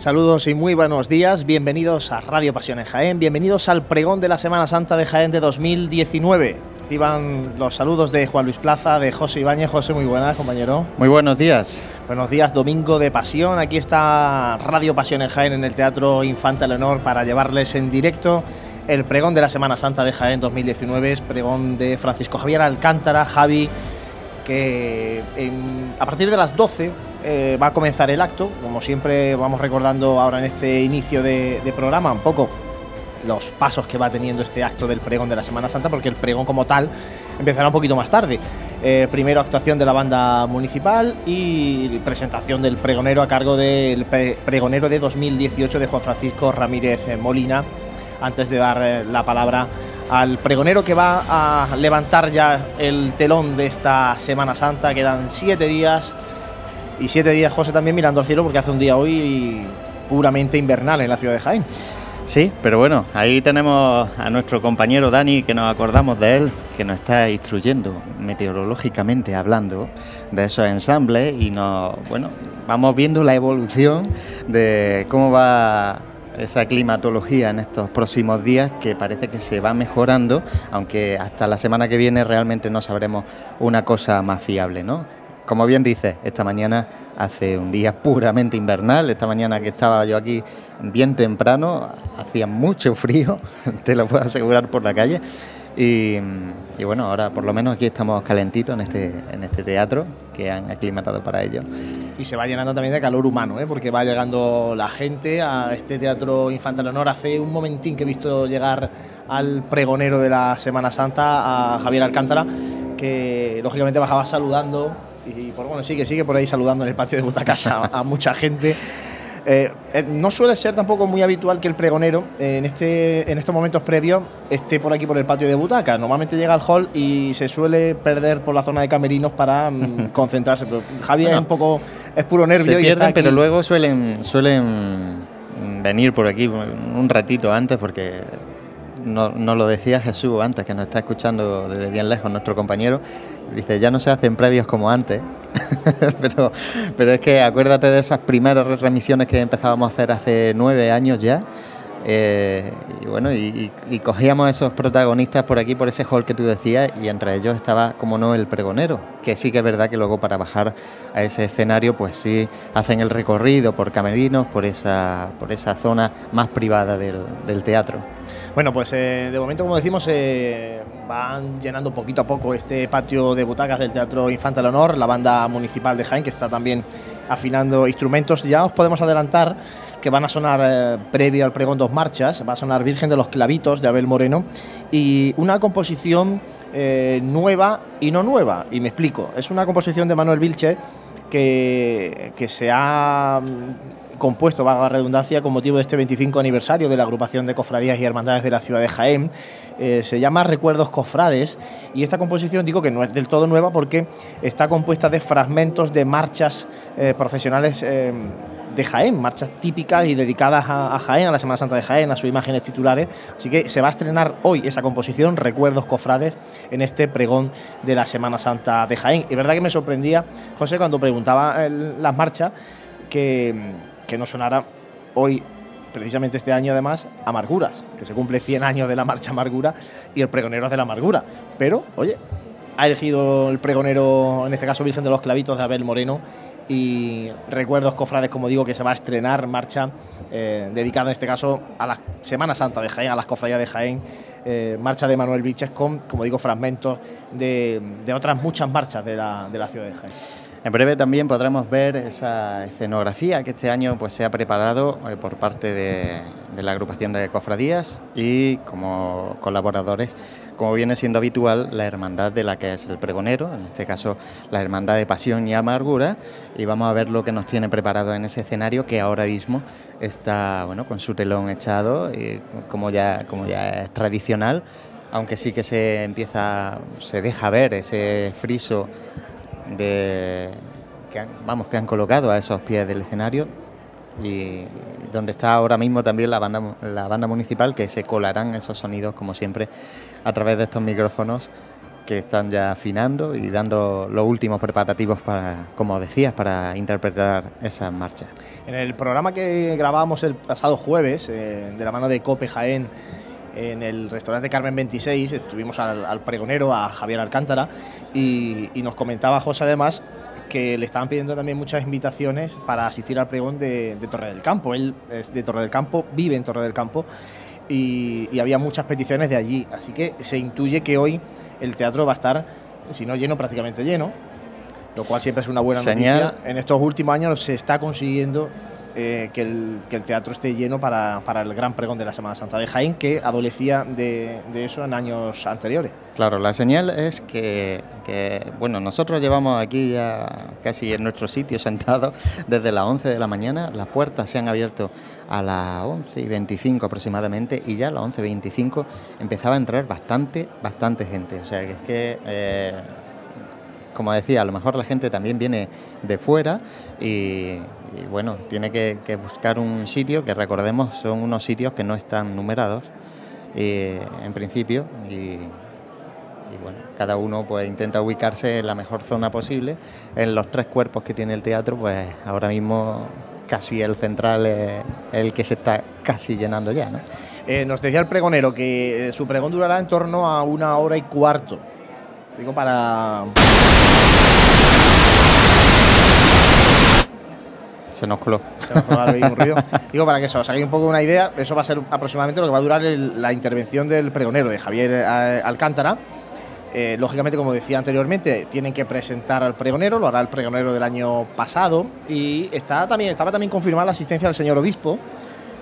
Saludos y muy buenos días, bienvenidos a Radio Pasión en Jaén, bienvenidos al pregón de la Semana Santa de Jaén de 2019. Reciban los saludos de Juan Luis Plaza, de José Ibáñez. José, muy buenas, compañero. Muy buenos días. Buenos días, Domingo de Pasión. Aquí está Radio Pasión en Jaén en el Teatro Infanta Leonor para llevarles en directo el pregón de la Semana Santa de Jaén 2019. Es pregón de Francisco Javier Alcántara, Javi, que a partir de las 12 eh, va a comenzar el acto. Como siempre vamos recordando ahora en este inicio de, programa un poco los pasos que va teniendo este acto del pregón de la Semana Santa, porque el pregón como tal empezará un poquito más tarde. Eh, primero actuación de la banda municipal y presentación del pregonero a cargo del pregonero de 2018 de Juan Francisco Ramírez Molina, antes de dar eh, la palabra al pregonero que va a levantar ya el telón de esta Semana Santa. Quedan siete días y siete días, José, también mirando al cielo porque hace un día hoy puramente invernal en la ciudad de Jaén. Sí, pero bueno, ahí tenemos a nuestro compañero Dani, que nos acordamos de él, que nos está instruyendo meteorológicamente hablando de esos ensambles y nos, bueno, vamos viendo la evolución de cómo va esa climatología en estos próximos días que parece que se va mejorando, aunque hasta la semana que viene realmente no sabremos una cosa más fiable, ¿no? Como bien dice, esta mañana hace un día puramente invernal. Esta mañana que estaba yo aquí bien temprano, hacía mucho frío, te lo puedo asegurar por la calle. Y, bueno, ahora por lo menos aquí estamos calentitos en este, en este teatro que han aclimatado para ello. Y se va llenando también de calor humano, ¿eh? porque va llegando la gente a este teatro Infanta Leonor. Hace un momentín que he visto llegar al pregonero de la Semana Santa, a Javier Alcántara, que lógicamente bajaba saludando y por bueno, sigue, sigue por ahí saludando en el patio de butacas a, mucha gente. Eh, eh, no suele ser tampoco muy habitual que el pregonero eh, en, este, en estos momentos previos esté por aquí por el patio de butacas. Normalmente llega al hall y se suele perder por la zona de camerinos para mm, concentrarse. Pero Javier es un poco es puro nervio. Se pierden, pero luego suelen suelen venir por aquí un ratito antes porque nos no lo decía Jesús antes, que nos está escuchando desde bien lejos nuestro compañero, Dice, ya no se hacen previos como antes, pero, pero es que acuérdate de esas primeras remisiones que empezábamos a hacer hace nueve años ya. Eh, y bueno, y, cogíamos esos protagonistas por aquí, por ese hall que tú decías, y entre ellos estaba, como no, el pregonero, que sí que es verdad que luego para bajar a ese escenario, pues sí, hacen el recorrido por camerinos, por esa, por esa zona más privada del teatro. Bueno, pues eh, de momento, como decimos, eh, van llenando poquito a poco este patio de butacas del Teatro Infanta Leonor, la banda municipal de Jaén, que está también afinando instrumentos. Ya os podemos adelantar que van a sonar eh, previo al pregón dos marchas, va a sonar Virgen de los Clavitos de Abel Moreno y una composición nueva y no nueva, y me explico, es una composición de Manuel Vilche que se ha compuesto, valga la redundancia, con motivo de este 25 aniversario de la agrupación de cofradías y hermandades de la ciudad de Jaén. Eh, se llama Recuerdos Cofrades y esta composición digo que no es del todo nueva porque está compuesta de fragmentos de marchas eh, profesionales. Eh, de Jaén, marchas típicas y dedicadas a, Jaén, a la Semana Santa de Jaén, a sus imágenes titulares. Así que se va a estrenar hoy esa composición, Recuerdos Cofrades, en este pregón de la Semana Santa de Jaén. Y verdad que me sorprendía, José, cuando preguntaba las marchas, que, que no sonara hoy, precisamente este año además, Amarguras, que se cumple 100 años de la marcha Amargura y el pregonero es de la Amargura. Pero, oye, ha elegido el pregonero, en este caso Virgen de los Clavitos de Abel Moreno, y Recuerdos Cofrades, como digo, que se va a estrenar marcha eh, dedicada en este caso a la Semana Santa de Jaén, a las cofradías de Jaén, eh, marcha de Manuel Biches con, como digo, fragmentos de, otras muchas marchas de la, de la ciudad de Jaén. En breve también podremos ver esa escenografía que este año pues, se ha preparado eh, por parte de, la agrupación de cofradías y como colaboradores, como viene siendo habitual, la hermandad de la que es el pregonero, en este caso la hermandad de pasión y amargura, y vamos a ver lo que nos tiene preparado en ese escenario que ahora mismo está bueno, con su telón echado, y como, ya, como ya es tradicional, aunque sí que se empieza, se deja ver ese friso de que han, vamos que han colocado a esos pies del escenario y donde está ahora mismo también la banda la banda municipal que se colarán esos sonidos como siempre a través de estos micrófonos que están ya afinando y dando los últimos preparativos para, como decías, para interpretar esas marchas. En el programa que grabamos el pasado jueves, eh, de la mano de Cope Jaén, en el restaurante Carmen 26, estuvimos al, pregonero, a Javier Alcántara, y, nos comentaba José además que le estaban pidiendo también muchas invitaciones para asistir al pregón de, Torre del Campo. Él es de Torre del Campo, vive en Torre del Campo y, había muchas peticiones de allí. Así que se intuye que hoy el teatro va a estar, si no lleno, prácticamente lleno, lo cual siempre es una buena noticia. En estos últimos años se está consiguiendo eh, que, el, teatro esté lleno para, el gran pregón de la Semana Santa de Jaén, que adolecía de, eso en años anteriores. Claro, la señal es que, bueno, nosotros llevamos aquí ya casi en nuestro sitio sentados desde las 11 de la mañana, las puertas se han abierto a las 11 y 25 aproximadamente y ya a las 11 y 25 empezaba a entrar bastante, bastante gente. O sea que es que... Eh, como decía, a lo mejor la gente también viene de fuera y, bueno, tiene que, buscar un sitio que recordemos son unos sitios que no están numerados en principio y, bueno, cada uno pues intenta ubicarse en la mejor zona posible. En los tres cuerpos que tiene el teatro, pues ahora mismo casi el central es el que se está casi llenando ya. ¿no? Eh, nos decía el pregonero que eh, su pregón durará en torno a una hora y cuarto. Digo, para Se nos coló. Se nos coló un ruido. Digo, para que os hagáis un poco una idea, eso va a ser aproximadamente lo que va a durar la intervención del pregonero, de Javier eh, Alcántara. Eh, lógicamente, como decía anteriormente, tienen que presentar al pregonero, lo hará el pregonero del año pasado y está también, estaba también confirmada la asistencia del señor obispo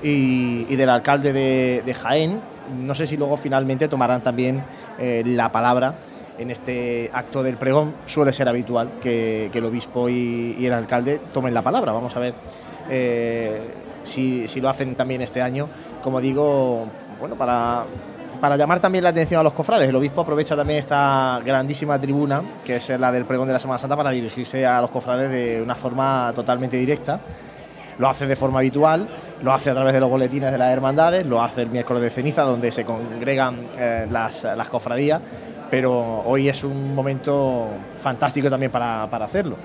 y, del alcalde de, Jaén. No sé si luego finalmente tomarán también eh, la palabra en este acto del pregón suele ser habitual que, el obispo y, el alcalde tomen la palabra. Vamos a ver eh, si, lo hacen también este año. Como digo, bueno, para, para llamar también la atención a los cofrades. El obispo aprovecha también esta grandísima tribuna, que es la del pregón de la Semana Santa, para dirigirse a los cofrades de una forma totalmente directa. Lo hace de forma habitual, lo hace a través de los boletines de las hermandades, lo hace el miércoles de ceniza, donde se congregan eh, las, las cofradías pero hoy es un momento fantástico también para, hacerlo.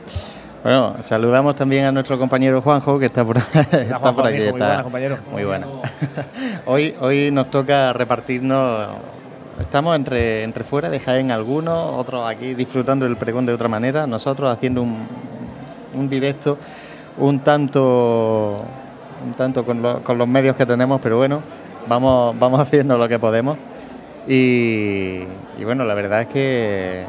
Bueno, saludamos también a nuestro compañero Juanjo, que está por, está por aquí. muy buena, compañero. Muy buena. hoy, hoy nos toca repartirnos, estamos entre, entre fuera de Jaén algunos, otros aquí disfrutando del pregón de otra manera, nosotros haciendo un, un directo un tanto, un tanto con, con los medios que tenemos, pero bueno, vamos, vamos haciendo lo que podemos. Y, bueno, la verdad es que,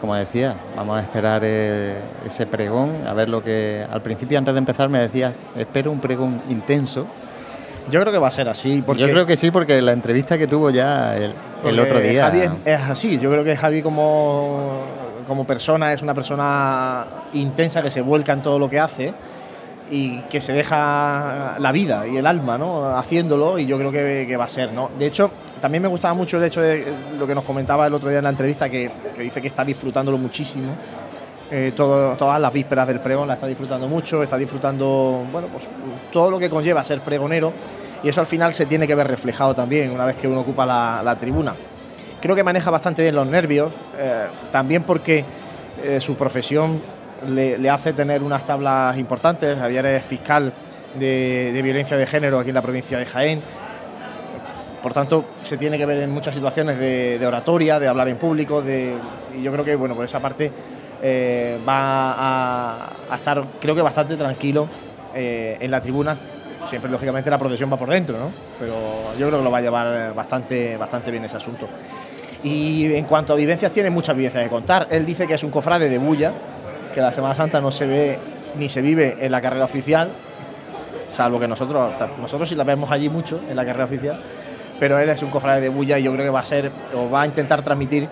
como decía, vamos a esperar ese pregón, a ver lo que... Al principio, antes de empezar, me decías, espero un pregón intenso. Yo creo que va a ser así. Porque yo creo que sí, porque la entrevista que tuvo ya el, otro día... Javi es, así, yo creo que Javi como, como persona es una persona intensa que se vuelca en todo lo que hace y que se deja la vida y el alma ¿no? haciéndolo y yo creo que, va a ser. ¿no? De hecho, también me gustaba mucho el hecho de lo que nos comentaba el otro día en la entrevista, que, dice que está disfrutándolo muchísimo. Eh, todas las vísperas del pregón la está disfrutando mucho, está disfrutando bueno, pues, todo lo que conlleva ser pregonero y eso al final se tiene que ver reflejado también una vez que uno ocupa la, tribuna. Creo que maneja bastante bien los nervios, eh, también porque eh, su profesión le, hace tener unas tablas importantes. Javier es fiscal de, violencia de género aquí en la provincia de Jaén. Por tanto, se tiene que ver en muchas situaciones de, oratoria, de hablar en público, de, y yo creo que bueno, por esa parte eh, va a, estar, creo que bastante tranquilo eh, en la tribuna. Siempre, lógicamente, la procesión va por dentro, ¿no? Pero yo creo que lo va a llevar bastante, bastante bien ese asunto. Y en cuanto a vivencias, tiene muchas vivencias que contar. Él dice que es un cofrade de bulla, que la Semana Santa no se ve ni se vive en la carrera oficial, salvo que nosotros, nosotros sí la vemos allí mucho, en la carrera oficial, pero él es un cofrade de bulla y yo creo que va a ser, o va a intentar transmitir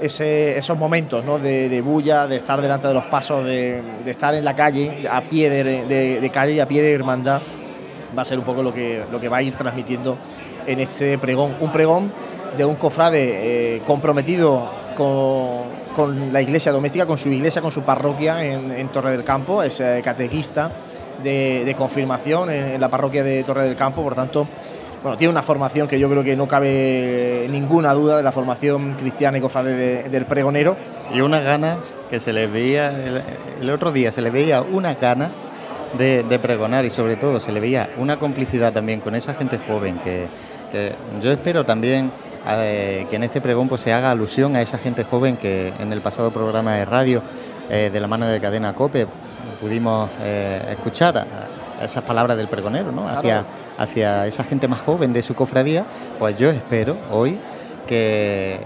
esos momentos ¿no? de, bulla, de estar delante de los pasos, de, estar en la calle, a pie de, calle y a pie de hermandad, va a ser un poco lo que, lo que va a ir transmitiendo en este pregón. Un pregón de un cofrade eh, comprometido con, con la iglesia doméstica, con su iglesia, con su parroquia en, Torre del Campo, es eh, catequista de, confirmación en, la parroquia de Torre del Campo, por tanto, bueno, tiene una formación que yo creo que no cabe ninguna duda de la formación cristiana y cofrade del pregonero. Y unas ganas que se les veía, el, otro día se les veía una ganas de, pregonar y sobre todo se le veía una complicidad también con esa gente joven que, yo espero también eh, que en este pregón pues, se haga alusión a esa gente joven que en el pasado programa de radio eh, de la mano de Cadena Cope pudimos eh, escuchar esas palabras del pregonero, ¿no? Hacia, hacia esa gente más joven de su cofradía, pues yo espero hoy que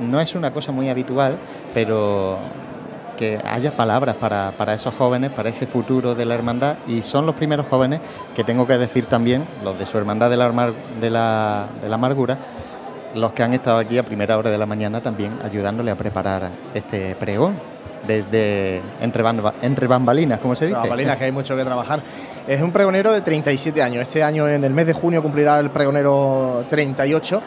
no es una cosa muy habitual, pero que haya palabras para, esos jóvenes, para ese futuro de la hermandad, y son los primeros jóvenes que tengo que decir también, los de su hermandad de la, de la, de la amargura, los que han estado aquí a primera hora de la mañana también ayudándole a preparar este pregón desde entre, entre bambalinas, como se dice. Bambalinas, que hay mucho que trabajar. Es un pregonero de 37 años. Este año, en el mes de junio, cumplirá el pregonero 38.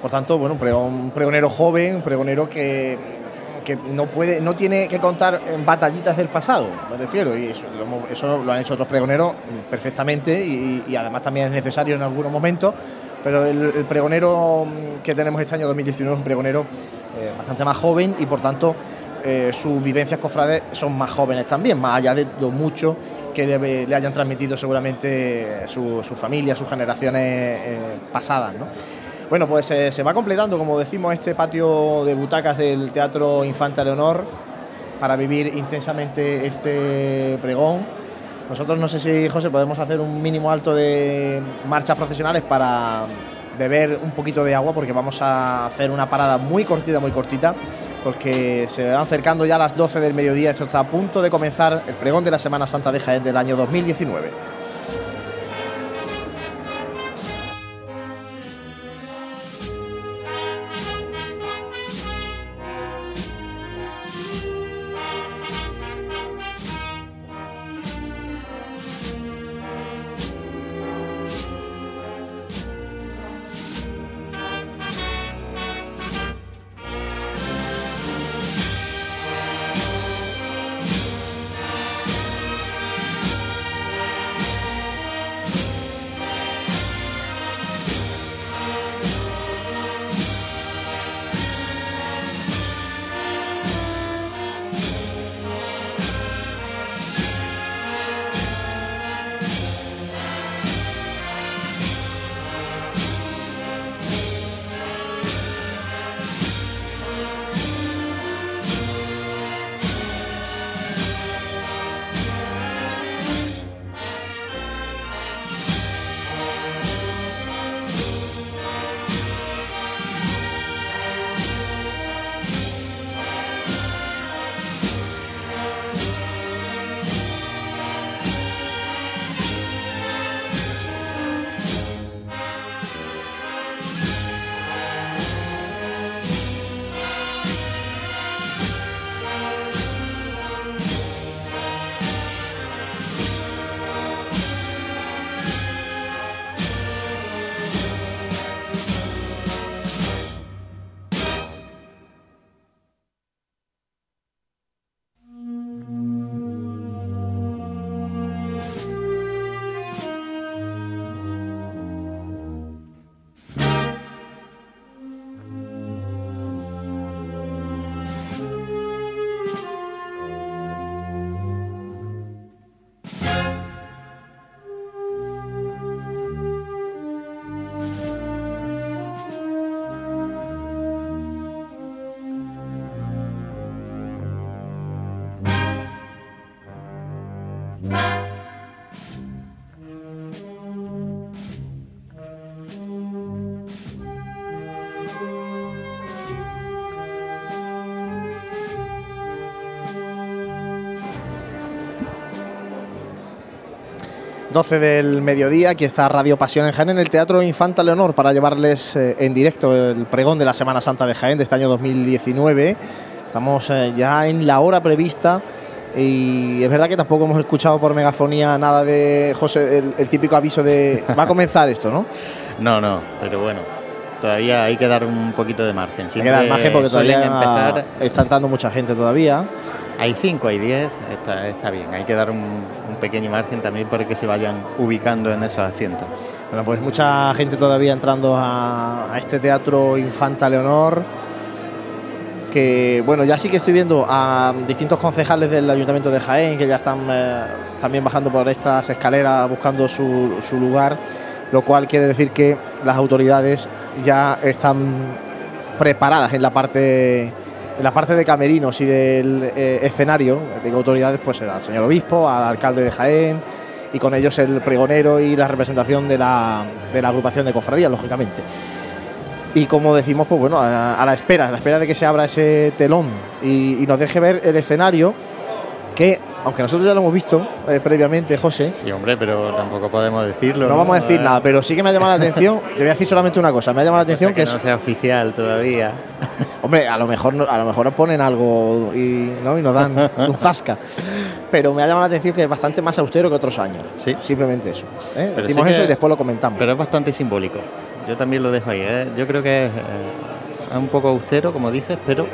Por tanto, bueno, un pregonero joven, un pregonero que, que no puede, no tiene que contar en batallitas del pasado, me refiero, y eso, lo, han hecho otros pregoneros perfectamente y, además también es necesario en algunos momentos, pero el, pregonero que tenemos este año 2019 es un pregonero eh, bastante más joven y por tanto eh, sus vivencias cofrades son más jóvenes también, más allá de lo mucho que le, hayan transmitido seguramente su, familia, sus generaciones eh, pasadas. Bueno, pues eh, se va completando, como decimos, este patio de butacas del Teatro Infanta Leonor para vivir intensamente este pregón. Nosotros no sé si, José, podemos hacer un mínimo alto de marchas profesionales para beber un poquito de agua porque vamos a hacer una parada muy cortita, muy cortita porque se van acercando ya a las 12 del mediodía, esto está a punto de comenzar el pregón de la Semana Santa de Jaén del año 2019. 12 del mediodía, aquí está Radio Pasión en Jaén, en el Teatro Infanta Leonor, para llevarles eh, en directo el pregón de la Semana Santa de Jaén de este año 2019. Estamos eh, ya en la hora prevista y es verdad que tampoco hemos escuchado por megafonía nada de José, el, típico aviso de va a comenzar esto, ¿no? No, no, pero bueno, todavía hay que dar un poquito de margen. hay que dar margen porque todavía empezar, está entrando mucha gente todavía. Hay 5, hay 10, está, está, bien. Hay que dar un, pequeño margen también para que se vayan ubicando en esos asientos. Bueno, pues mucha gente todavía entrando a, a este teatro Infanta Leonor que bueno, ya sí que estoy viendo a distintos concejales del Ayuntamiento de Jaén que ya están eh, también bajando por estas escaleras buscando su, su, lugar, lo cual quiere decir que las autoridades ya están preparadas en la parte en la parte de camerinos y del eh, escenario, digo autoridades, pues al señor obispo, al alcalde de Jaén y con ellos el pregonero y la representación de la, de la agrupación de cofradías, lógicamente. Y como decimos, pues bueno, a, la espera, a la espera de que se abra ese telón y, nos deje ver el escenario que, aunque nosotros ya lo hemos visto eh, previamente, José. Sí, hombre, pero tampoco podemos decirlo. No, ¿no? vamos a decir nada, pero sí que me ha llamado la atención. te voy a decir solamente una cosa, me ha llamado la atención o sea que, que, no es, sea oficial todavía. Hombre, a lo mejor a lo mejor nos ponen algo y, ¿no? y nos dan un zasca. Pero me ha llamado la atención que es bastante más austero que otros años. Sí. Simplemente eso. ¿eh? Pero Decimos sí eso que- y después lo comentamos. Pero es bastante simbólico. Yo también lo dejo ahí. ¿eh? Yo creo que es, eh, es un poco austero, como dices, pero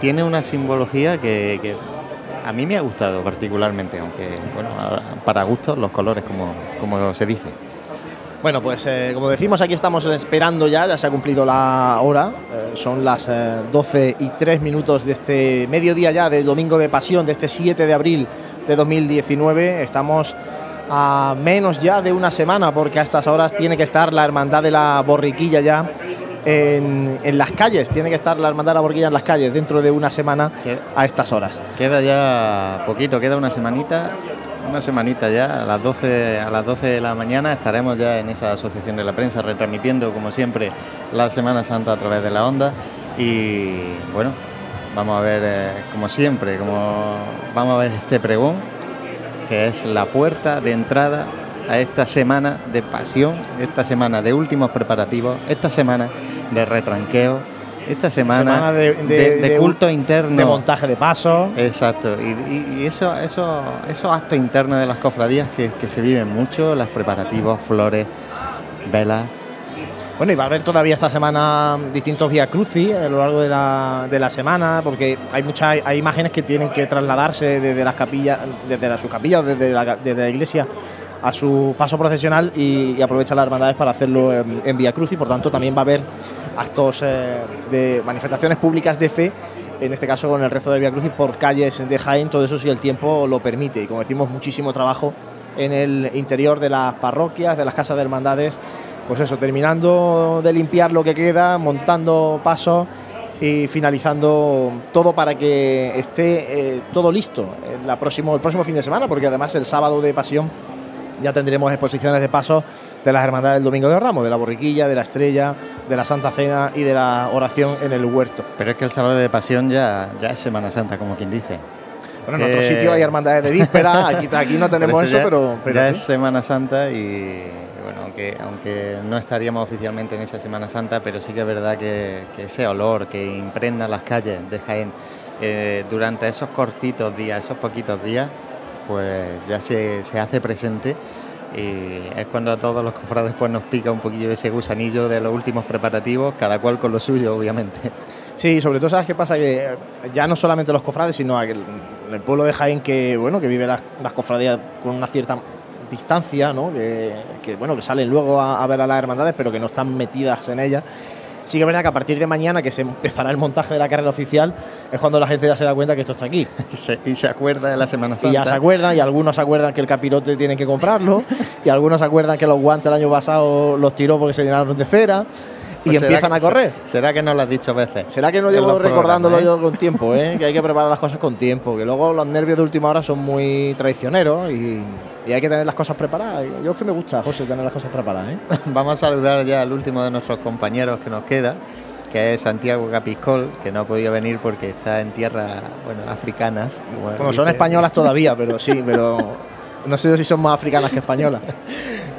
tiene una simbología que, que a mí me ha gustado particularmente, aunque, bueno, para gustos los colores, como, como se dice. Bueno, pues eh, como decimos, aquí estamos esperando ya, ya se ha cumplido la hora, eh, son las eh, 12 y 3 minutos de este mediodía ya del Domingo de Pasión, de este 7 de abril de 2019. Estamos a menos ya de una semana, porque a estas horas tiene que estar la Hermandad de la Borriquilla ya en, en las calles, tiene que estar la Hermandad de la Borriquilla en las calles dentro de una semana ¿Qué? a estas horas. Queda ya poquito, queda una semanita, una semanita ya, a las 12, a las 12 de la mañana estaremos ya en esa asociación de la prensa retransmitiendo como siempre la Semana Santa a través de la onda y bueno, vamos a ver eh, como siempre, como vamos a ver este pregón que es la puerta de entrada a esta semana de pasión, esta semana de últimos preparativos, esta semana de retranqueo, esta semana, Semana de- de- de- de de- culto interno. De montaje de pasos. Exacto, y, y- y eso, eso, esos actos internos de las cofradías que, que se viven mucho, los preparativos, flores, velas. Bueno, y va a haber todavía esta semana distintos vía crucis a lo largo de la, de la semana, porque hay muchas hay imágenes que tienen que trasladarse desde las capillas, desde las, sus capillas, desde la, desde la iglesia a su paso procesional y, y aprovechan las hermandades para hacerlo en, en vía crucis. Por tanto, también va a haber actos eh, de manifestaciones públicas de fe, en este caso con el rezo de vía crucis por calles de Jaén, todo eso si el tiempo lo permite. Y como decimos, muchísimo trabajo en el interior de las parroquias, de las casas de hermandades pues eso, terminando de limpiar lo que queda, montando pasos y finalizando todo para que esté eh, todo listo el, la próximo, el próximo fin de semana, porque además el sábado de pasión ya tendremos exposiciones de pasos de las hermandades del Domingo de Ramos, de la borriquilla, de la estrella, de la Santa Cena y de la oración en el huerto. Pero es que el sábado de pasión ya, ya es Semana Santa, como quien dice. Bueno, en Eh, otros sitios hay hermandades de víspera, aquí, aquí no tenemos eso, ya- pero, pero ya sí. es Semana Santa y bueno, aunque, aunque no estaríamos oficialmente en esa Semana Santa, pero sí que es verdad que, que ese olor que impregna las calles de Jaén eh, durante esos cortitos días, esos poquitos días, pues ya se, se hace presente y es cuando a todos los cofrades pues nos pica un poquillo ese gusanillo de los últimos preparativos, cada cual con lo suyo, obviamente. Sí, sobre todo sabes qué pasa que ya no solamente los cofrades, sino aquel- el pueblo de Jaén que bueno que vive las, las cofradías con una cierta distancia, ¿no? Que, que, bueno que salen luego a, a ver a las hermandades, pero que no están metidas en ellas. Sí que es verdad que a partir de mañana, que se empezará el montaje de la carrera oficial, es cuando la gente ya se da cuenta que esto está aquí. Y se, y se acuerda de la Semana Santa. Y ya se acuerdan, y algunos se acuerdan que el capirote tienen que comprarlo, y algunos se acuerdan que los guantes el año pasado los tiró porque se llenaron de cera, y Pues empiezan a correr. ¿Será que no lo has dicho veces? ¿Será que no llevo recordándolo yo con tiempo? ¿eh? Que hay que preparar las cosas con tiempo, que luego los nervios de última hora son muy traicioneros y, y hay que tener las cosas preparadas. Yo es que me gusta, José, tener las cosas preparadas. ¿eh? Vamos a saludar ya al último de nuestros compañeros que nos queda, que es Santiago Capiscol, que no ha podido venir porque está en tierras bueno, africanas. como Bueno, son españolas todavía, pero sí, pero no sé si son más africanas que españolas.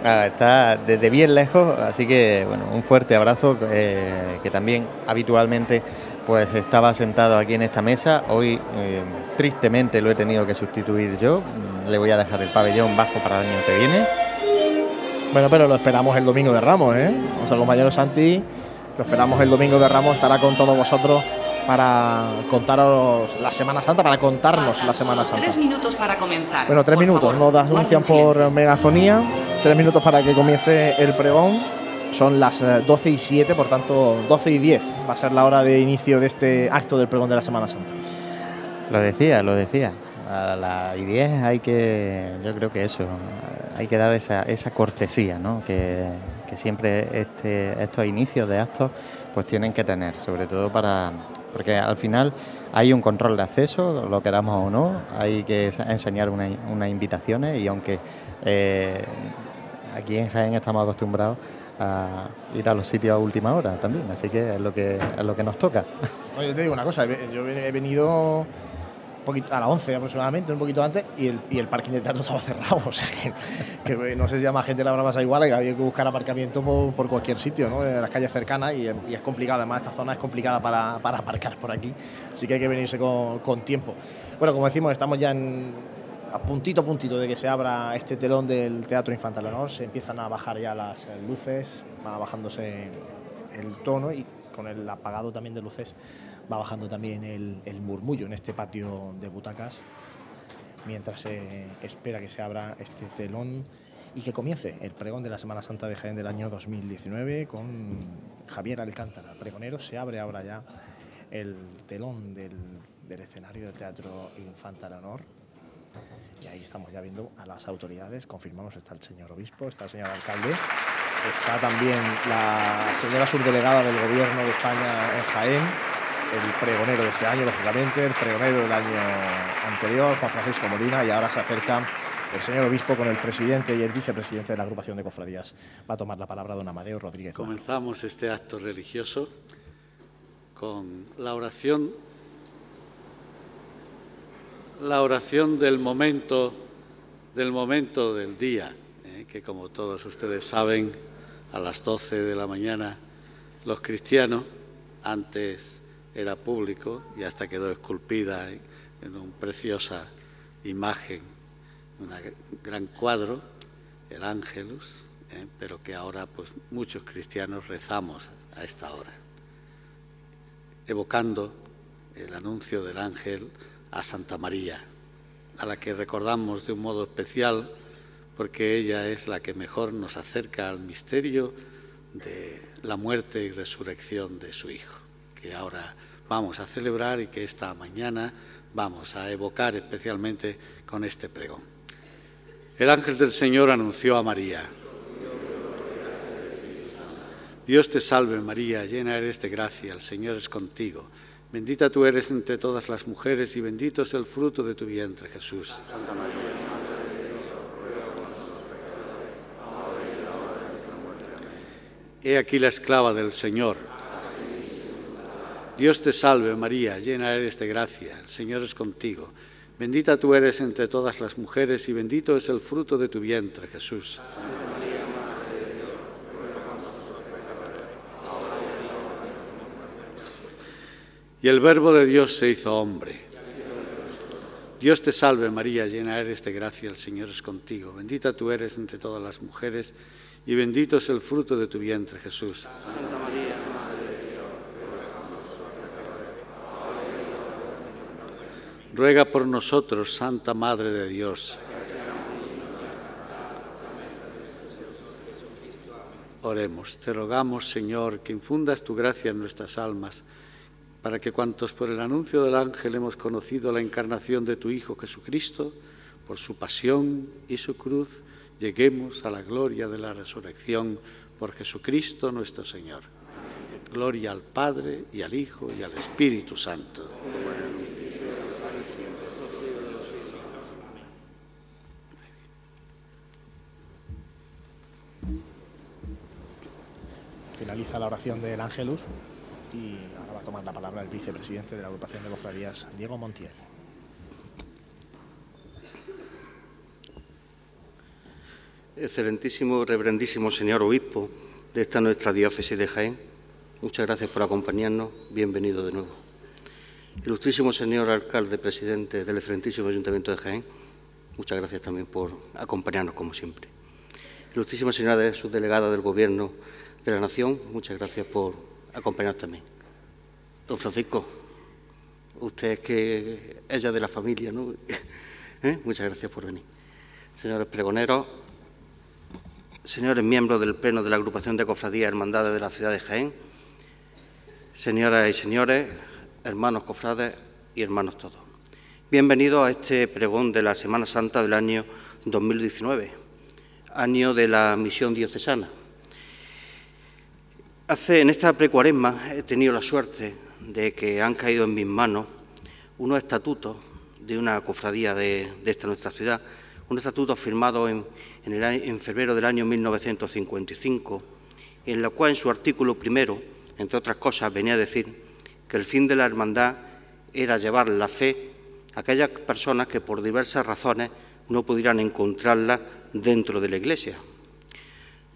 Ah, está desde bien lejos, así que bueno, un fuerte abrazo, eh, que también habitualmente pues estaba sentado aquí en esta mesa. Hoy eh, tristemente lo he tenido que sustituir yo. Mm, Le voy a dejar el pabellón bajo para el año que viene. Bueno, pero lo esperamos el domingo de Ramos, ¿eh? Nuestro compañero Santi, lo esperamos el domingo de Ramos, estará con todos vosotros para contaros la Semana Santa, para contarnos la Semana Santa. Tres minutos para comenzar. Bueno, tres Por minutos, favor, nos anuncian por megafonía Tres minutos para que comience el pregón. Son las 12 y 7, por tanto 12 y 10 va a ser la hora de inicio de este acto del pregón de la Semana Santa. Lo decía, lo decía. A las 10 hay que, yo creo que eso, hay que dar esa, esa cortesía, ¿no? Que, que siempre este, estos inicios de actos pues tienen que tener, sobre todo para, porque al final hay un control de acceso, lo queramos o no, hay que enseñar unas invitaciones y aunque eh, aquí en Jaén estamos acostumbrados a ir a los sitios a última hora también, así que es lo que, es lo que nos toca. yo te digo una cosa, yo he venido poquito, a las 11 aproximadamente, un poquito antes, y el, y el parking de teatro estaba cerrado. O sea que, no sé si a más gente la habrá pasado igual, que había que buscar aparcamiento por, cualquier sitio, ¿no? En las calles cercanas, y, es complicado. Además, esta zona es complicada para, para aparcar por aquí, así que hay que venirse con, con tiempo. Bueno, como decimos, estamos ya a puntito a puntito de que se abra este telón del Teatro Infantil Honor, se empiezan a bajar ya las luces, va bajándose el tono y con el apagado también de luces va bajando también el, murmullo en este patio de butacas mientras se espera que se abra este telón y que comience el pregón de la Semana Santa de Jaén del año 2019 con Javier Alcántara, pregonero. Se abre ahora ya el telón del, escenario del Teatro Infanta Honor. Y ahí estamos ya viendo a las autoridades. Confirmamos, está el señor obispo, está el señor alcalde, está también la señora subdelegada del Gobierno de España en Jaén, el pregonero de este año, lógicamente, el pregonero del año anterior, Juan Francisco Molina, y ahora se acerca el señor obispo con el presidente y el vicepresidente de la agrupación de cofradías. Va a tomar la palabra don Amadeo Rodríguez. Comenzamos este acto religioso con la oración, la oración del momento, del momento del día, eh, que como todos ustedes saben, a las 12 de la mañana los cristianos, antes era público y hasta quedó esculpida en una preciosa imagen, un gran cuadro, el Ángelus, ¿eh? pero que ahora pues muchos cristianos rezamos a esta hora, evocando el anuncio del ángel a Santa María, a la que recordamos de un modo especial porque ella es la que mejor nos acerca al misterio de la muerte y resurrección de su Hijo que ahora vamos a celebrar y que esta mañana vamos a evocar especialmente con este pregón. El ángel del Señor anunció a María. Dios te salve María, llena eres de gracia, el Señor es contigo. Bendita tú eres entre todas las mujeres y bendito es el fruto de tu vientre, Jesús. Santa María. He aquí la esclava del Señor Dios te salve María, llena eres de gracia, el Señor es contigo. Bendita tú eres entre todas las mujeres y bendito es el fruto de tu vientre, Jesús. Y el Verbo de Dios se hizo hombre. Dios te salve María, llena eres de gracia, el Señor es contigo. Bendita tú eres entre todas las mujeres y bendito es el fruto de tu vientre, Jesús. Santa María, ruega por nosotros, Santa Madre de Dios. Oremos, te rogamos, Señor, que infundas tu gracia en nuestras almas, para que cuantos por el anuncio del ángel hemos conocido la encarnación de tu Hijo Jesucristo, por su pasión y su cruz, lleguemos a la gloria de la resurrección por Jesucristo nuestro Señor. Gloria al Padre y al Hijo y al Espíritu Santo. Finaliza la oración del Ángelus y ahora va a tomar la palabra el vicepresidente de la agrupación de cofradías, Diego Montiel. Excelentísimo, reverendísimo señor obispo de esta nuestra diócesis de Jaén, muchas gracias por acompañarnos, bienvenido de nuevo. Ilustrísimo señor alcalde, presidente del excelentísimo ayuntamiento de Jaén, muchas gracias también por acompañarnos como siempre. Ilustrísima señora de subdelegada del Gobierno de la Nación, muchas gracias por acompañarnos también. Don Francisco, usted es que ella de la familia, ¿no? ¿Eh? Muchas gracias por venir. Señores pregoneros, señores miembros del Pleno de la Agrupación de Cofradías Hermandades de la Ciudad de Jaén, señoras y señores, hermanos cofrades y hermanos todos. Bienvenidos a este pregón de la Semana Santa del año 2019, año de la misión diocesana. Hace, en esta precuaresma he tenido la suerte de que han caído en mis manos unos estatutos de una cofradía de, esta nuestra ciudad, un estatuto firmado en, en, febrero del año 1955, en la cual en su artículo primero, entre otras cosas, venía a decir que el fin de la hermandad era llevar la fe a aquellas personas que por diversas razones no pudieran encontrarla dentro de la Iglesia.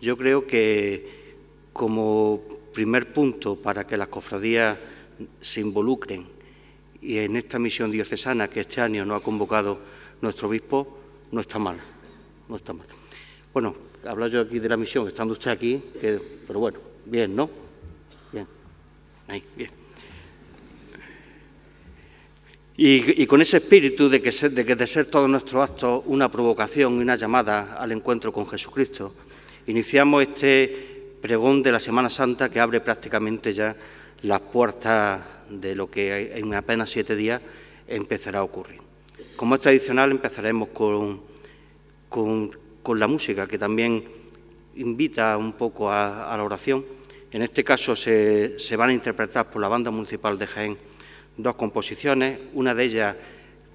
Yo creo que como primer punto para que las cofradías se involucren y en esta misión diocesana que este año nos ha convocado nuestro obispo, no está mal, no está mal. Bueno, hablo yo aquí de la misión, estando usted aquí, pero bueno, bien, ¿no? Bien, ahí, bien. Y, con ese espíritu de que, de que de ser todos nuestros actos una provocación y una llamada al encuentro con Jesucristo, iniciamos este pregón de la Semana Santa que abre prácticamente ya las puertas de lo que en apenas siete días empezará a ocurrir. Como es tradicional, empezaremos con, con, la música, que también invita un poco a, la oración. En este caso se, se, van a interpretar por la Banda Municipal de Jaén dos composiciones, una de ellas,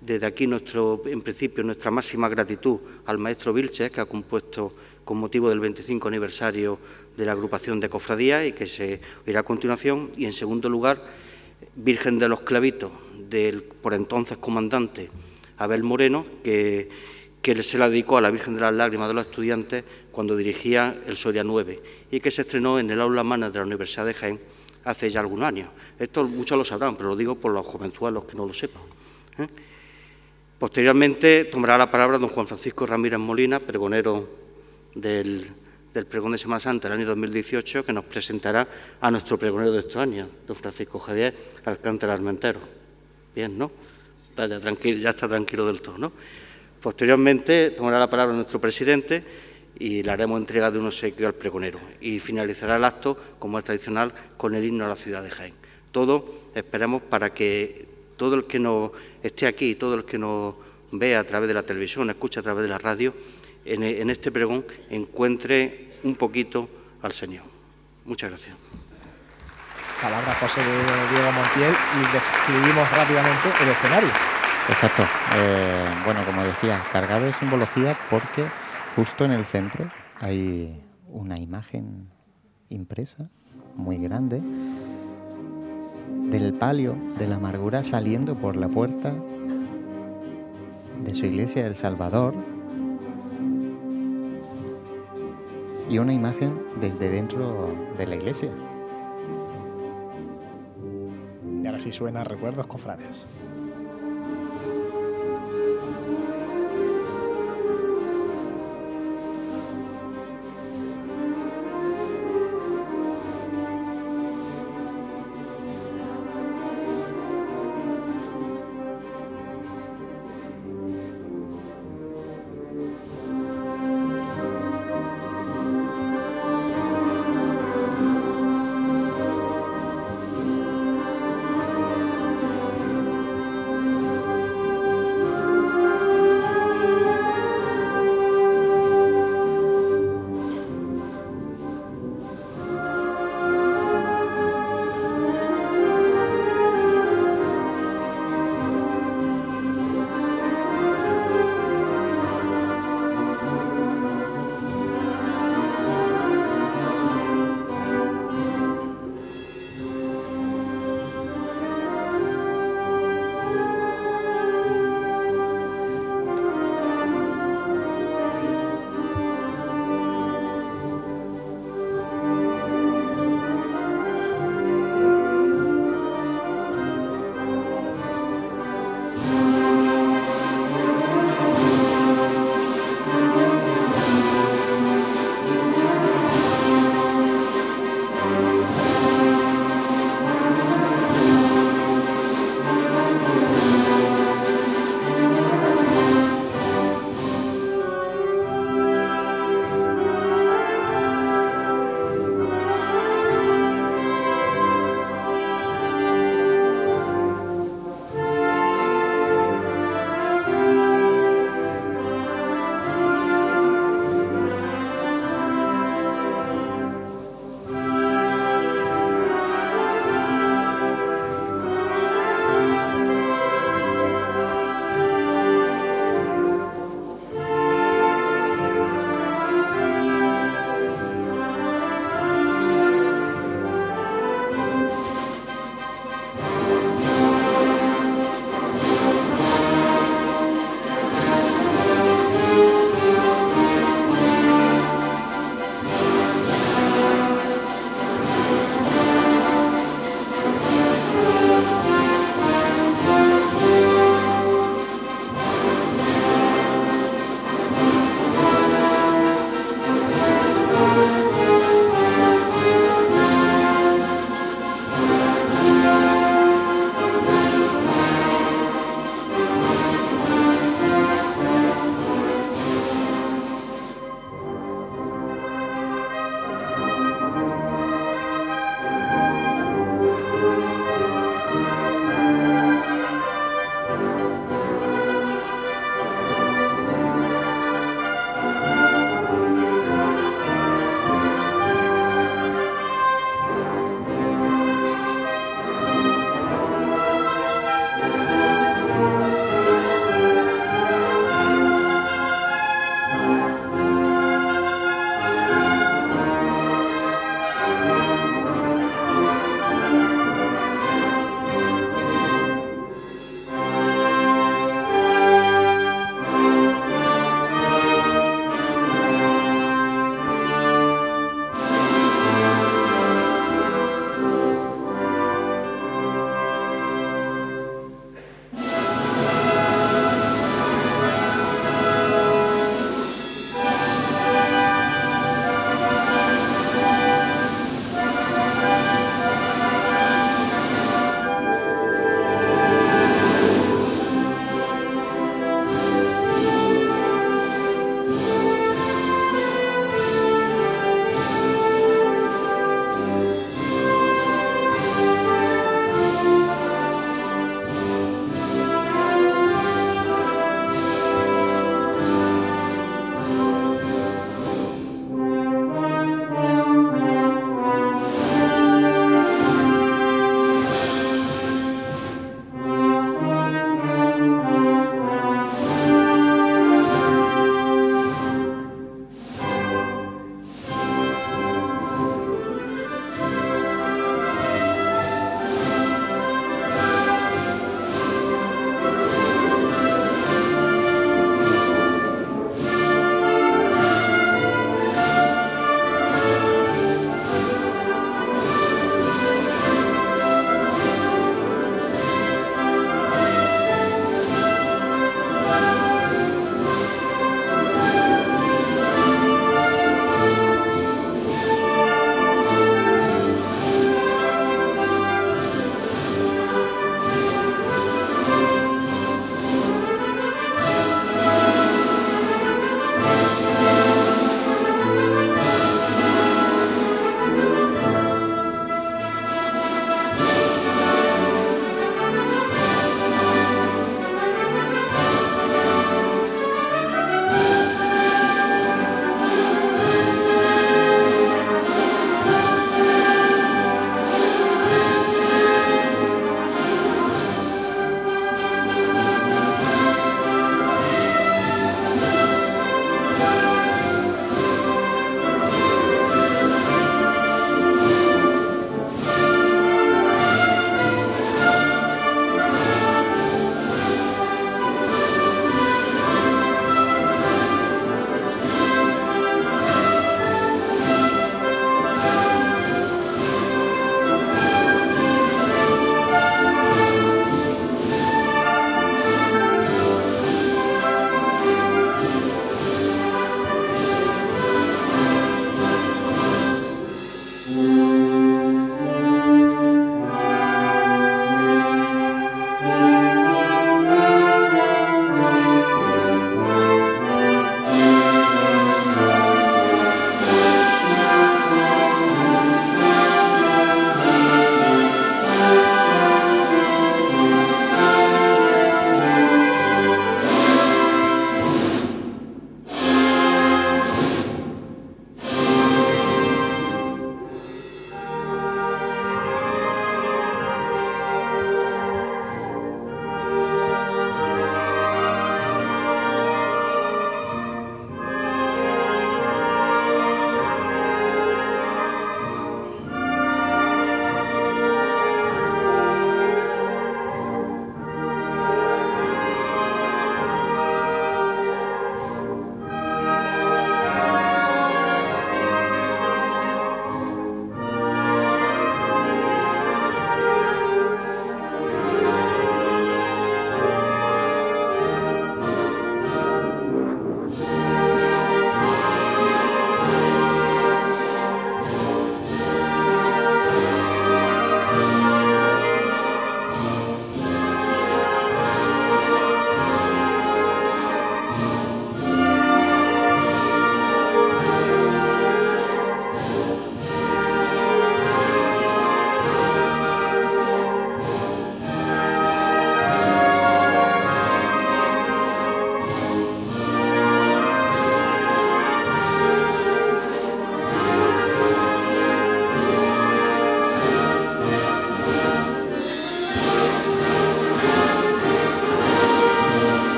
desde aquí nuestro, en principio, nuestra máxima gratitud al maestro Vilches, que ha compuesto con motivo del 25 aniversario de la agrupación de cofradías y que se oirá a continuación. Y en segundo lugar, Virgen de los Clavitos, del por entonces comandante Abel Moreno, que, que se la dedicó a la Virgen de las Lágrimas de los Estudiantes cuando dirigía el Soria 9 y que se estrenó en el aula magna de la Universidad de Jaén hace ya algunos años. Esto muchos lo sabrán, pero lo digo por los jovenzuelos que no lo sepan. ¿eh? Posteriormente tomará la palabra don Juan Francisco Ramírez Molina, pregonero del, del pregón de Semana Santa del año 2018, que nos presentará a nuestro pregonero de estos años, don Francisco Javier Alcántara Armentero. Bien, ¿no? ya, está tranquilo del todo, ¿no? Posteriormente tomará la palabra nuestro presidente y le haremos entrega de un obsequio al pregonero. Y finalizará el acto, como es tradicional, con el himno a la ciudad de Jaén. Todo esperemos para que todo el que nos esté aquí, todo el que nos vea a través de la televisión, escuche a través de la radio, en, este pregón encuentre un poquito al Señor. Muchas gracias. Palabra José de Diego Montiel y describimos rápidamente el escenario. Exacto. Eh, bueno, como decía, cargado de simbología porque justo en el centro hay una imagen impresa muy grande del palio de la amargura saliendo por la puerta de su iglesia del Salvador y una imagen desde dentro de la iglesia. Y ahora sí suena Recuerdos Cofrades.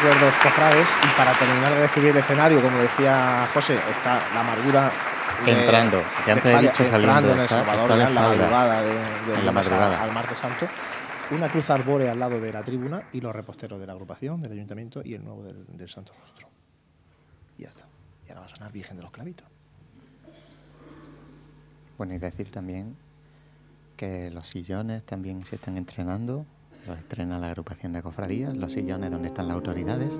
Recuerdos Cofrades y para terminar de describir el escenario, como decía José, está la amargura entrando, que antes he dicho saliendo, en El Salvador, en la madrugada de, en la madrugada. al martes santo, una cruz arbórea al lado de la tribuna y los reposteros de la agrupación, del ayuntamiento y el nuevo del, del Santo Rostro. Y ya está. Y ahora va a sonar Virgen de los Clavitos. Bueno, y decir también que los sillones también se están entrenando, los estrena la agrupación de cofradías, los sillones donde están las autoridades.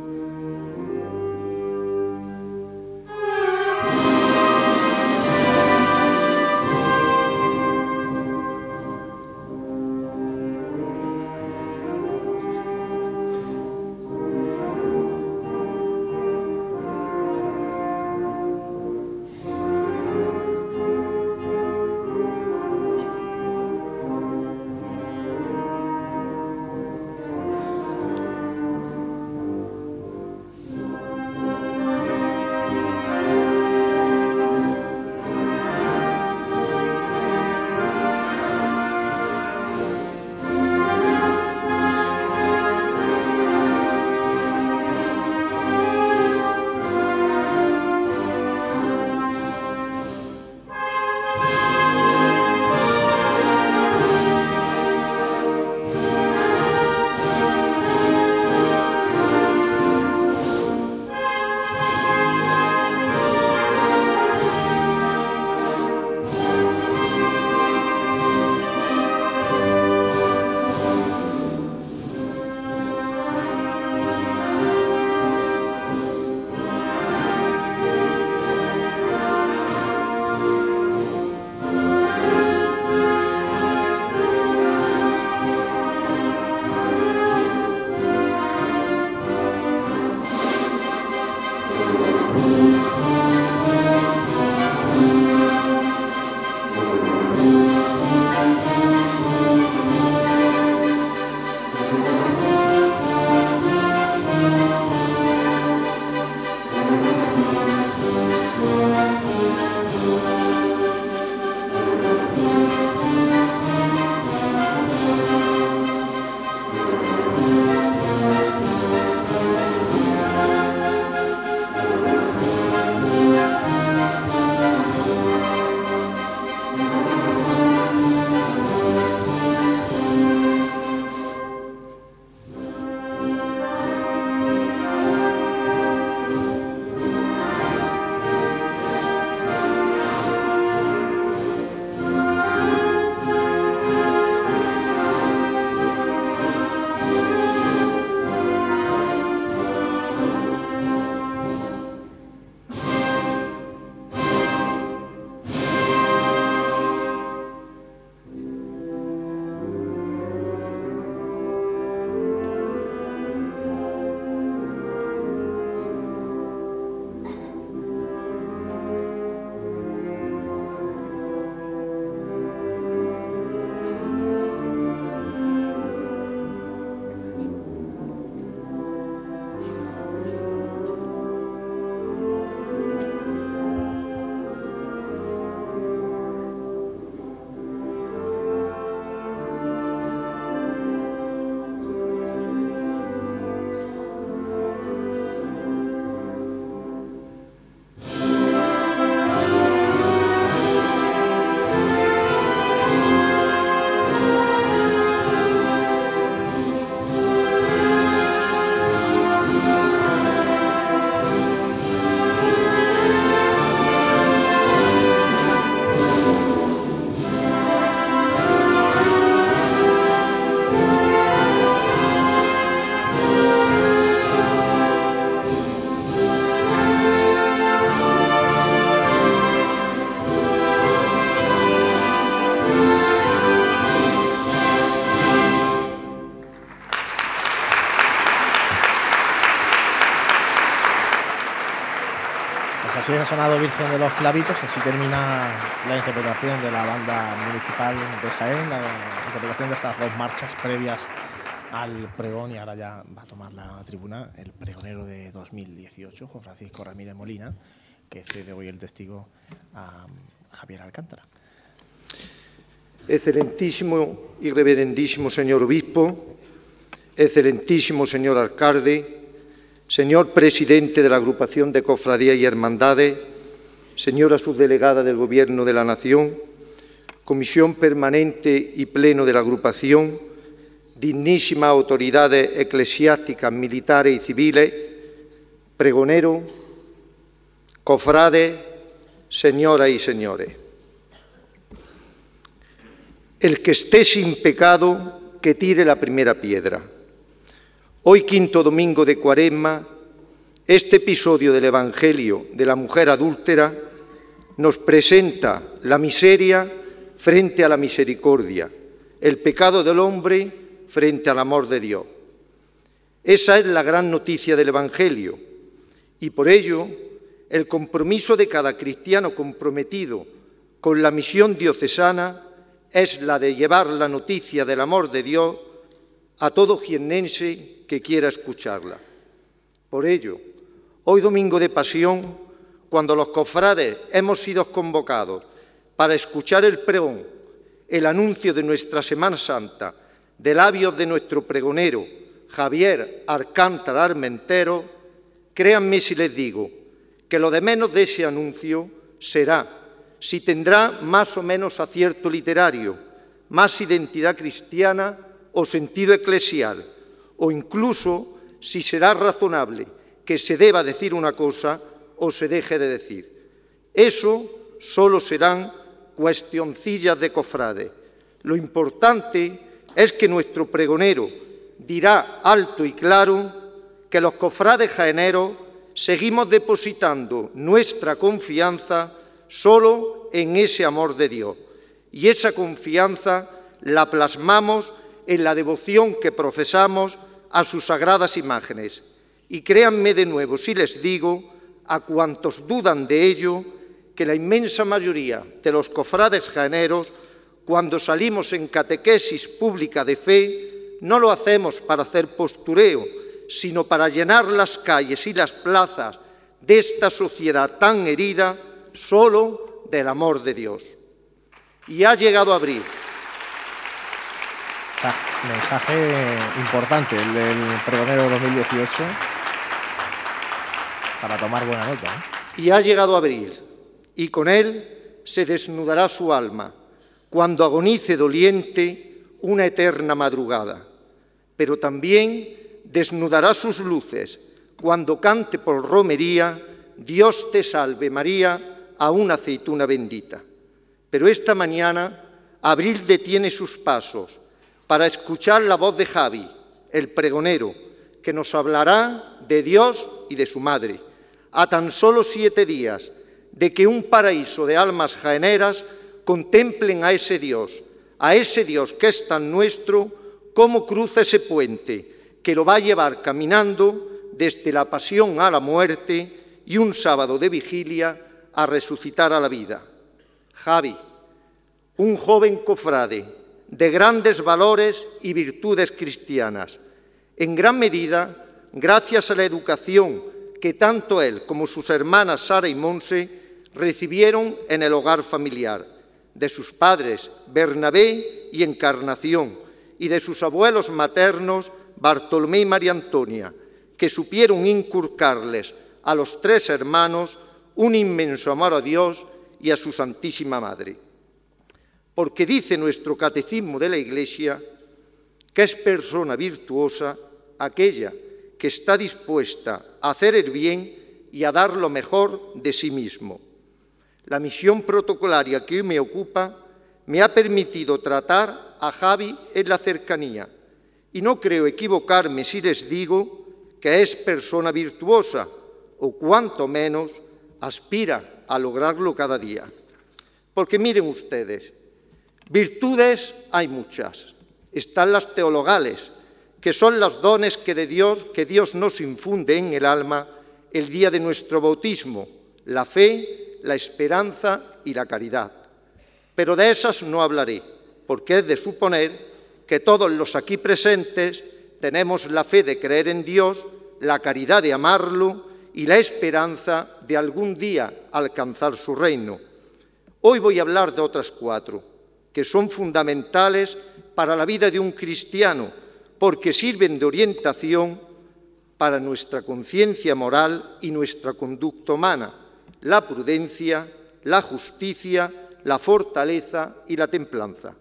Así ha sonado Virgen de los Clavitos, así termina la interpretación de la banda municipal de Jaén, la interpretación de estas dos marchas previas al pregón y ahora ya va a tomar la tribuna el pregonero de 2018, Juan Francisco Ramírez Molina, que cede hoy el testigo a Javier Alcántara. Excelentísimo y reverendísimo señor obispo, excelentísimo señor alcalde, señor presidente de la agrupación de cofradías y hermandades, señora subdelegada del Gobierno de la Nación, comisión permanente y pleno de la agrupación, dignísimas autoridades eclesiásticas, militares y civiles, pregonero, cofrades, señoras y señores. El que esté sin pecado, que tire la primera piedra. Hoy, quinto domingo de Cuaresma, este episodio del Evangelio de la mujer adúltera nos presenta la miseria frente a la misericordia, el pecado del hombre frente al amor de Dios. Esa es la gran noticia del Evangelio y por ello el compromiso de cada cristiano comprometido con la misión diocesana es la de llevar la noticia del amor de Dios a todo jiennense que quiera escucharla. Por ello, hoy domingo de pasión, cuando los cofrades hemos sido convocados para escuchar el pregón, el anuncio de nuestra Semana Santa, de labios de nuestro pregonero, Javier Arcántara Armentero, créanme si les digo que lo de menos de ese anuncio será si tendrá más o menos acierto literario, más identidad cristiana o sentido eclesial, o incluso si será razonable que se deba decir una cosa o se deje de decir. Eso solo serán cuestioncillas de cofrade. Lo importante es que nuestro pregonero dirá alto y claro que los cofrades jaeneros seguimos depositando nuestra confianza solo en ese amor de Dios. Y esa confianza la plasmamos en la devoción que profesamos a sus sagradas imágenes. Y créanme de nuevo si les digo, a cuantos dudan de ello, que la inmensa mayoría de los cofrades jaeneros, cuando salimos en catequesis pública de fe, no lo hacemos para hacer postureo, sino para llenar las calles y las plazas de esta sociedad tan herida solo del amor de Dios. Y ha llegado abril. Ah, mensaje importante el del pregonero 2018 para tomar buena nota. ¿eh? Y ha llegado abril, y con él se desnudará su alma cuando agonice doliente una eterna madrugada, pero también desnudará sus luces cuando cante por romería Dios te salve María, a una aceituna bendita. Pero esta mañana Abril detiene sus pasos para escuchar la voz de Javi, el pregonero, que nos hablará de Dios y de su madre, a tan solo siete días de que un paraíso de almas jaeneras contemplen a ese Dios, a ese Dios que es tan nuestro, cómo cruza ese puente que lo va a llevar caminando desde la pasión a la muerte y un sábado de vigilia a resucitar a la vida. Javi, un joven cofrade de grandes valores y virtudes cristianas, en gran medida gracias a la educación que tanto él como sus hermanas Sara y Monse recibieron en el hogar familiar, de sus padres Bernabé y Encarnación, y de sus abuelos maternos Bartolomé y María Antonia, que supieron inculcarles a los tres hermanos un inmenso amor a Dios y a su Santísima Madre. Porque dice nuestro catecismo de la Iglesia que es persona virtuosa aquella que está dispuesta a hacer el bien y a dar lo mejor de sí mismo. La misión protocolaria que hoy me ocupa me ha permitido tratar a Javi en la cercanía y no creo equivocarme si les digo que es persona virtuosa o cuanto menos aspira a lograrlo cada día. Porque miren ustedes, virtudes hay muchas. Están las teologales, que son los dones que de Dios, que Dios nos infunde en el alma el día de nuestro bautismo, la fe, la esperanza y la caridad. Pero de esas no hablaré, porque es de suponer que todos los aquí presentes tenemos la fe de creer en Dios, la caridad de amarlo y la esperanza de algún día alcanzar su reino. Hoy voy a hablar de otras cuatro, que son fundamentales para la vida de un cristiano, porque sirven de orientación para nuestra conciencia moral y nuestra conducta humana, la prudencia, la justicia, la fortaleza y la templanza.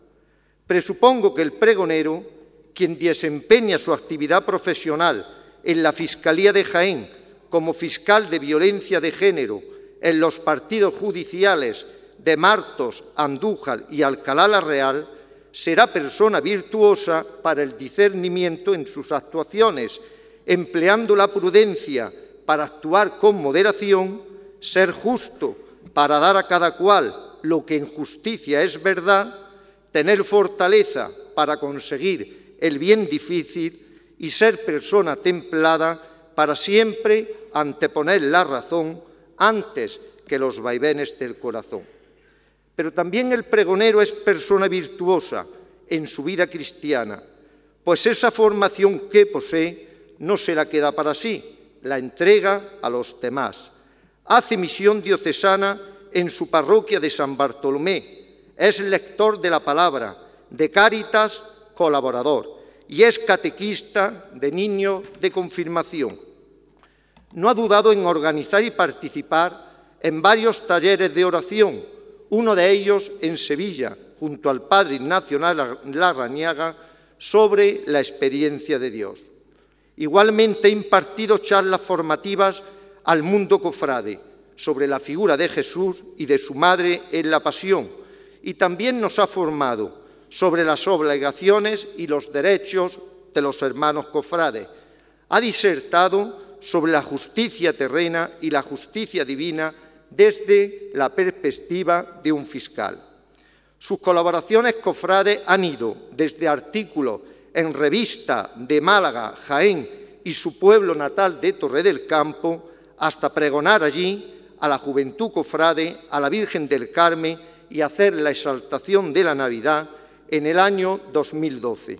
Presupongo que el pregonero, quien desempeña su actividad profesional en la Fiscalía de Jaén como fiscal de violencia de género en los partidos judiciales de Martos, Andújar y Alcalá la Real, será persona virtuosa para el discernimiento en sus actuaciones, empleando la prudencia para actuar con moderación, ser justo para dar a cada cual lo que en justicia es verdad, tener fortaleza para conseguir el bien difícil y ser persona templada para siempre anteponer la razón antes que los vaivenes del corazón. Pero también el pregonero es persona virtuosa en su vida cristiana, pues esa formación que posee no se la queda para sí, la entrega a los demás. Hace misión diocesana en su parroquia de San Bartolomé, es lector de la palabra, de Cáritas colaborador y es catequista de niño de confirmación. No ha dudado en organizar y participar en varios talleres de oración, uno de ellos en Sevilla, junto al padre Ignacio Larrañaga, sobre la experiencia de Dios. Igualmente ha impartido charlas formativas al mundo cofrade sobre la figura de Jesús y de su madre en la pasión, y también nos ha formado sobre las obligaciones y los derechos de los hermanos cofrades. Ha disertado sobre la justicia terrena y la justicia divina desde la perspectiva de un fiscal. Sus colaboraciones cofrades han ido desde artículos en revista de Málaga, Jaén y su pueblo natal de Torre del Campo, hasta pregonar allí a la juventud cofrade, a la Virgen del Carmen y hacer la exaltación de la Navidad en el año 2012.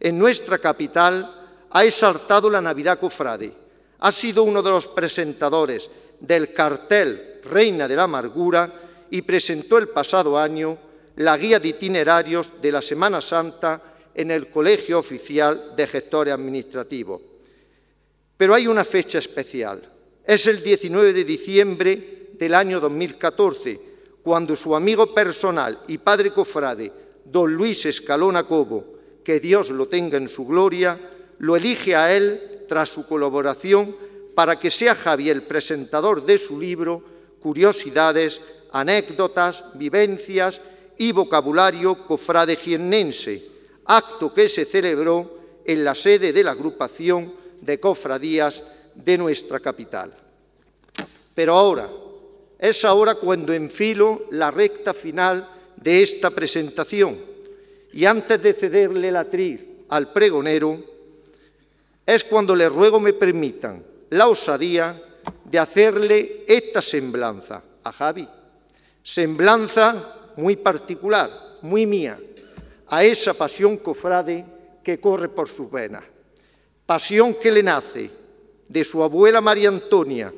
En nuestra capital ha exaltado la Navidad cofrade. Ha sido uno de los presentadores del cartel Reina de la Amargura y presentó el pasado año la guía de itinerarios de la Semana Santa en el Colegio Oficial de Gestores Administrativos. Pero hay una fecha especial. Es el 19 de diciembre del año 2014, cuando su amigo personal y padre cofrade, don Luis Escalona Cobo, que Dios lo tenga en su gloria, lo elige a él tras su colaboración para que sea Javi el presentador de su libro Curiosidades, anécdotas, vivencias y vocabulario cofrade jiennense, acto que se celebró en la sede de la agrupación de cofradías de nuestra capital. Pero ahora, es ahora cuando enfilo la recta final de esta presentación y antes de cederle la atriz al pregonero, es cuando le ruego me permitan la osadía de hacerle esta semblanza a Javi, semblanza muy particular, muy mía, a esa pasión cofrade que corre por sus venas, pasión que le nace de su abuela María Antonia,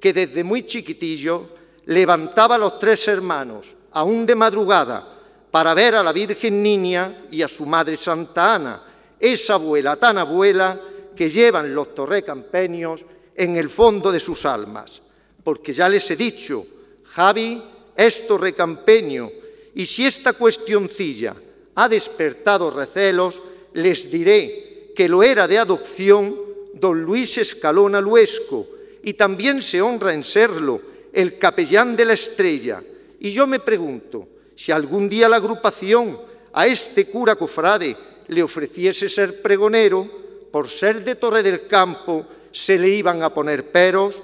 que desde muy chiquitillo levantaba a los tres hermanos, aún de madrugada, para ver a la Virgen Niña y a su madre Santa Ana, esa abuela tan abuela que llevan los torrecampenios en el fondo de sus almas. Porque ya les he dicho, Javi es torrecampeño, y si esta cuestioncilla ha despertado recelos, les diré que lo era de adopción don Luis Escalona Luesco, y también se honra en serlo el capellán de la estrella. Y yo me pregunto, si algún día la agrupación a este cura cofrade le ofreciese ser pregonero, por ser de Torre del Campo se le iban a poner peros,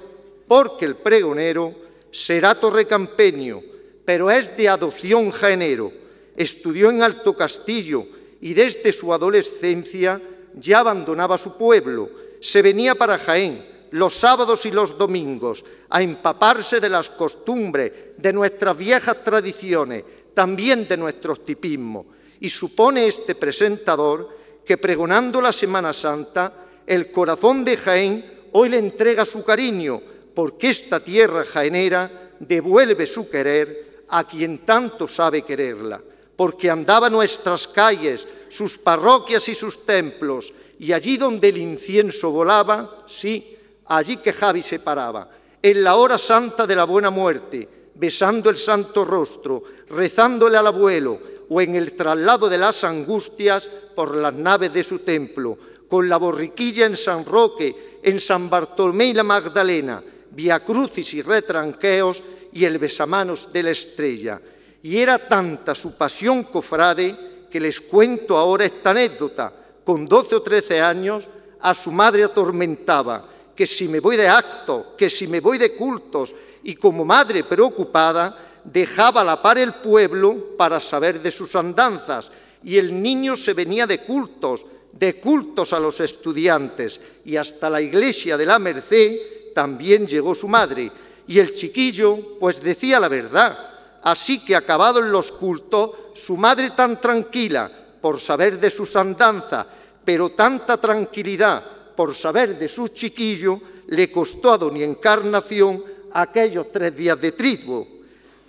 porque el pregonero será torrecampeño, pero es de adopción jaenero. Estudió en Alto Castillo y desde su adolescencia ya abandonaba su pueblo, se venía para Jaén los sábados y los domingos a empaparse de las costumbres, de nuestras viejas tradiciones, también de nuestros tipismos. Y supone este presentador que pregonando la Semana Santa, el corazón de Jaén hoy le entrega su cariño, porque esta tierra jaenera devuelve su querer a quien tanto sabe quererla. porque andaba nuestras calles, sus parroquias y sus templos, y allí donde el incienso volaba, sí, allí que Javi se paraba, en la hora santa de la buena muerte, besando el santo rostro, rezándole al abuelo, o en el traslado de las angustias por las naves de su templo, con la borriquilla en San Roque, en San Bartolomé y la Magdalena, via crucis y retranqueos y el besamanos de la estrella. Y era tanta su pasión cofrade que les cuento ahora esta anécdota. Con 12 o 13 años a su madre atormentaba, que si me voy de acto, que si me voy de cultos, y como madre preocupada, dejaba a la par el pueblo para saber de sus andanzas, y el niño se venía de cultos, de cultos a los estudiantes, y hasta la iglesia de la Merced también llegó su madre, y el chiquillo pues decía la verdad, así que acabado en los cultos, su madre tan tranquila por saber de sus andanzas, pero tanta tranquilidad por saber de su chiquillo, le costó a doña Encarnación aquellos tres días de triduo,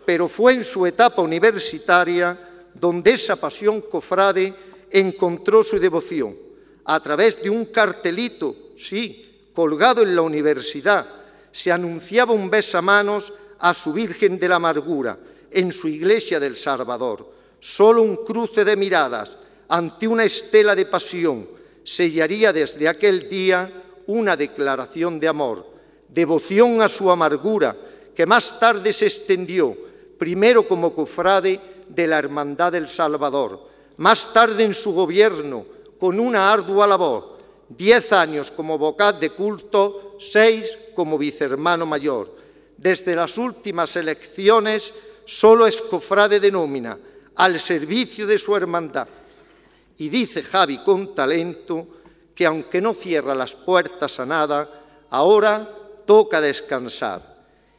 pero fue en su etapa universitaria donde esa pasión cofrade encontró su devoción, a través de un cartelito, sí, colgado en la universidad, se anunciaba un besamanos a su Virgen de la Amargura en su iglesia del Salvador. Solo un cruce de miradas ante una estela de pasión sellaría desde aquel día una declaración de amor, devoción a su amargura, que más tarde se extendió, primero como cofrade de la Hermandad del Salvador, más tarde en su gobierno, con una ardua labor, diez años como vocal de culto, seis como vicehermano mayor. Desde las últimas elecciones solo es cofrade de nómina, al servicio de su hermandad. Y dice Javi con talento que aunque no cierra las puertas a nada, ahora toca descansar.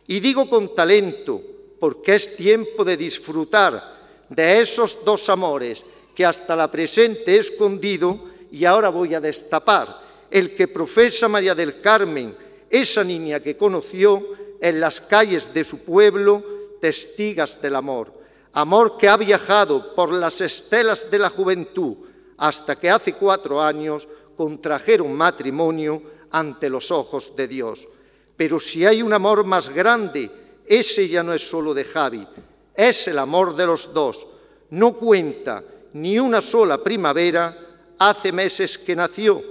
Y digo con talento porque es tiempo de disfrutar de esos dos amores que hasta la presente he escondido y ahora voy a destapar. El que profesa María del Carmen, esa niña que conoció en las calles de su pueblo, testigas del amor. Amor que ha viajado por las estelas de la juventud hasta que hace cuatro años contrajeron matrimonio ante los ojos de Dios. Pero si hay un amor más grande, ese ya no es solo de Javi, es el amor de los dos. No cuenta ni una sola primavera, hace meses que nació.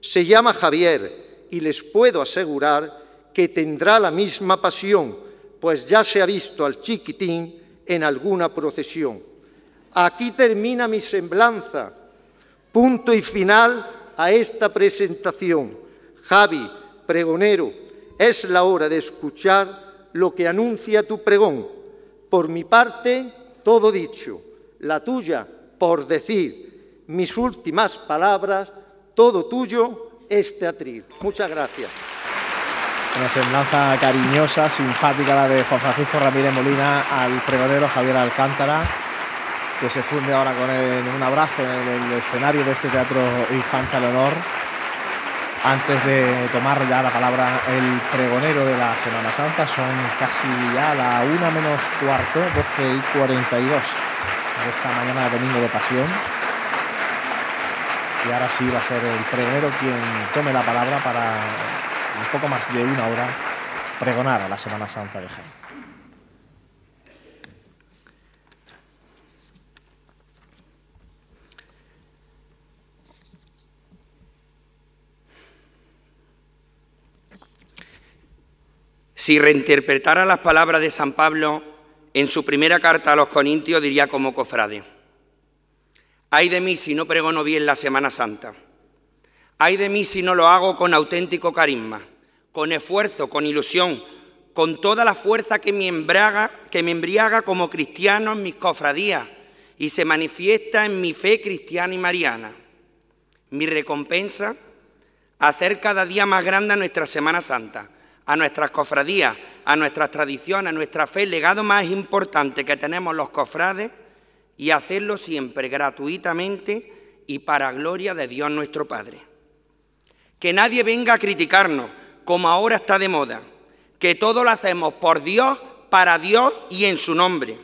Se llama Javier y les puedo asegurar que tendrá la misma pasión, pues ya se ha visto al chiquitín en alguna procesión. Aquí termina mi semblanza, punto y final a esta presentación. Javi, pregonero, es la hora de escuchar lo que anuncia tu pregón. Por mi parte, todo dicho. La tuya, por decir mis últimas palabras, todo tuyo este atril. Muchas gracias. Una semblanza cariñosa, simpática la de Juan Francisco Ramírez Molina al pregonero Javier Alcántara, que se funde ahora con él en un abrazo en el escenario de este Teatro Infanta Leonor. Antes de tomar ya la palabra el pregonero de la Semana Santa, son casi ya la una menos cuarto, 12 y 42 de esta mañana de domingo de pasión. Y ahora sí va a ser el pregonero quien tome la palabra para un poco más de una hora pregonar a la Semana Santa de Jaén. Si reinterpretara las palabras de San Pablo en su primera carta a los Corintios, diría como cofrade, ay de mí si no pregono bien la Semana Santa. Ay de mí si no lo hago con auténtico carisma, con esfuerzo, con ilusión, con toda la fuerza que me embriaga, que me embriaga como cristiano en mis cofradías y se manifiesta en mi fe cristiana y mariana. Mi recompensa, hacer cada día más grande nuestra Semana Santa, a nuestras cofradías, a nuestras tradiciones, a nuestra fe, el legado más importante que tenemos los cofrades y hacerlo siempre gratuitamente y para gloria de Dios nuestro Padre. Que nadie venga a criticarnos, como ahora está de moda. Que todo lo hacemos por Dios, para Dios y en su nombre.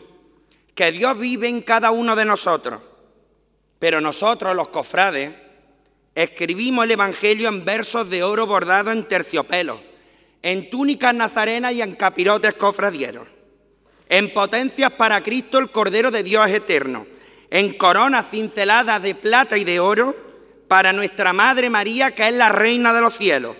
que Dios vive en cada uno de nosotros. Pero nosotros, los cofrades, escribimos el Evangelio en versos de oro bordado en terciopelo, en túnicas nazarenas y en capirotes cofradieros, en potencias para Cristo el Cordero de Dios eterno, en coronas cinceladas de plata y de oro para nuestra Madre María, que es la Reina de los cielos,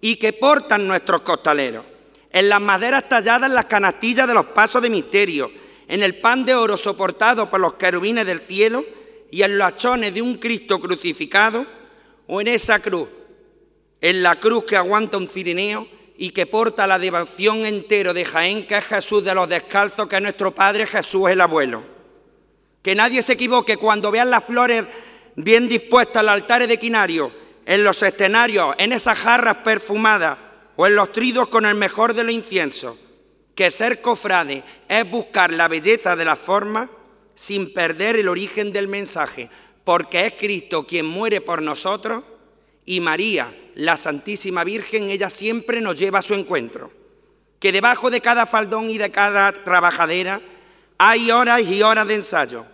y que portan nuestros costaleros, en las maderas talladas en las canastillas de los pasos de misterio, en el pan de oro soportado por los querubines del cielo y en los achones de un Cristo crucificado, o en esa cruz, en la cruz que aguanta un cirineo y que porta la devoción entero de Jaén, que es Jesús de los descalzos, que es nuestro Padre Jesús el abuelo. Que nadie se equivoque cuando vean las flores bien dispuestas al altar de quinario, en los escenarios, en esas jarras perfumadas o en los tridos con el mejor de los inciensos que ser cofrade es buscar la belleza de la forma sin perder el origen del mensaje, porque es Cristo quien muere por nosotros y María, la Santísima Virgen, ella siempre nos lleva a su encuentro. Que debajo de cada faldón y de cada trabajadera hay horas y horas de ensayo,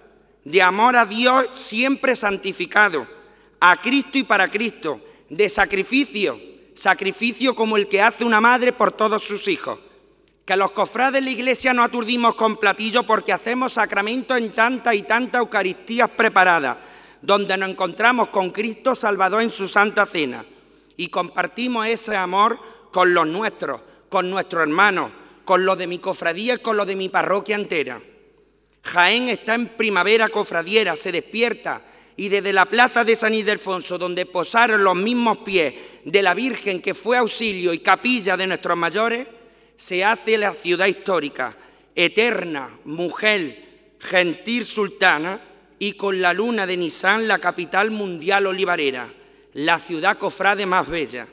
de amor a Dios siempre santificado, a Cristo y para Cristo, de sacrificio, sacrificio como el que hace una madre por todos sus hijos que los cofrades de la iglesia no aturdimos con platillo porque hacemos sacramento en tantas y tantas Eucaristías preparadas, donde nos encontramos con Cristo Salvador en su Santa Cena y compartimos ese amor con los nuestros, con nuestros hermanos, con los de mi cofradía y con los de mi parroquia entera. Jaén está en primavera cofradiera, se despierta y desde la plaza de San Ildefonso, donde posaron los mismos pies de la Virgen que fue auxilio y capilla de nuestros mayores, se hace la ciudad histórica, eterna, mujer, gentil sultana y con la luna de Nisan la capital mundial olivarera, la ciudad cofrade más bella.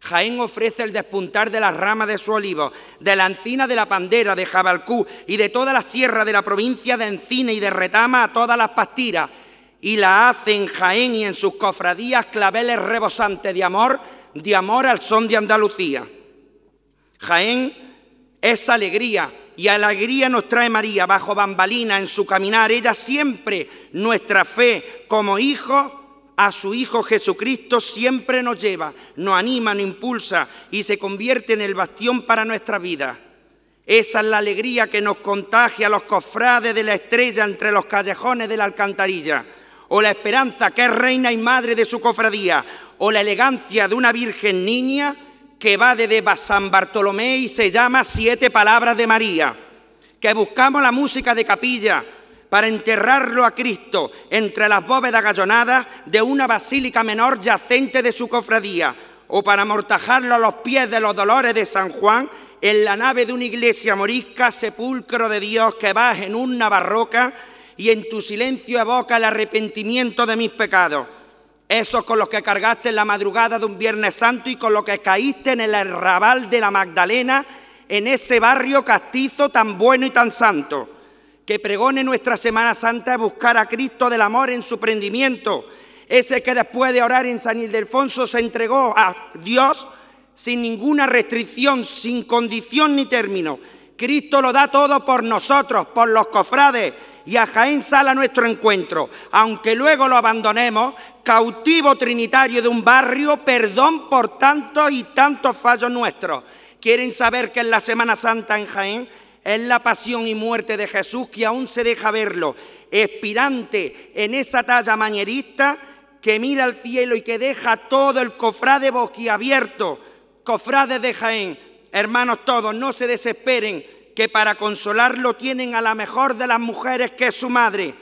Jaén ofrece el despuntar de las ramas de su olivo, de la encina de la pandera, de Jabalcú y de toda la sierra de la provincia de Encina y de Retama a todas las pastiras, y la hace en Jaén y en sus cofradías claveles rebosantes de amor, de amor al son de Andalucía. Jaén es alegría y alegría nos trae María bajo bambalina en su caminar. Ella siempre, nuestra fe como hijo, a su Hijo Jesucristo siempre nos lleva, nos anima, nos impulsa y se convierte en el bastión para nuestra vida. Esa es la alegría que nos contagia a los cofrades de la estrella entre los callejones de la alcantarilla, o la esperanza que es reina y madre de su cofradía, o la elegancia de una virgen niña que va desde San Bartolomé y se llama Siete Palabras de María, que buscamos la música de capilla para enterrarlo a Cristo entre las bóvedas gallonadas de una basílica menor yacente de su cofradía, o para amortajarlo a los pies de los dolores de San Juan en la nave de una iglesia morisca, sepulcro de Dios que vas en una barroca y en tu silencio evoca el arrepentimiento de mis pecados esos con los que cargaste en la madrugada de un Viernes Santo y con los que caíste en el arrabal de la Magdalena, en ese barrio castizo tan bueno y tan santo. Que pregone nuestra Semana Santa es buscar a Cristo del amor en su prendimiento, ese que después de orar en San Ildefonso se entregó a Dios sin ninguna restricción, sin condición ni término. Cristo lo da todo por nosotros, por los cofrades, y a Jaén sale a nuestro encuentro, aunque luego lo abandonemos, cautivo trinitario de un barrio, perdón por tantos y tantos fallos nuestros. ¿Quieren saber que en la Semana Santa en Jaén es la pasión y muerte de Jesús que aún se deja verlo, expirante en esa talla mañerista que mira al cielo y que deja todo el cofrade boquiabierto, cofrades de Jaén? Hermanos todos, no se desesperen que para consolarlo tienen a la mejor de las mujeres que es su madre.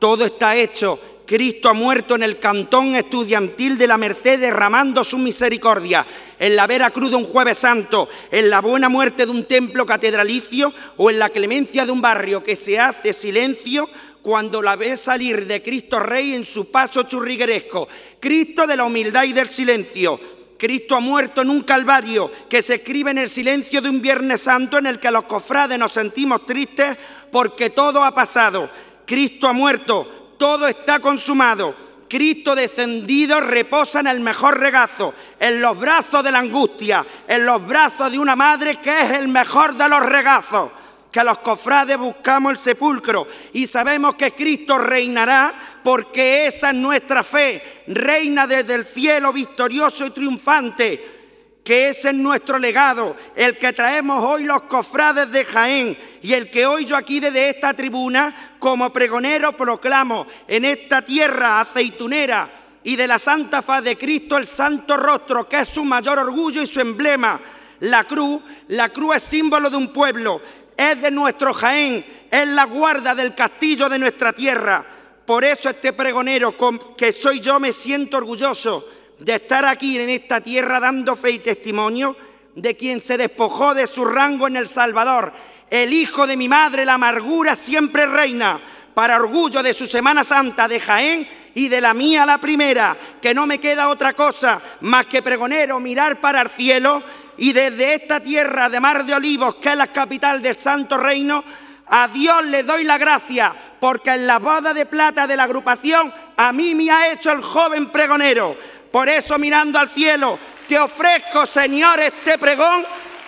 Todo está hecho. Cristo ha muerto en el cantón estudiantil de la Merced derramando su misericordia, en la vera cruz de un jueves santo, en la buena muerte de un templo catedralicio o en la clemencia de un barrio que se hace silencio cuando la ve salir de Cristo Rey en su paso churrigueresco. Cristo de la humildad y del silencio Cristo ha muerto en un calvario que se escribe en el silencio de un Viernes Santo en el que los cofrades nos sentimos tristes porque todo ha pasado. Cristo ha muerto, todo está consumado. Cristo descendido reposa en el mejor regazo, en los brazos de la angustia, en los brazos de una madre que es el mejor de los regazos. Que los cofrades buscamos el sepulcro y sabemos que Cristo reinará porque esa es nuestra fe, reina desde el cielo victorioso y triunfante, que ese es nuestro legado, el que traemos hoy los cofrades de Jaén y el que hoy yo aquí desde esta tribuna como pregonero proclamo en esta tierra aceitunera y de la santa faz de Cristo el santo rostro, que es su mayor orgullo y su emblema. La cruz, la cruz es símbolo de un pueblo, es de nuestro Jaén, es la guarda del castillo de nuestra tierra. Por eso este pregonero que soy yo me siento orgulloso de estar aquí en esta tierra dando fe y testimonio de quien se despojó de su rango en El Salvador. El hijo de mi madre, la amargura siempre reina, para orgullo de su Semana Santa de Jaén y de la mía la primera, que no me queda otra cosa más que pregonero mirar para el cielo y desde esta tierra de Mar de Olivos, que es la capital del Santo Reino, a Dios le doy la gracia, porque en la boda de plata de la agrupación a mí me ha hecho el joven pregonero. Por eso mirando al cielo, te ofrezco, Señor, este pregón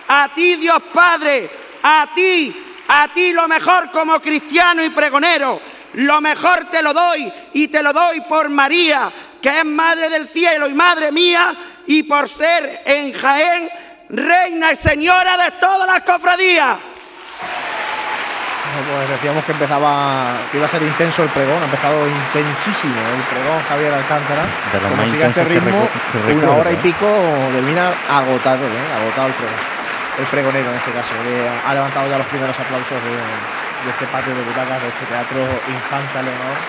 a ti, Dios Padre, a ti, a ti lo mejor como cristiano y pregonero. Lo mejor te lo doy y te lo doy por María, que es Madre del Cielo y Madre mía, y por ser en Jaén Reina y Señora de todas las cofradías. pues decíamos que empezaba, que iba a ser intenso el pregón, ha empezado intensísimo el pregón Javier Alcántara. Como siga este ritmo, una hora y pico termina agotado, ¿eh? agotado el pregón. El pregonero en este caso, que ha levantado ya los primeros aplausos de, este patio de butacas, de este teatro Infanta Leonor.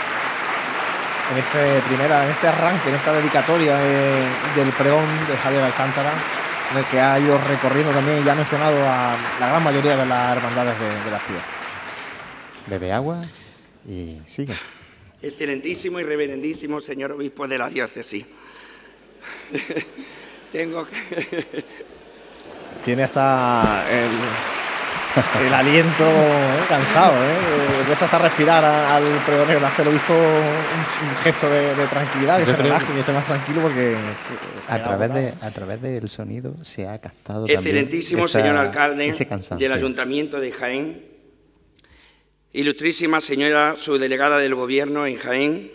En este primera, en este arranque, en esta dedicatoria del pregón de Javier Alcántara, en el que ha ido recorriendo también, ya ha mencionado a la gran mayoría de las hermandades de, la ciudad. Bebe agua y sigue. Excelentísimo y reverendísimo señor obispo de la diócesis. Tengo que... Tiene hasta el el aliento eh, cansado, ¿eh? Empieza hasta respirar al pregonero, hace el obispo un, gesto de, tranquilidad, que se relaje y esté más tranquilo porque... A través, de, a través del sonido se ha captado Excelentísimo señor alcalde del Ayuntamiento de Jaén, ilustrísima señora subdelegada del Gobierno en Jaén,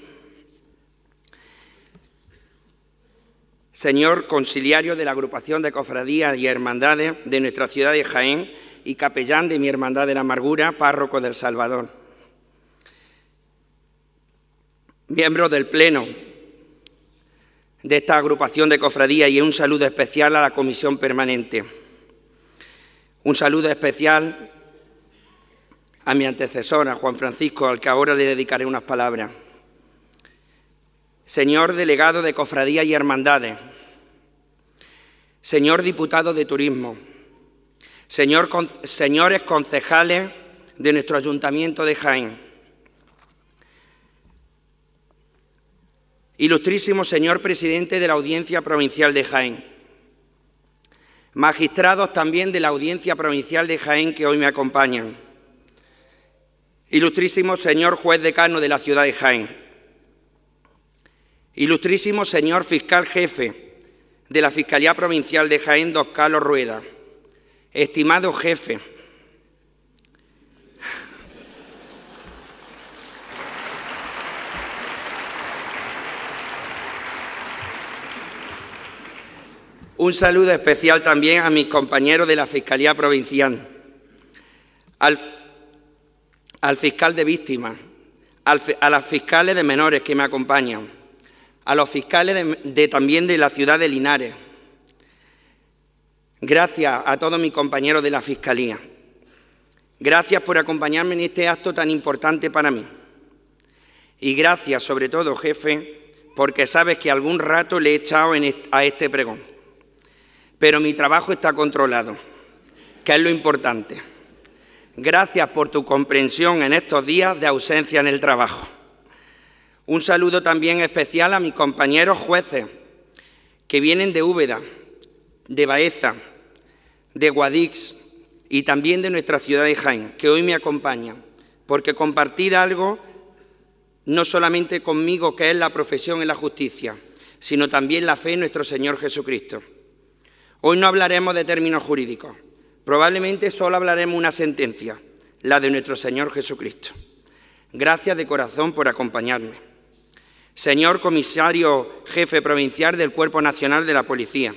señor conciliario de la agrupación de cofradías y hermandades de nuestra ciudad de Jaén, y capellán de mi Hermandad de la Amargura, párroco del Salvador. Miembro del Pleno de esta agrupación de cofradía y un saludo especial a la Comisión Permanente. Un saludo especial a mi antecesora, Juan Francisco, al que ahora le dedicaré unas palabras. Señor delegado de cofradía y hermandades, señor diputado de turismo, señores concejales de nuestro Ayuntamiento de Jaén, ilustrísimo señor presidente de la Audiencia Provincial de Jaén, magistrados también de la Audiencia Provincial de Jaén que hoy me acompañan, ilustrísimo señor juez decano de la ciudad de Jaén, ilustrísimo señor fiscal jefe de la Fiscalía Provincial de Jaén, don Carlos Rueda, Estimado jefe, un saludo especial también a mis compañeros de la Fiscalía Provincial, al, fiscal de víctimas, a las fiscales de menores que me acompañan, a los fiscales de, también de la ciudad de Linares, Gracias a todos mis compañeros de la Fiscalía. Gracias por acompañarme en este acto tan importante para mí. Y gracias sobre todo, jefe, porque sabes que algún rato le he echado a este pregón. Pero mi trabajo está controlado, que es lo importante. Gracias por tu comprensión en estos días de ausencia en el trabajo. Un saludo también especial a mis compañeros jueces que vienen de Úbeda, de Baeza, de Guadix y también de nuestra ciudad de Jaén, que hoy me acompañan, porque compartir algo no solamente conmigo, que es la profesión en la justicia, sino también la fe en nuestro Señor Jesucristo. Hoy no hablaremos de términos jurídicos, probablemente solo hablaremos una sentencia, la de nuestro Señor Jesucristo. Gracias de corazón por acompañarme. Señor Comisario Jefe Provincial del Cuerpo Nacional de la Policía,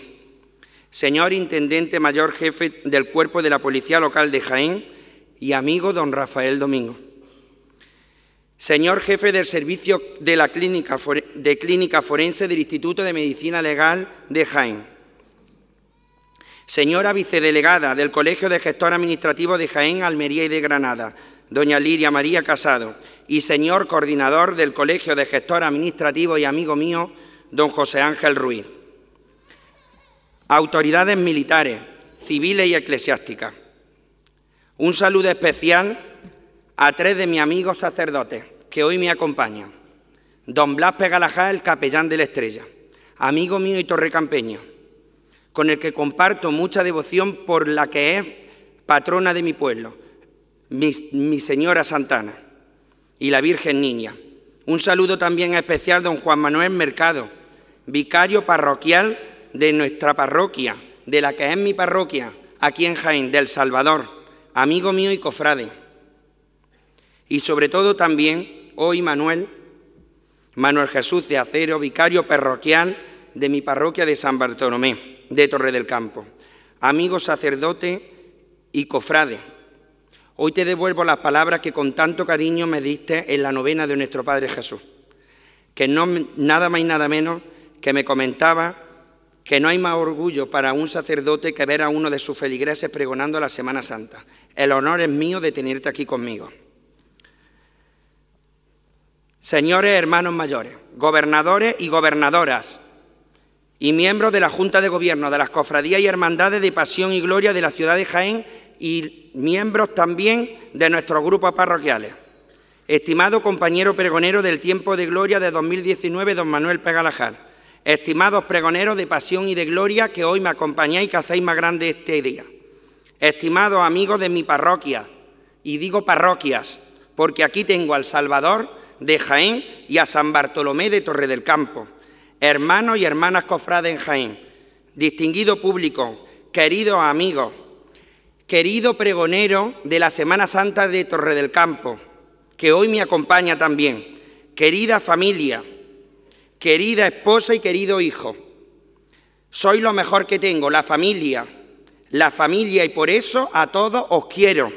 Señor Intendente Mayor Jefe del Cuerpo de la Policía Local de Jaén y amigo don Rafael Domingo. Señor Jefe del Servicio de la Clínica, Forense del Instituto de Medicina Legal de Jaén. Señora Vicedelegada del Colegio de Gestor Administrativo de Jaén, Almería y de Granada, doña Liria María Casado. Y señor Coordinador del Colegio de Gestor Administrativo y amigo mío, don José Ángel Ruiz. Autoridades militares, civiles y eclesiásticas. Un saludo especial a tres de mis amigos sacerdotes que hoy me acompañan. Don Blas Pegalajá, el capellán de la Estrella, amigo mío y torrecampeño, con el que comparto mucha devoción por la que es patrona de mi pueblo, mi, mi señora Santana y la Virgen Niña. Un saludo también especial a don Juan Manuel Mercado, vicario parroquial de nuestra parroquia, de la que es mi parroquia, aquí en Jaén, del Salvador, amigo mío y cofrade. Y sobre todo también hoy Manuel, Manuel Jesús de Acero, vicario parroquial de mi parroquia de San Bartolomé, de Torre del Campo, amigo sacerdote y cofrade. Hoy te devuelvo las palabras que con tanto cariño me diste en la novena de nuestro Padre Jesús, que no nada más y nada menos que me comentaba que no hay más orgullo para un sacerdote que ver a uno de sus feligreses pregonando la Semana Santa. El honor es mío de tenerte aquí conmigo. Señores hermanos mayores, gobernadores y gobernadoras, y miembros de la Junta de Gobierno de las Cofradías y Hermandades de Pasión y Gloria de la ciudad de Jaén y miembros también de nuestros grupos parroquiales. Estimado compañero pregonero del tiempo de gloria de 2019, don Manuel Pegalajar Estimados pregoneros de pasión y de gloria que hoy me acompañáis y que hacéis más grande este día. Estimados amigos de mi parroquia, y digo parroquias, porque aquí tengo al Salvador de Jaén y a San Bartolomé de Torre del Campo, hermanos y hermanas cofrades en Jaén, distinguido público, queridos amigos, querido pregonero de la Semana Santa de Torre del Campo, que hoy me acompaña también, querida familia, querida esposa y querido hijo. Soy lo mejor que tengo, la familia, la familia y por eso a todos os quiero.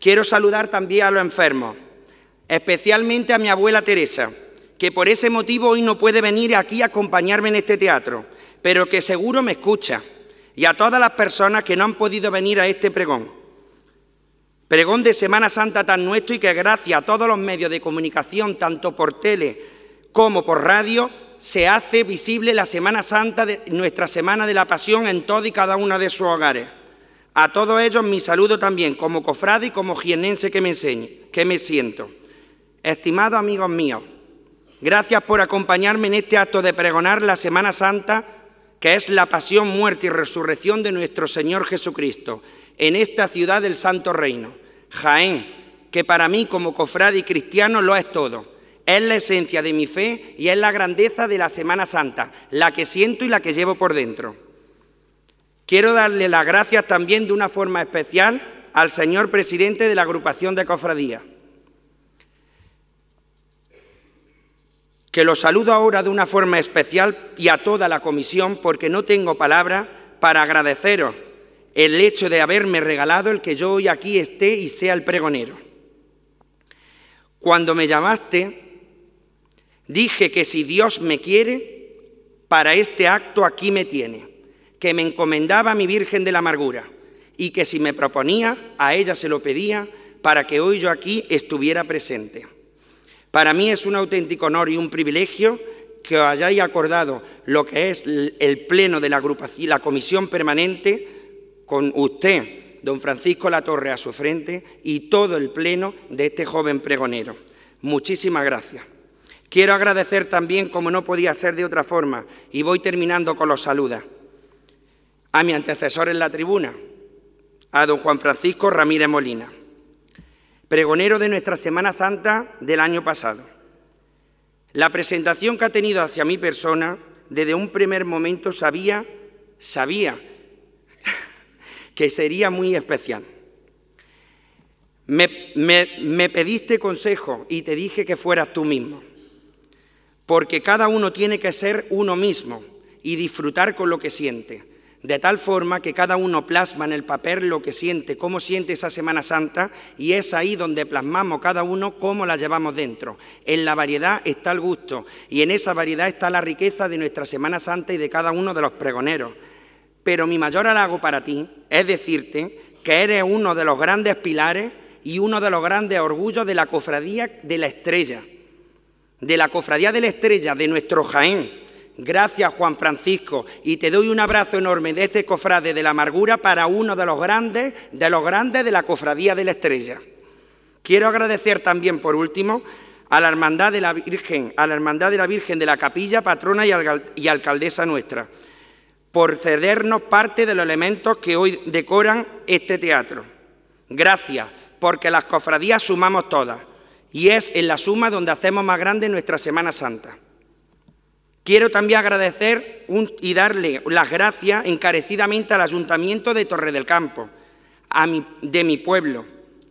Quiero saludar también a los enfermos, especialmente a mi abuela Teresa, que por ese motivo hoy no puede venir aquí a acompañarme en este teatro, pero que seguro me escucha, y a todas las personas que no han podido venir a este pregón. Pregón de Semana Santa tan nuestro y que gracias a todos los medios de comunicación, tanto por tele como por radio se hace visible la Semana Santa, de, nuestra Semana de la Pasión en todo y cada una de sus hogares. A todos ellos mi saludo también como cofrade y como jienense que me, enseñe, que me siento. Estimados amigos míos, gracias por acompañarme en este acto de pregonar la Semana Santa, que es la pasión, muerte y resurrección de nuestro Señor Jesucristo, en esta ciudad del Santo Reino, Jaén, que para mí como cofrade y cristiano lo es todo es la esencia de mi fe y es la grandeza de la Semana Santa, la que siento y la que llevo por dentro. Quiero darle las gracias también de una forma especial al señor presidente de la agrupación de cofradías, que lo saludo ahora de una forma especial y a toda la comisión porque no tengo palabras para agradeceros el hecho de haberme regalado el que yo hoy aquí esté y sea el pregonero. Cuando me llamaste, Dije que si Dios me quiere, para este acto aquí me tiene, que me encomendaba a mi Virgen de la Amargura y que si me proponía, a ella se lo pedía para que hoy yo aquí estuviera presente. Para mí es un auténtico honor y un privilegio que os hayáis acordado lo que es el pleno de la agrupación, la comisión permanente con usted, don Francisco Latorre, a su frente y todo el pleno de este joven pregonero. Muchísimas gracias. Quiero agradecer también, como no podía ser de otra forma, y voy terminando con los saludos, a mi antecesor en la tribuna, a don Juan Francisco Ramírez Molina, pregonero de nuestra Semana Santa del año pasado. La presentación que ha tenido hacia mi persona, desde un primer momento sabía, sabía que sería muy especial. Me, pediste consejo y te dije que fueras tú mismo, porque cada uno tiene que ser uno mismo y disfrutar con lo que siente, de tal forma que cada uno plasma en el papel lo que siente, cómo siente esa Semana Santa, y es ahí donde plasmamos cada uno cómo la llevamos dentro. En la variedad está el gusto, y en esa variedad está la riqueza de nuestra Semana Santa y de cada uno de los pregoneros. Pero mi mayor halago para ti es decirte que eres uno de los grandes pilares y uno de los grandes orgullos de la cofradía de la estrella, de la cofradía de la estrella de nuestro Jaén. Gracias Juan Francisco y te doy un abrazo enorme de este cofrade de la amargura para uno de los grandes, de los grandes de la cofradía de la estrella. Quiero agradecer también por último a la Hermandad de la Virgen, a la Hermandad de la Virgen de la Capilla, patrona y alcaldesa nuestra, por cedernos parte de los elementos que hoy decoran este teatro. Gracias porque las cofradías sumamos todas y es en la suma donde hacemos más grande nuestra Semana Santa. Quiero también agradecer y darle las gracias encarecidamente al Ayuntamiento de Torre del Campo, de mi pueblo,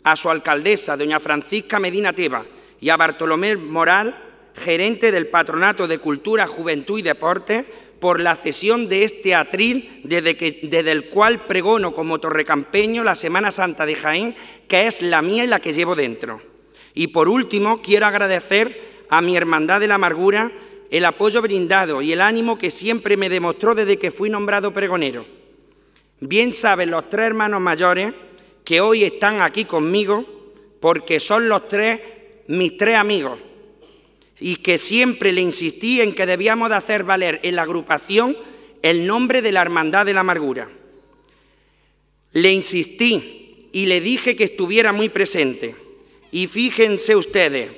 a su alcaldesa, doña Francisca Medina Teba, y a Bartolomé Moral, gerente del Patronato de Cultura, Juventud y Deporte, por la cesión de este atril desde el cual pregono como torrecampeño la Semana Santa de Jaén, que es la mía y la que llevo dentro. Y por último, quiero agradecer a mi Hermandad de la Amargura el apoyo brindado y el ánimo que siempre me demostró desde que fui nombrado pregonero. Bien saben los tres hermanos mayores que hoy están aquí conmigo porque son los tres mis tres amigos y que siempre le insistí en que debíamos de hacer valer en la agrupación el nombre de la Hermandad de la Amargura. Le insistí y le dije que estuviera muy presente. Y fíjense ustedes,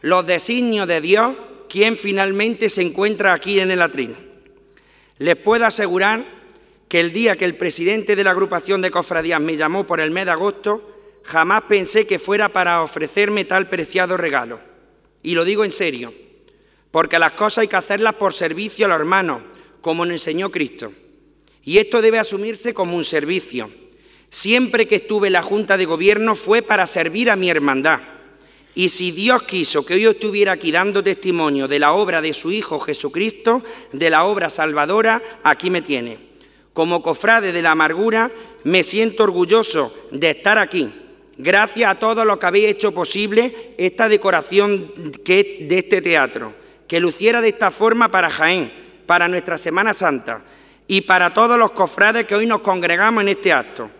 los designios de Dios, quien finalmente se encuentra aquí en el atril. Les puedo asegurar que el día que el presidente de la agrupación de cofradías me llamó por el mes de agosto, jamás pensé que fuera para ofrecerme tal preciado regalo. Y lo digo en serio, porque las cosas hay que hacerlas por servicio a los hermanos, como nos enseñó Cristo. Y esto debe asumirse como un servicio. Siempre que estuve en la Junta de Gobierno fue para servir a mi hermandad. Y si Dios quiso que yo estuviera aquí dando testimonio de la obra de su Hijo Jesucristo, de la obra salvadora, aquí me tiene. Como cofrade de la amargura, me siento orgulloso de estar aquí Gracias a todos los que habéis hecho posible esta decoración de este teatro, que luciera de esta forma para Jaén, para nuestra Semana Santa y para todos los cofrades que hoy nos congregamos en este acto.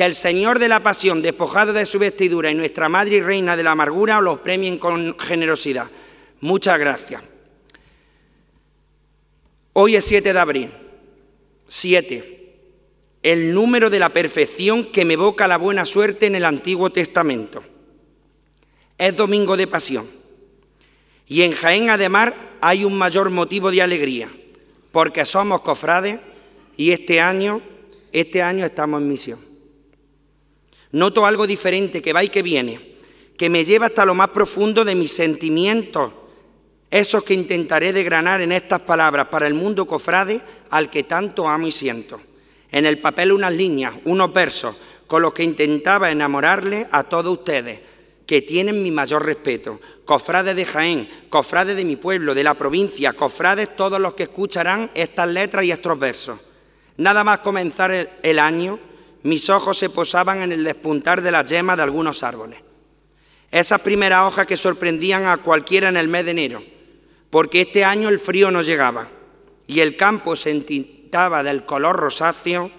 Que el Señor de la Pasión, despojado de su vestidura, y nuestra Madre y Reina de la Amargura os los premien con generosidad. Muchas gracias. Hoy es 7 de abril. 7 el número de la perfección que me evoca la buena suerte en el Antiguo Testamento. Es domingo de pasión. Y en Jaén además hay un mayor motivo de alegría, porque somos cofrades y este año, este año estamos en misión. Noto algo diferente que va y que viene, que me lleva hasta lo más profundo de mis sentimientos, esos que intentaré degranar en estas palabras para el mundo cofrade al que tanto amo y siento en el papel unas líneas, unos versos, con los que intentaba enamorarle a todos ustedes, que tienen mi mayor respeto. Cofrades de Jaén, cofrades de mi pueblo, de la provincia, cofrades todos los que escucharán estas letras y estos versos. Nada más comenzar el, el año, mis ojos se posaban en el despuntar de las yemas de algunos árboles. Esas primeras hojas que sorprendían a cualquiera en el mes de enero, porque este año el frío no llegaba y el campo se del color rosáceo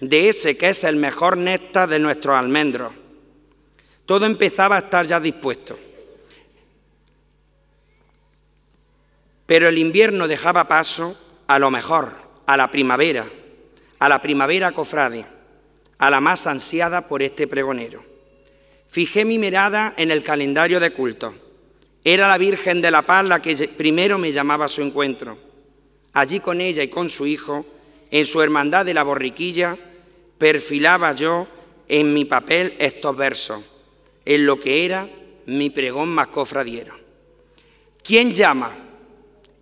de ese que es el mejor néctar de nuestros almendros. Todo empezaba a estar ya dispuesto. Pero el invierno dejaba paso a lo mejor, a la primavera, a la primavera cofrade, a la más ansiada por este pregonero. Fijé mi mirada en el calendario de culto. Era la Virgen de la Paz la que primero me llamaba a su encuentro. Allí con ella y con su hijo, en su hermandad de la borriquilla, perfilaba yo en mi papel estos versos, en lo que era mi pregón más cofradiero. ¿Quién llama?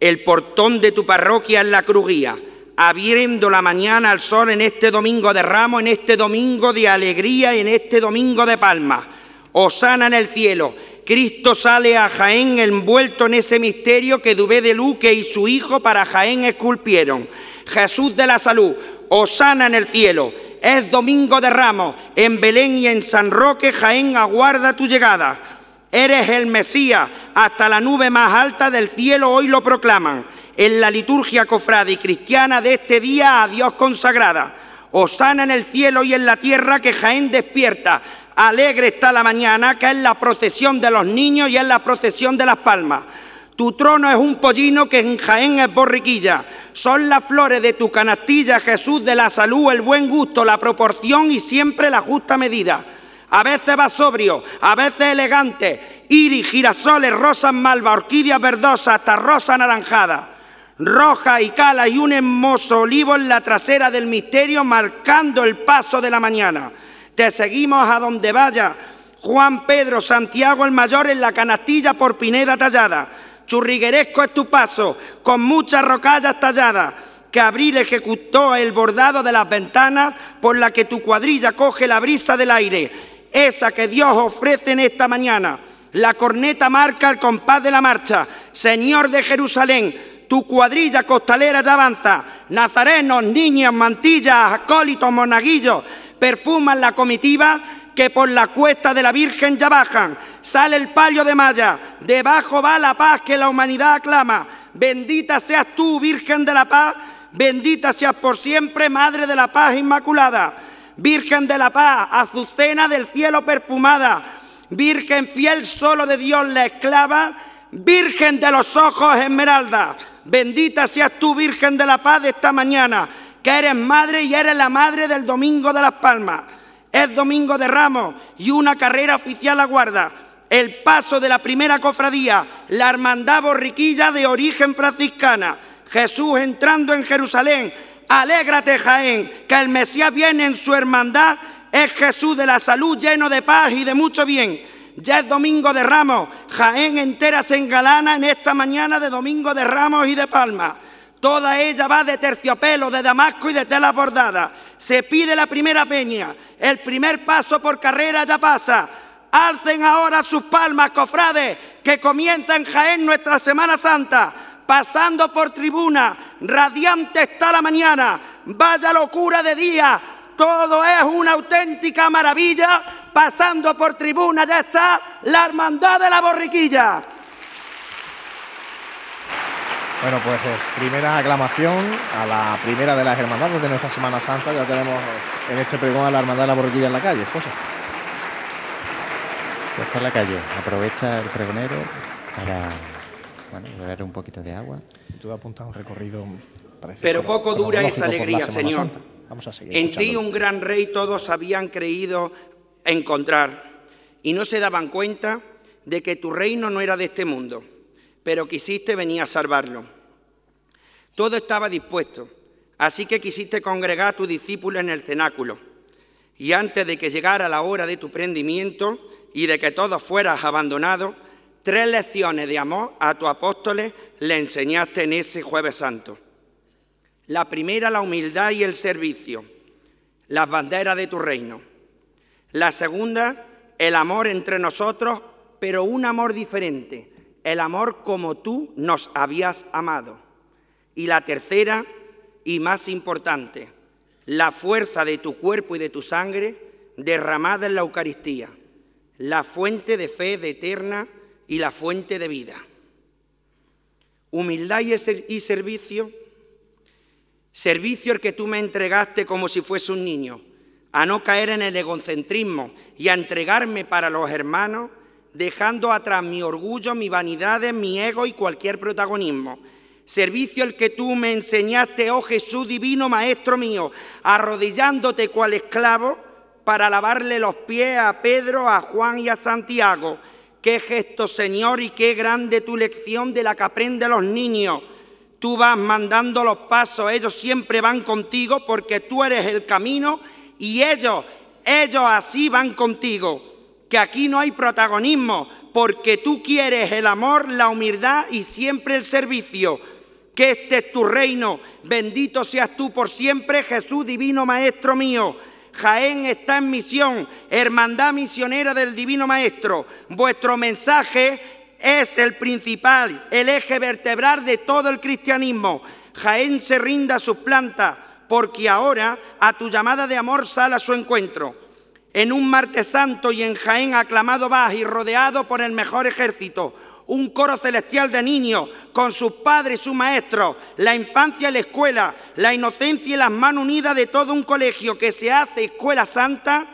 El portón de tu parroquia en la crujía, abriendo la mañana al sol en este domingo de ramo, en este domingo de alegría en este domingo de palma. Osana en el cielo. Cristo sale a Jaén envuelto en ese misterio que Dubé de Luque y su hijo para Jaén esculpieron. Jesús de la salud, Osana en el cielo. Es domingo de ramos. En Belén y en San Roque, Jaén aguarda tu llegada. Eres el Mesías. Hasta la nube más alta del cielo hoy lo proclaman. En la liturgia cofrada y cristiana de este día a Dios consagrada. Osana en el cielo y en la tierra que Jaén despierta. Alegre está la mañana, que es la procesión de los niños y es la procesión de las palmas. Tu trono es un pollino que en Jaén es borriquilla. Son las flores de tu canastilla, Jesús, de la salud, el buen gusto, la proporción y siempre la justa medida. A veces va sobrio, a veces elegante, iris, girasoles, rosas malva, orquídeas verdosas, hasta rosa anaranjada. Roja y cala y un hermoso olivo en la trasera del misterio marcando el paso de la mañana. Te seguimos a donde vaya. Juan Pedro Santiago el Mayor en la canastilla por Pineda tallada. Churrigueresco es tu paso, con muchas rocallas talladas, que Abril ejecutó el bordado de las ventanas por la que tu cuadrilla coge la brisa del aire, esa que Dios ofrece en esta mañana. La corneta marca el compás de la marcha. Señor de Jerusalén, tu cuadrilla costalera ya avanza. Nazarenos, niñas, mantillas, acólitos, monaguillos, perfuman la comitiva que por la cuesta de la Virgen ya bajan sale el palio de malla, debajo va la paz que la humanidad aclama. Bendita seas tú, Virgen de la Paz, bendita seas por siempre, Madre de la Paz Inmaculada. Virgen de la Paz, azucena del cielo perfumada, Virgen fiel solo de Dios la esclava, Virgen de los ojos esmeralda. Bendita seas tú, Virgen de la Paz, de esta mañana, que eres madre y eres la madre del Domingo de las Palmas. Es Domingo de Ramos y una carrera oficial aguarda el paso de la primera cofradía, la hermandad borriquilla de origen franciscana. Jesús entrando en Jerusalén. Alégrate, Jaén, que el Mesías viene en su hermandad. Es Jesús de la salud lleno de paz y de mucho bien. Ya es domingo de ramos. Jaén entera se engalana en esta mañana de domingo de ramos y de palma. Toda ella va de terciopelo, de damasco y de tela bordada. Se pide la primera peña. El primer paso por carrera ya pasa. Alcen ahora sus palmas, cofrades, que comienza en Jaén nuestra Semana Santa, pasando por tribuna, radiante está la mañana, vaya locura de día, todo es una auténtica maravilla, pasando por tribuna ya está la hermandad de la borriquilla. Bueno, pues eh, primera aclamación a la primera de las hermandades de nuestra Semana Santa. Ya tenemos en este pregón a la hermandad de la borriquilla en la calle, José. Pues está en la calle. Aprovecha el pregonero para bueno, beber un poquito de agua. Tú apuntas un recorrido. Parece Pero poco dura esa alegría, Señor. Santa. Vamos a seguir. En ti un gran rey todos habían creído encontrar y no se daban cuenta de que tu reino no era de este mundo, pero quisiste venir a salvarlo. Todo estaba dispuesto, así que quisiste congregar a tus discípulos en el cenáculo. Y antes de que llegara la hora de tu prendimiento y de que todos fueras abandonados, tres lecciones de amor a tus apóstoles le enseñaste en ese jueves santo. La primera, la humildad y el servicio, las banderas de tu reino. La segunda, el amor entre nosotros, pero un amor diferente, el amor como tú nos habías amado. Y la tercera, y más importante, la fuerza de tu cuerpo y de tu sangre derramada en la Eucaristía, la fuente de fe de eterna y la fuente de vida. Humildad y ser- y servicio Servicio el que tú me entregaste como si fuese un niño, a no caer en el egocentrismo y a entregarme para los hermanos, dejando atrás mi orgullo, mi vanidad, mi ego y cualquier protagonismo. Servicio el que tú me enseñaste, oh Jesús divino Maestro mío, arrodillándote cual esclavo para lavarle los pies a Pedro, a Juan y a Santiago. Qué gesto, Señor, y qué grande tu lección de la que aprenden los niños. Tú vas mandando los pasos, ellos siempre van contigo porque tú eres el camino y ellos, ellos así van contigo. Que aquí no hay protagonismo porque tú quieres el amor, la humildad y siempre el servicio. Que este es tu reino, bendito seas tú por siempre, Jesús divino Maestro mío. Jaén está en misión, hermandad misionera del Divino Maestro. Vuestro mensaje es el principal, el eje vertebral de todo el cristianismo. Jaén se rinda a sus plantas, porque ahora a tu llamada de amor sale a su encuentro. En un martes santo y en Jaén aclamado vas y rodeado por el mejor ejército, un coro celestial de niños con sus padres y sus maestros, la infancia y la escuela, la inocencia y las manos unidas de todo un colegio que se hace escuela santa,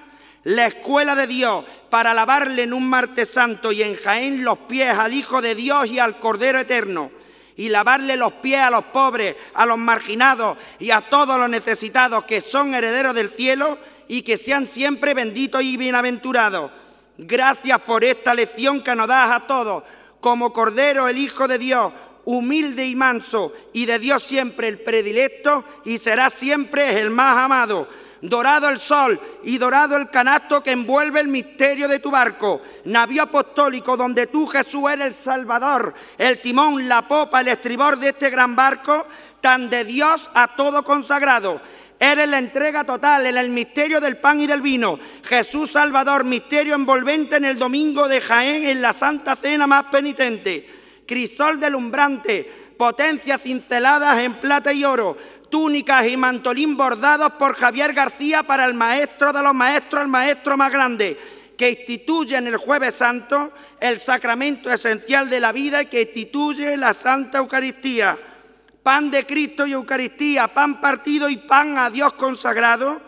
la escuela de Dios, para alabarle en un martes santo y en Jaén los pies al Hijo de Dios y al Cordero Eterno y lavarle los pies a los pobres, a los marginados y a todos los necesitados que son herederos del cielo y que sean siempre benditos y bienaventurados. Gracias por esta lección que nos das a todos. Como Cordero, el Hijo de Dios, humilde y manso, y de Dios siempre el predilecto, y será siempre el más amado dorado el sol y dorado el canasto que envuelve el misterio de tu barco, navío apostólico donde tú Jesús eres el Salvador, el timón, la popa, el estribor de este gran barco, tan de Dios a todo consagrado. Eres la entrega total en el misterio del pan y del vino. Jesús Salvador, misterio envolvente en el domingo de Jaén, en la Santa Cena más penitente. Crisol delumbrante, potencias cinceladas en plata y oro túnicas y mantolín bordados por Javier García para el maestro de los maestros, el maestro más grande, que instituye en el jueves santo el sacramento esencial de la vida y que instituye la Santa Eucaristía. Pan de Cristo y Eucaristía, pan partido y pan a Dios consagrado,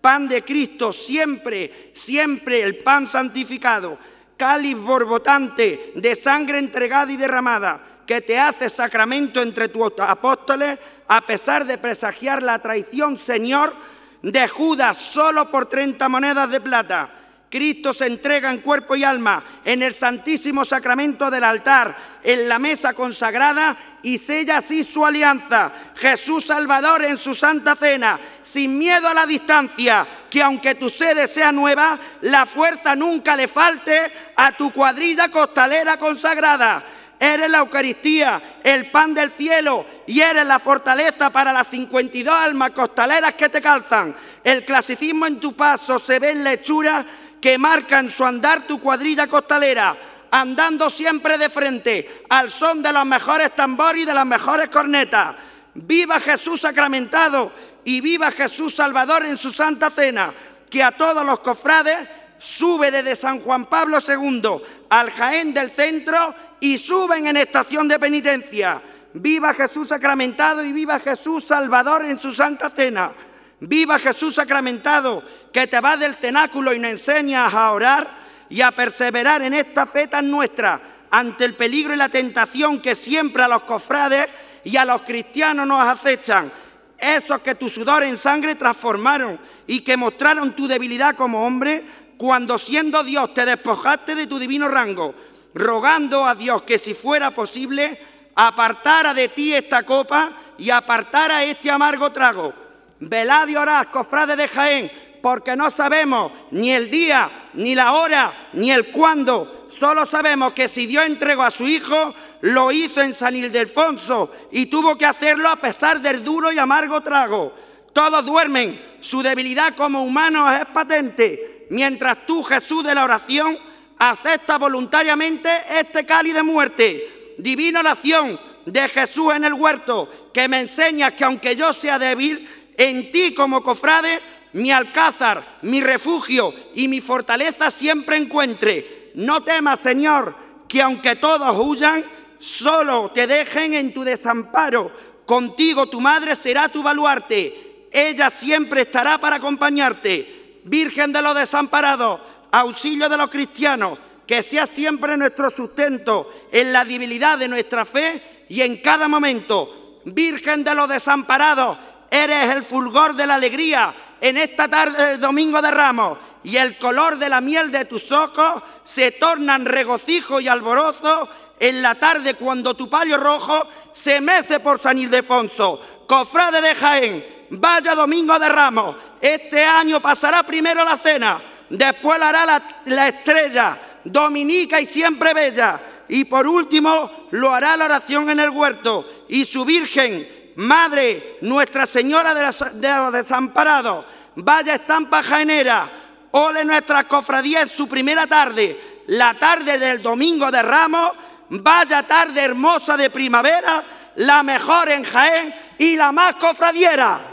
pan de Cristo siempre, siempre el pan santificado, cáliz borbotante de sangre entregada y derramada, que te hace sacramento entre tus apóstoles a pesar de presagiar la traición, Señor, de Judas solo por 30 monedas de plata. Cristo se entrega en cuerpo y alma en el santísimo sacramento del altar, en la mesa consagrada y sella así su alianza. Jesús Salvador en su santa cena, sin miedo a la distancia, que aunque tu sede sea nueva, la fuerza nunca le falte a tu cuadrilla costalera consagrada. Eres la Eucaristía, el pan del cielo y eres la fortaleza para las 52 almas costaleras que te calzan. El clasicismo en tu paso se ve en la hechura que marca en su andar tu cuadrilla costalera, andando siempre de frente al son de los mejores tambores y de las mejores cornetas. Viva Jesús sacramentado y viva Jesús Salvador en su santa cena, que a todos los cofrades sube desde San Juan Pablo II al Jaén del centro y suben en estación de penitencia. Viva Jesús sacramentado y viva Jesús Salvador en su santa cena. Viva Jesús sacramentado que te va del cenáculo y nos enseñas a orar y a perseverar en esta fe tan nuestra ante el peligro y la tentación que siempre a los cofrades y a los cristianos nos acechan. Esos que tu sudor en sangre transformaron y que mostraron tu debilidad como hombre cuando siendo Dios te despojaste de tu divino rango rogando a Dios que si fuera posible, apartara de ti esta copa y apartara este amargo trago. Velad y orad, cofrades de Jaén, porque no sabemos ni el día, ni la hora, ni el cuándo. Solo sabemos que si Dios entregó a su Hijo, lo hizo en San Ildefonso y tuvo que hacerlo a pesar del duro y amargo trago. Todos duermen, su debilidad como humanos es patente, mientras tú, Jesús de la oración, acepta voluntariamente este cáliz de muerte. Divina oración de Jesús en el huerto, que me enseña que aunque yo sea débil, en ti como cofrade, mi alcázar, mi refugio y mi fortaleza siempre encuentre. No temas, Señor, que aunque todos huyan, solo te dejen en tu desamparo. Contigo tu madre será tu baluarte. Ella siempre estará para acompañarte. Virgen de los desamparados, auxilio de los cristianos, que sea siempre nuestro sustento en la debilidad de nuestra fe y en cada momento. Virgen de los desamparados, eres el fulgor de la alegría en esta tarde del Domingo de Ramos y el color de la miel de tus ojos se tornan regocijo y alborozo en la tarde cuando tu palio rojo se mece por San Ildefonso. Cofrade de Jaén, vaya Domingo de Ramos, este año pasará primero la cena después la hará la, estrella, dominica y siempre bella, y por último lo hará la oración en el huerto, y su Virgen, Madre, Nuestra Señora de, los desamparados, vaya estampa jaenera, ole nuestras cofradías en su primera tarde, la tarde del domingo de Ramos, vaya tarde hermosa de primavera, la mejor en Jaén y la más cofradiera.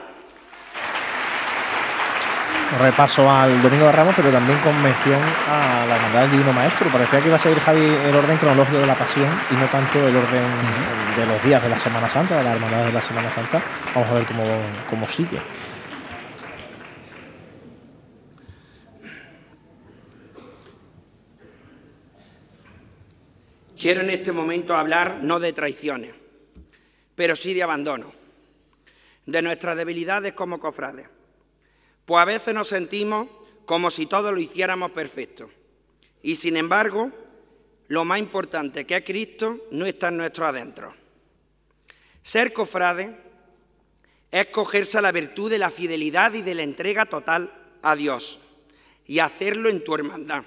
Repaso al Domingo de Ramos, pero también con mención a la Hermandad del Divino Maestro. Parecía que iba a seguir Javi el orden cronológico de la Pasión y no tanto el orden de los días de la Semana Santa, de la Hermandad de la Semana Santa. Vamos a ver cómo, cómo sigue. Quiero en este momento hablar no de traiciones, pero sí de abandono, de nuestras debilidades como cofrades. Pues a veces nos sentimos como si todo lo hiciéramos perfecto. Y sin embargo, lo más importante que es Cristo no está en nuestro adentro. Ser cofrade es cogerse a la virtud de la fidelidad y de la entrega total a Dios y hacerlo en tu hermandad.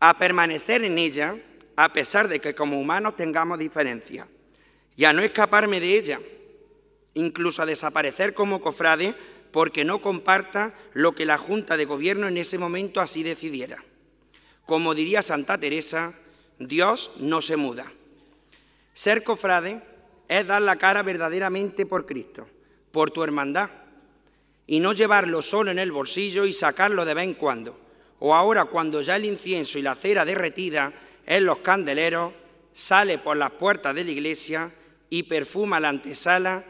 A permanecer en ella a pesar de que como humanos tengamos diferencias, y a no escaparme de ella, incluso a desaparecer como cofrade porque no comparta lo que la Junta de Gobierno en ese momento así decidiera. Como diría Santa Teresa, Dios no se muda. Ser cofrade es dar la cara verdaderamente por Cristo, por tu hermandad, y no llevarlo solo en el bolsillo y sacarlo de vez en cuando, o ahora cuando ya el incienso y la cera derretida en los candeleros, sale por las puertas de la iglesia y perfuma la antesala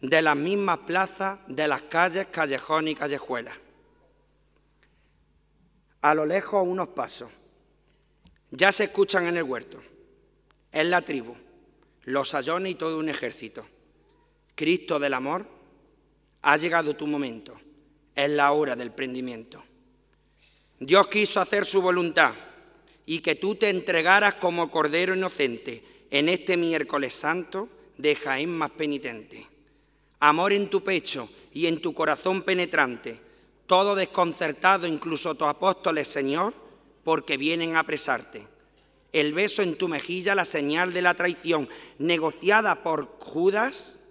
de las mismas plazas de las calles, callejones y callejuelas. A lo lejos unos pasos. Ya se escuchan en el huerto. Es la tribu, los sayones y todo un ejército. Cristo del amor, ha llegado tu momento. Es la hora del prendimiento. Dios quiso hacer su voluntad y que tú te entregaras como Cordero Inocente en este miércoles santo de Jaén más penitente. Amor en tu pecho y en tu corazón penetrante, todo desconcertado, incluso tus apóstoles, Señor, porque vienen a apresarte. El beso en tu mejilla, la señal de la traición, negociada por Judas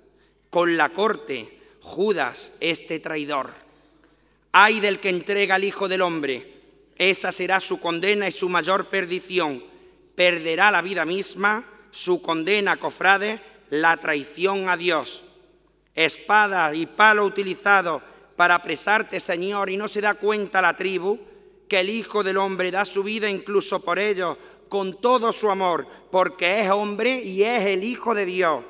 con la corte, Judas, este traidor. Ay del que entrega al Hijo del Hombre, esa será su condena y su mayor perdición. Perderá la vida misma, su condena, cofrade, la traición a Dios. Espada y palo utilizado para apresarte, Señor, y no se da cuenta la tribu que el Hijo del Hombre da su vida incluso por ellos, con todo su amor, porque es hombre y es el Hijo de Dios.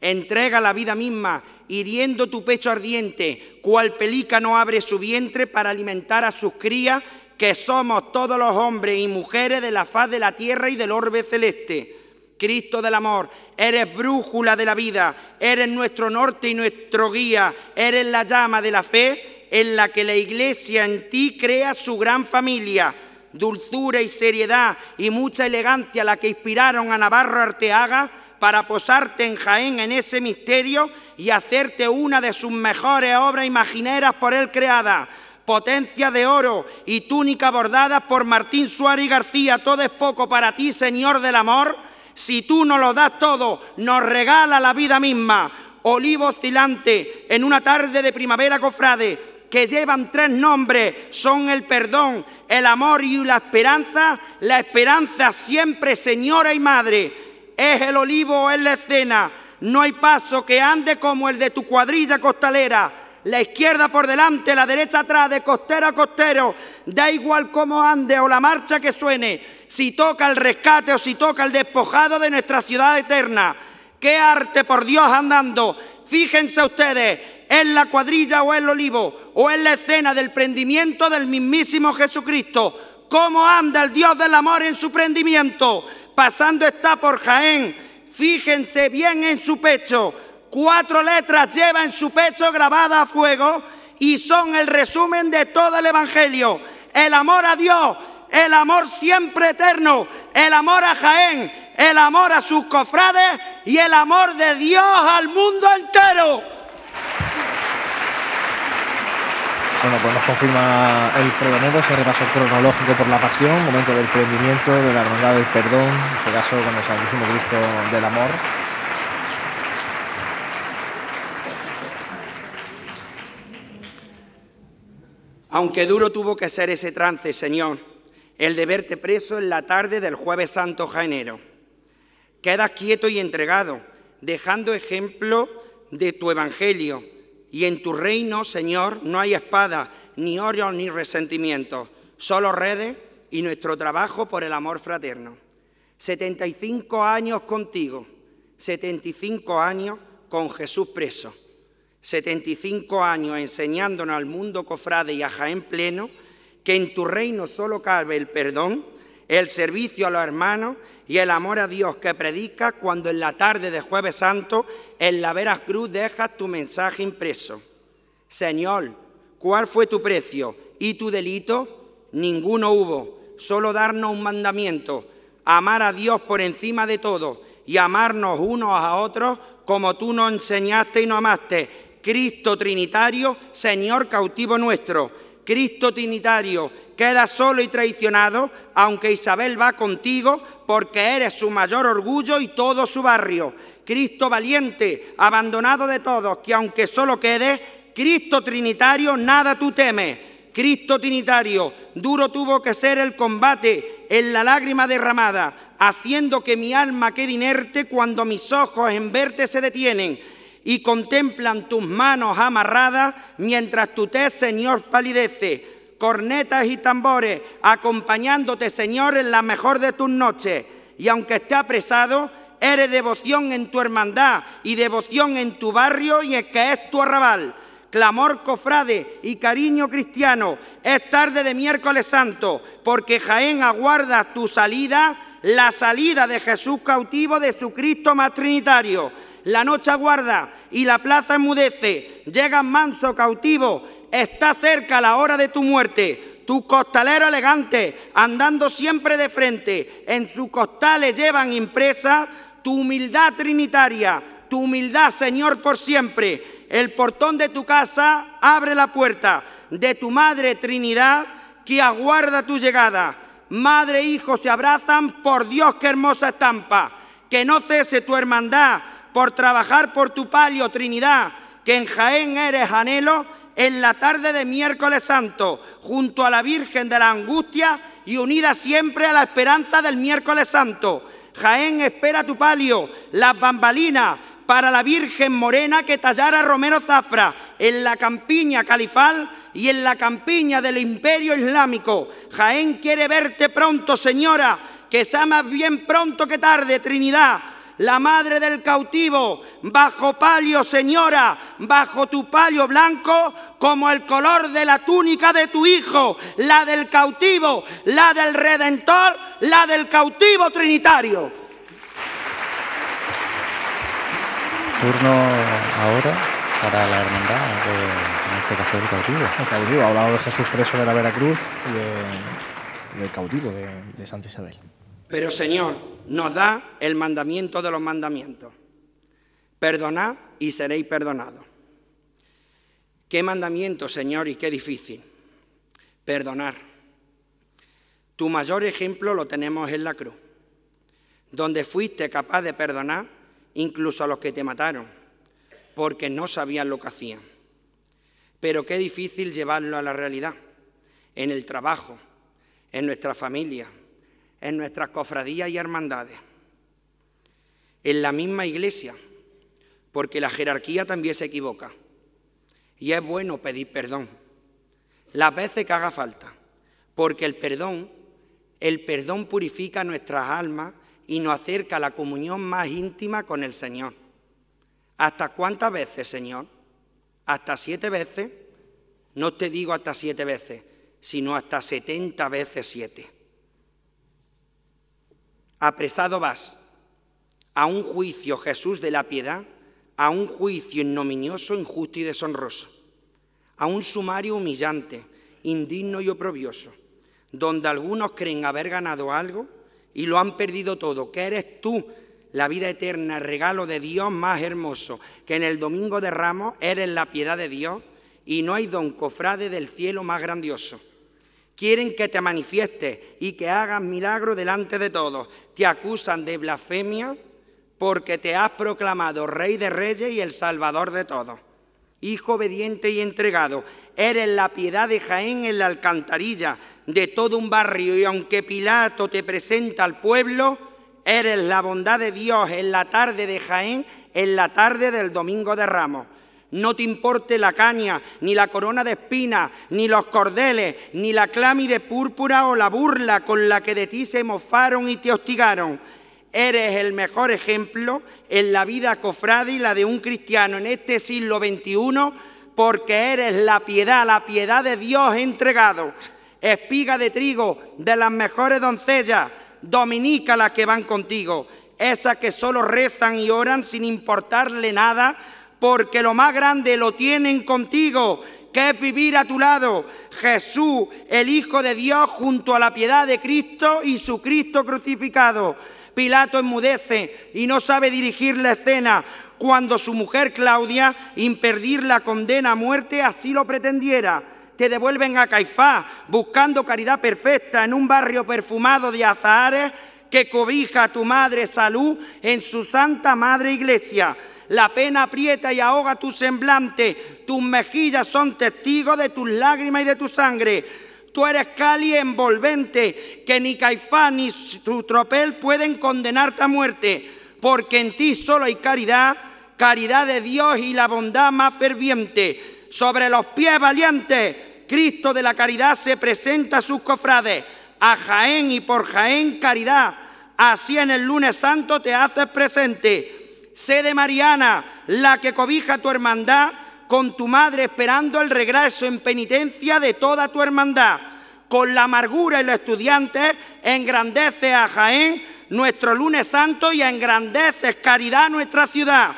Entrega la vida misma, hiriendo tu pecho ardiente, cual pelícano abre su vientre para alimentar a sus crías que somos todos los hombres y mujeres de la faz de la tierra y del orbe celeste. Cristo del amor, eres brújula de la vida, eres nuestro norte y nuestro guía, eres la llama de la fe en la que la iglesia en ti crea su gran familia. Dulzura y seriedad y mucha elegancia la que inspiraron a Navarro Arteaga para posarte en Jaén en ese misterio y hacerte una de sus mejores obras imagineras por él creada. Potencia de oro y túnica bordada por Martín Suárez y García, todo es poco para ti, Señor del amor. Si tú no lo das todo, nos regala la vida misma. Olivo oscilante en una tarde de primavera cofrade, que llevan tres nombres, son el perdón, el amor y la esperanza. La esperanza siempre, señora y madre, es el olivo o es la escena. No hay paso que ande como el de tu cuadrilla costalera la izquierda por delante, la derecha atrás, de costero a costero, da igual cómo ande o la marcha que suene, si toca el rescate o si toca el despojado de nuestra ciudad eterna. ¡Qué arte por Dios andando! Fíjense ustedes, en la cuadrilla o en el olivo, o en la escena del prendimiento del mismísimo Jesucristo. ¿Cómo anda el Dios del amor en su prendimiento? Pasando está por Jaén. Fíjense bien en su pecho Cuatro letras lleva en su pecho grabada a fuego y son el resumen de todo el Evangelio. El amor a Dios, el amor siempre eterno, el amor a Jaén, el amor a sus cofrades y el amor de Dios al mundo entero. Bueno, pues nos confirma el pregonero ese repaso cronológico por la pasión, momento del prendimiento, de la hermandad del perdón, en este caso con el Santísimo Cristo del Amor. Aunque duro tuvo que ser ese trance, Señor, el de verte preso en la tarde del jueves santo jaenero. Quedas quieto y entregado, dejando ejemplo de tu evangelio. Y en tu reino, Señor, no hay espada, ni oro, ni resentimiento, solo redes y nuestro trabajo por el amor fraterno. 75 años contigo, 75 años con Jesús preso, 75 años enseñándonos al mundo cofrade y a Jaén pleno que en tu reino solo cabe el perdón, el servicio a los hermanos y el amor a Dios que predicas cuando en la tarde de Jueves Santo en la veras cruz dejas tu mensaje impreso. Señor, ¿cuál fue tu precio y tu delito? Ninguno hubo, solo darnos un mandamiento, amar a Dios por encima de todo y amarnos unos a otros como tú nos enseñaste y nos amaste. Cristo Trinitario, Señor cautivo nuestro. Cristo Trinitario, queda solo y traicionado, aunque Isabel va contigo, porque eres su mayor orgullo y todo su barrio. Cristo valiente, abandonado de todos, que aunque solo quede, Cristo Trinitario, nada tú temes. Cristo Trinitario, duro tuvo que ser el combate en la lágrima derramada, haciendo que mi alma quede inerte cuando mis ojos en verte se detienen y contemplan tus manos amarradas mientras tu tez, Señor, palidece. Cornetas y tambores, acompañándote, Señor, en la mejor de tus noches. Y aunque esté apresado, eres devoción en tu hermandad y devoción en tu barrio y es que es tu arrabal clamor cofrade y cariño cristiano. Es tarde de miércoles santo, porque Jaén aguarda tu salida, la salida de Jesús cautivo de su Cristo más trinitario. La noche aguarda y la plaza enmudece. Llega manso cautivo, está cerca la hora de tu muerte. Tu costalero elegante, andando siempre de frente, en su costales llevan impresa tu humildad trinitaria, tu humildad, Señor, por siempre el portón de tu casa, abre la puerta de tu Madre Trinidad que aguarda tu llegada. Madre e hijo se abrazan, por Dios qué hermosa estampa. Que no cese tu hermandad por trabajar por tu palio, Trinidad, que en Jaén eres anhelo en la tarde de miércoles santo, junto a la Virgen de la Angustia y unida siempre a la esperanza del miércoles santo. Jaén espera tu palio, las bambalinas, para la Virgen Morena que tallara Romero Zafra en la campiña califal y en la campiña del Imperio Islámico. Jaén quiere verte pronto, señora, que sea más bien pronto que tarde, Trinidad. La madre del cautivo, bajo palio, señora, bajo tu palio blanco, como el color de la túnica de tu hijo, la del cautivo, la del redentor, la del cautivo trinitario. Turno ahora para la hermandad, de, en este caso del cautivo. El cautivo, ha hablado de Jesús preso de la Veracruz y del cautivo de, de Santa Isabel. Pero Señor, nos da el mandamiento de los mandamientos. Perdonad y seréis perdonados. Qué mandamiento, Señor, y qué difícil. Perdonar. Tu mayor ejemplo lo tenemos en la cruz, donde fuiste capaz de perdonar incluso a los que te mataron, porque no sabían lo que hacían. Pero qué difícil llevarlo a la realidad, en el trabajo, en nuestra familia, en nuestras cofradías y hermandades, en la misma iglesia, porque la jerarquía también se equivoca. Y es bueno pedir perdón, las veces que haga falta, porque el perdón, el perdón purifica nuestras almas y nos acerca a la comunión más íntima con el Señor. ¿Hasta cuántas veces, Señor? ¿Hasta siete veces? No te digo hasta siete veces, sino hasta setenta veces siete. Apresado vas a un juicio, Jesús de la piedad, a un juicio ignominioso, injusto y deshonroso, a un sumario humillante, indigno y oprobioso, donde algunos creen haber ganado algo y lo han perdido todo, que eres tú, la vida eterna, el regalo de Dios más hermoso, que en el domingo de Ramos eres la piedad de Dios y no hay don cofrade del cielo más grandioso. Quieren que te manifiestes y que hagas milagro delante de todos. Te acusan de blasfemia porque te has proclamado rey de reyes y el salvador de todos. Hijo obediente y entregado, Eres la piedad de Jaén en la alcantarilla de todo un barrio y aunque Pilato te presenta al pueblo, eres la bondad de Dios en la tarde de Jaén, en la tarde del Domingo de Ramos. No te importe la caña, ni la corona de espinas, ni los cordeles, ni la clámide púrpura o la burla con la que de ti se mofaron y te hostigaron. Eres el mejor ejemplo en la vida cofrade y la de un cristiano en este siglo XXI, porque eres la piedad, la piedad de Dios entregado. Espiga de trigo de las mejores doncellas, dominica las que van contigo, esas que solo rezan y oran sin importarle nada porque lo más grande lo tienen contigo, que es vivir a tu lado. Jesús, el Hijo de Dios, junto a la piedad de Cristo y su Cristo crucificado. Pilato enmudece y no sabe dirigir la escena cuando su mujer Claudia, impedir la condena a muerte, así lo pretendiera. Te devuelven a Caifás, buscando caridad perfecta en un barrio perfumado de azahares que cobija a tu madre salud en su santa madre iglesia. La pena aprieta y ahoga tu semblante. Tus mejillas son testigos de tus lágrimas y de tu sangre. Tú eres cali envolvente, que ni Caifás ni tu tropel pueden condenarte a muerte, porque en ti solo hay caridad, caridad de Dios y la bondad más ferviente. Sobre los pies valientes, Cristo de la caridad se presenta a sus cofrades, a Jaén y por Jaén caridad. Así en el lunes santo te haces presente Sede Mariana, la que cobija tu hermandad, con tu madre esperando el regreso en penitencia de toda tu hermandad. Con la amargura y los estudiantes, engrandece a Jaén nuestro lunes santo y engrandeces caridad nuestra ciudad.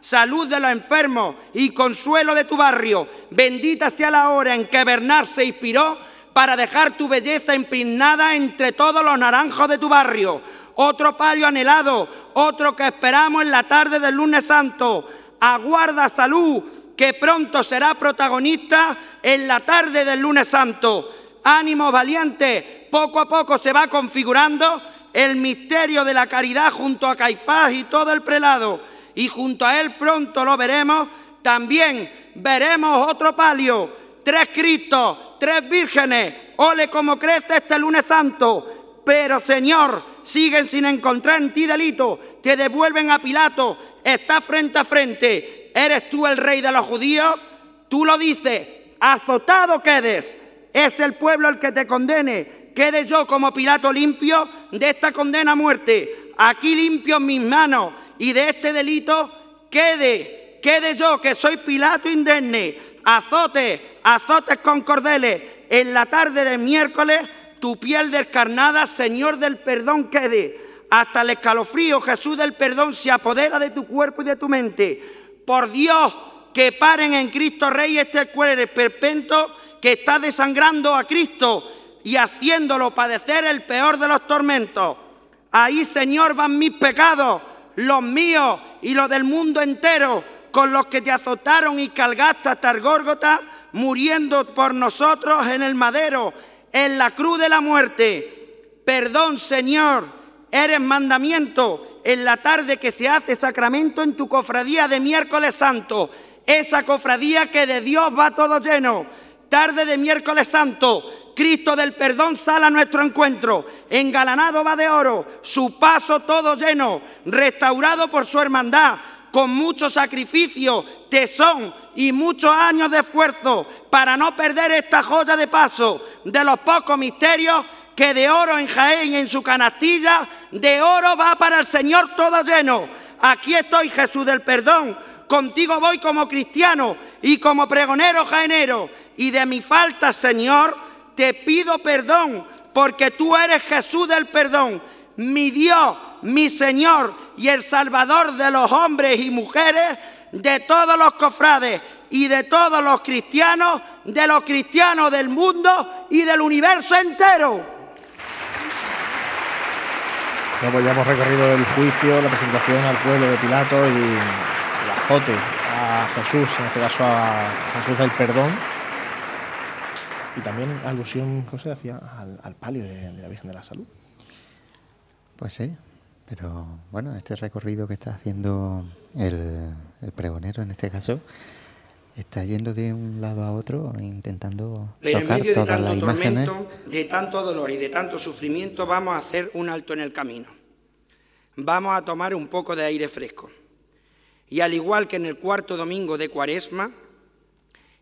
Salud de los enfermos y consuelo de tu barrio. Bendita sea la hora en que Bernard se inspiró para dejar tu belleza impregnada entre todos los naranjos de tu barrio otro palio anhelado, otro que esperamos en la tarde del lunes santo. Aguarda salud, que pronto será protagonista en la tarde del lunes santo. Ánimo valiente, poco a poco se va configurando el misterio de la caridad junto a Caifás y todo el prelado. Y junto a él pronto lo veremos, también veremos otro palio, tres Cristos, tres vírgenes. Ole como crece este lunes santo. Pero Señor, siguen sin encontrar en ti delito, te devuelven a Pilato, estás frente a frente, eres tú el rey de los judíos, tú lo dices, azotado quedes, es el pueblo el que te condene, quede yo como Pilato limpio de esta condena a muerte, aquí limpio mis manos y de este delito quede, quede yo que soy Pilato indemne, azote, azotes con cordeles, en la tarde de miércoles tu piel descarnada, Señor del perdón, quede. Hasta el escalofrío, Jesús del perdón, se apodera de tu cuerpo y de tu mente. Por Dios, que paren en Cristo Rey este cuerpo que está desangrando a Cristo y haciéndolo padecer el peor de los tormentos. Ahí, Señor, van mis pecados, los míos y los del mundo entero, con los que te azotaron y cargaste hasta el Górgota, muriendo por nosotros en el madero en la cruz de la muerte. Perdón, Señor, eres mandamiento en la tarde que se hace sacramento en tu cofradía de miércoles santo. Esa cofradía que de Dios va todo lleno. Tarde de miércoles santo, Cristo del perdón sale a nuestro encuentro. Engalanado va de oro, su paso todo lleno, restaurado por su hermandad, con mucho sacrificio, tesón y muchos años de esfuerzo para no perder esta joya de paso de los pocos misterios que de oro en Jaén y en su canastilla, de oro va para el Señor todo lleno. Aquí estoy, Jesús del perdón. Contigo voy como cristiano y como pregonero jaenero. Y de mi falta, Señor, te pido perdón, porque tú eres Jesús del perdón, mi Dios, mi Señor y el Salvador de los hombres y mujeres, de todos los cofrades y de todos los cristianos, de los cristianos del mundo y del universo entero. Bueno, ya hemos recorrido el juicio, la presentación al pueblo de Pilato y el azote a Jesús, en este caso a Jesús del perdón. Y también alusión, ¿cómo se decía? Al, palio de, la Virgen de la Salud. Pues sí, pero bueno, este recorrido que está haciendo el, el pregonero en este caso, está yendo de un lado a otro intentando Pero tocar en medio de todas las tanto imágenes. tormento, de tanto dolor y de tanto sufrimiento, vamos a hacer un alto en el camino. Vamos a tomar un poco de aire fresco. Y al igual que en el cuarto domingo de Cuaresma,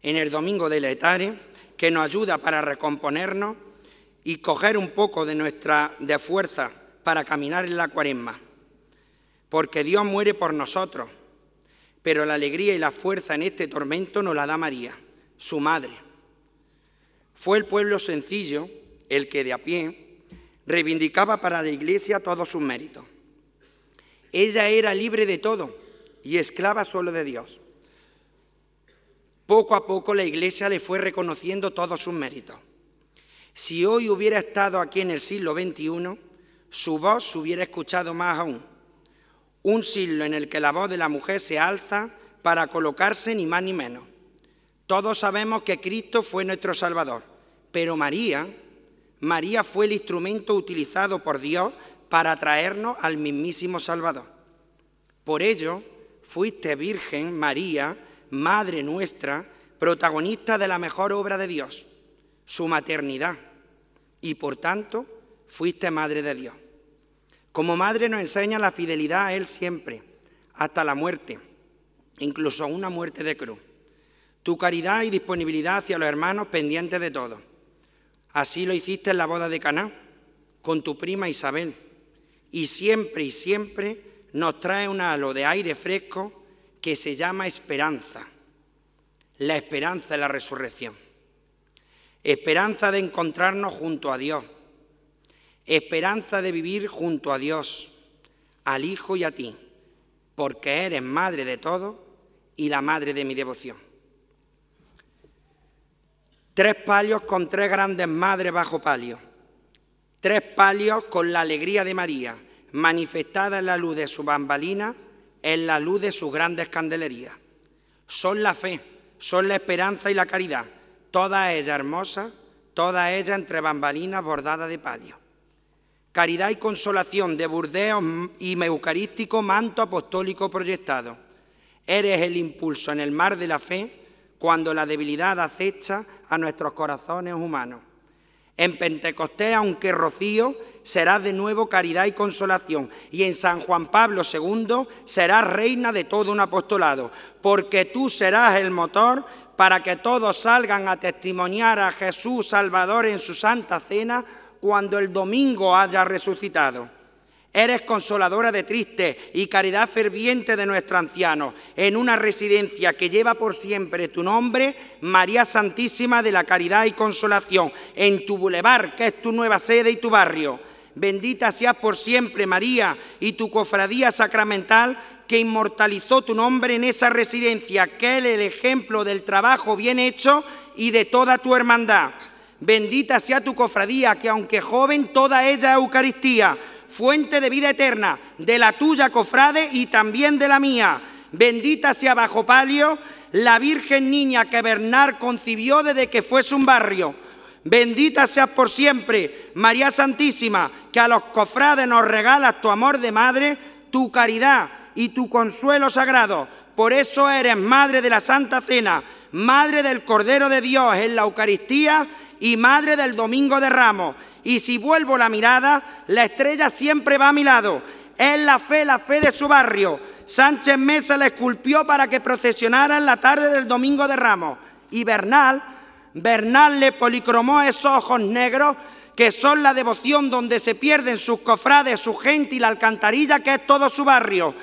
en el domingo de la Etare, que nos ayuda para recomponernos y coger un poco de nuestra de fuerza para caminar en la Cuaresma. Porque Dios muere por nosotros, pero la alegría y la fuerza en este tormento nos la da María, su madre. Fue el pueblo sencillo el que de a pie reivindicaba para la Iglesia todos sus méritos. Ella era libre de todo y esclava solo de Dios. Poco a poco la Iglesia le fue reconociendo todos sus méritos. Si hoy hubiera estado aquí en el siglo XXI, su voz se hubiera escuchado más aún. Un siglo en el que la voz de la mujer se alza para colocarse ni más ni menos. Todos sabemos que Cristo fue nuestro Salvador, pero María, María fue el instrumento utilizado por Dios para traernos al mismísimo Salvador. Por ello, fuiste Virgen María, Madre nuestra, protagonista de la mejor obra de Dios, su maternidad, y por tanto fuiste Madre de Dios. Como madre nos enseña la fidelidad a Él siempre, hasta la muerte, incluso una muerte de cruz. Tu caridad y disponibilidad hacia los hermanos pendientes de todo. Así lo hiciste en la boda de Caná, con tu prima Isabel, y siempre y siempre nos trae un halo de aire fresco que se llama esperanza. La esperanza de la resurrección. Esperanza de encontrarnos junto a Dios. Esperanza de vivir junto a Dios, al Hijo y a ti, porque eres madre de todo y la madre de mi devoción. Tres palios con tres grandes madres bajo palio. Tres palios con la alegría de María, manifestada en la luz de su bambalina, en la luz de sus grandes candelerías. Son la fe, son la esperanza y la caridad, toda ella hermosa, toda ella entre bambalinas bordada de palio. Caridad y consolación de burdeos y eucarístico manto apostólico proyectado. Eres el impulso en el mar de la fe cuando la debilidad acecha a nuestros corazones humanos. En Pentecostés, aunque rocío, serás de nuevo caridad y consolación. Y en San Juan Pablo II serás reina de todo un apostolado, porque tú serás el motor para que todos salgan a testimoniar a Jesús Salvador en su santa cena cuando el domingo haya resucitado. Eres consoladora de tristes y caridad ferviente de nuestro anciano, en una residencia que lleva por siempre tu nombre, María Santísima de la Caridad y Consolación, en tu bulevar, que es tu nueva sede y tu barrio. Bendita seas por siempre, María, y tu cofradía sacramental que inmortalizó tu nombre en esa residencia, que es el ejemplo del trabajo bien hecho y de toda tu hermandad. Bendita sea tu cofradía, que aunque joven, toda ella es Eucaristía, fuente de vida eterna, de la tuya, cofrade, y también de la mía. Bendita sea bajo palio la Virgen Niña que Bernard concibió desde que fuese un barrio. Bendita seas por siempre, María Santísima, que a los cofrades nos regalas tu amor de madre, tu caridad y tu consuelo sagrado. Por eso eres Madre de la Santa Cena, Madre del Cordero de Dios en la Eucaristía y Madre del Domingo de Ramos. Y si vuelvo la mirada, la estrella siempre va a mi lado. Es la fe, la fe de su barrio. Sánchez Mesa la esculpió para que procesionara en la tarde del Domingo de Ramos. Y Bernal, Bernal le policromó esos ojos negros que son la devoción donde se pierden sus cofrades, su gente y la alcantarilla que es todo su barrio.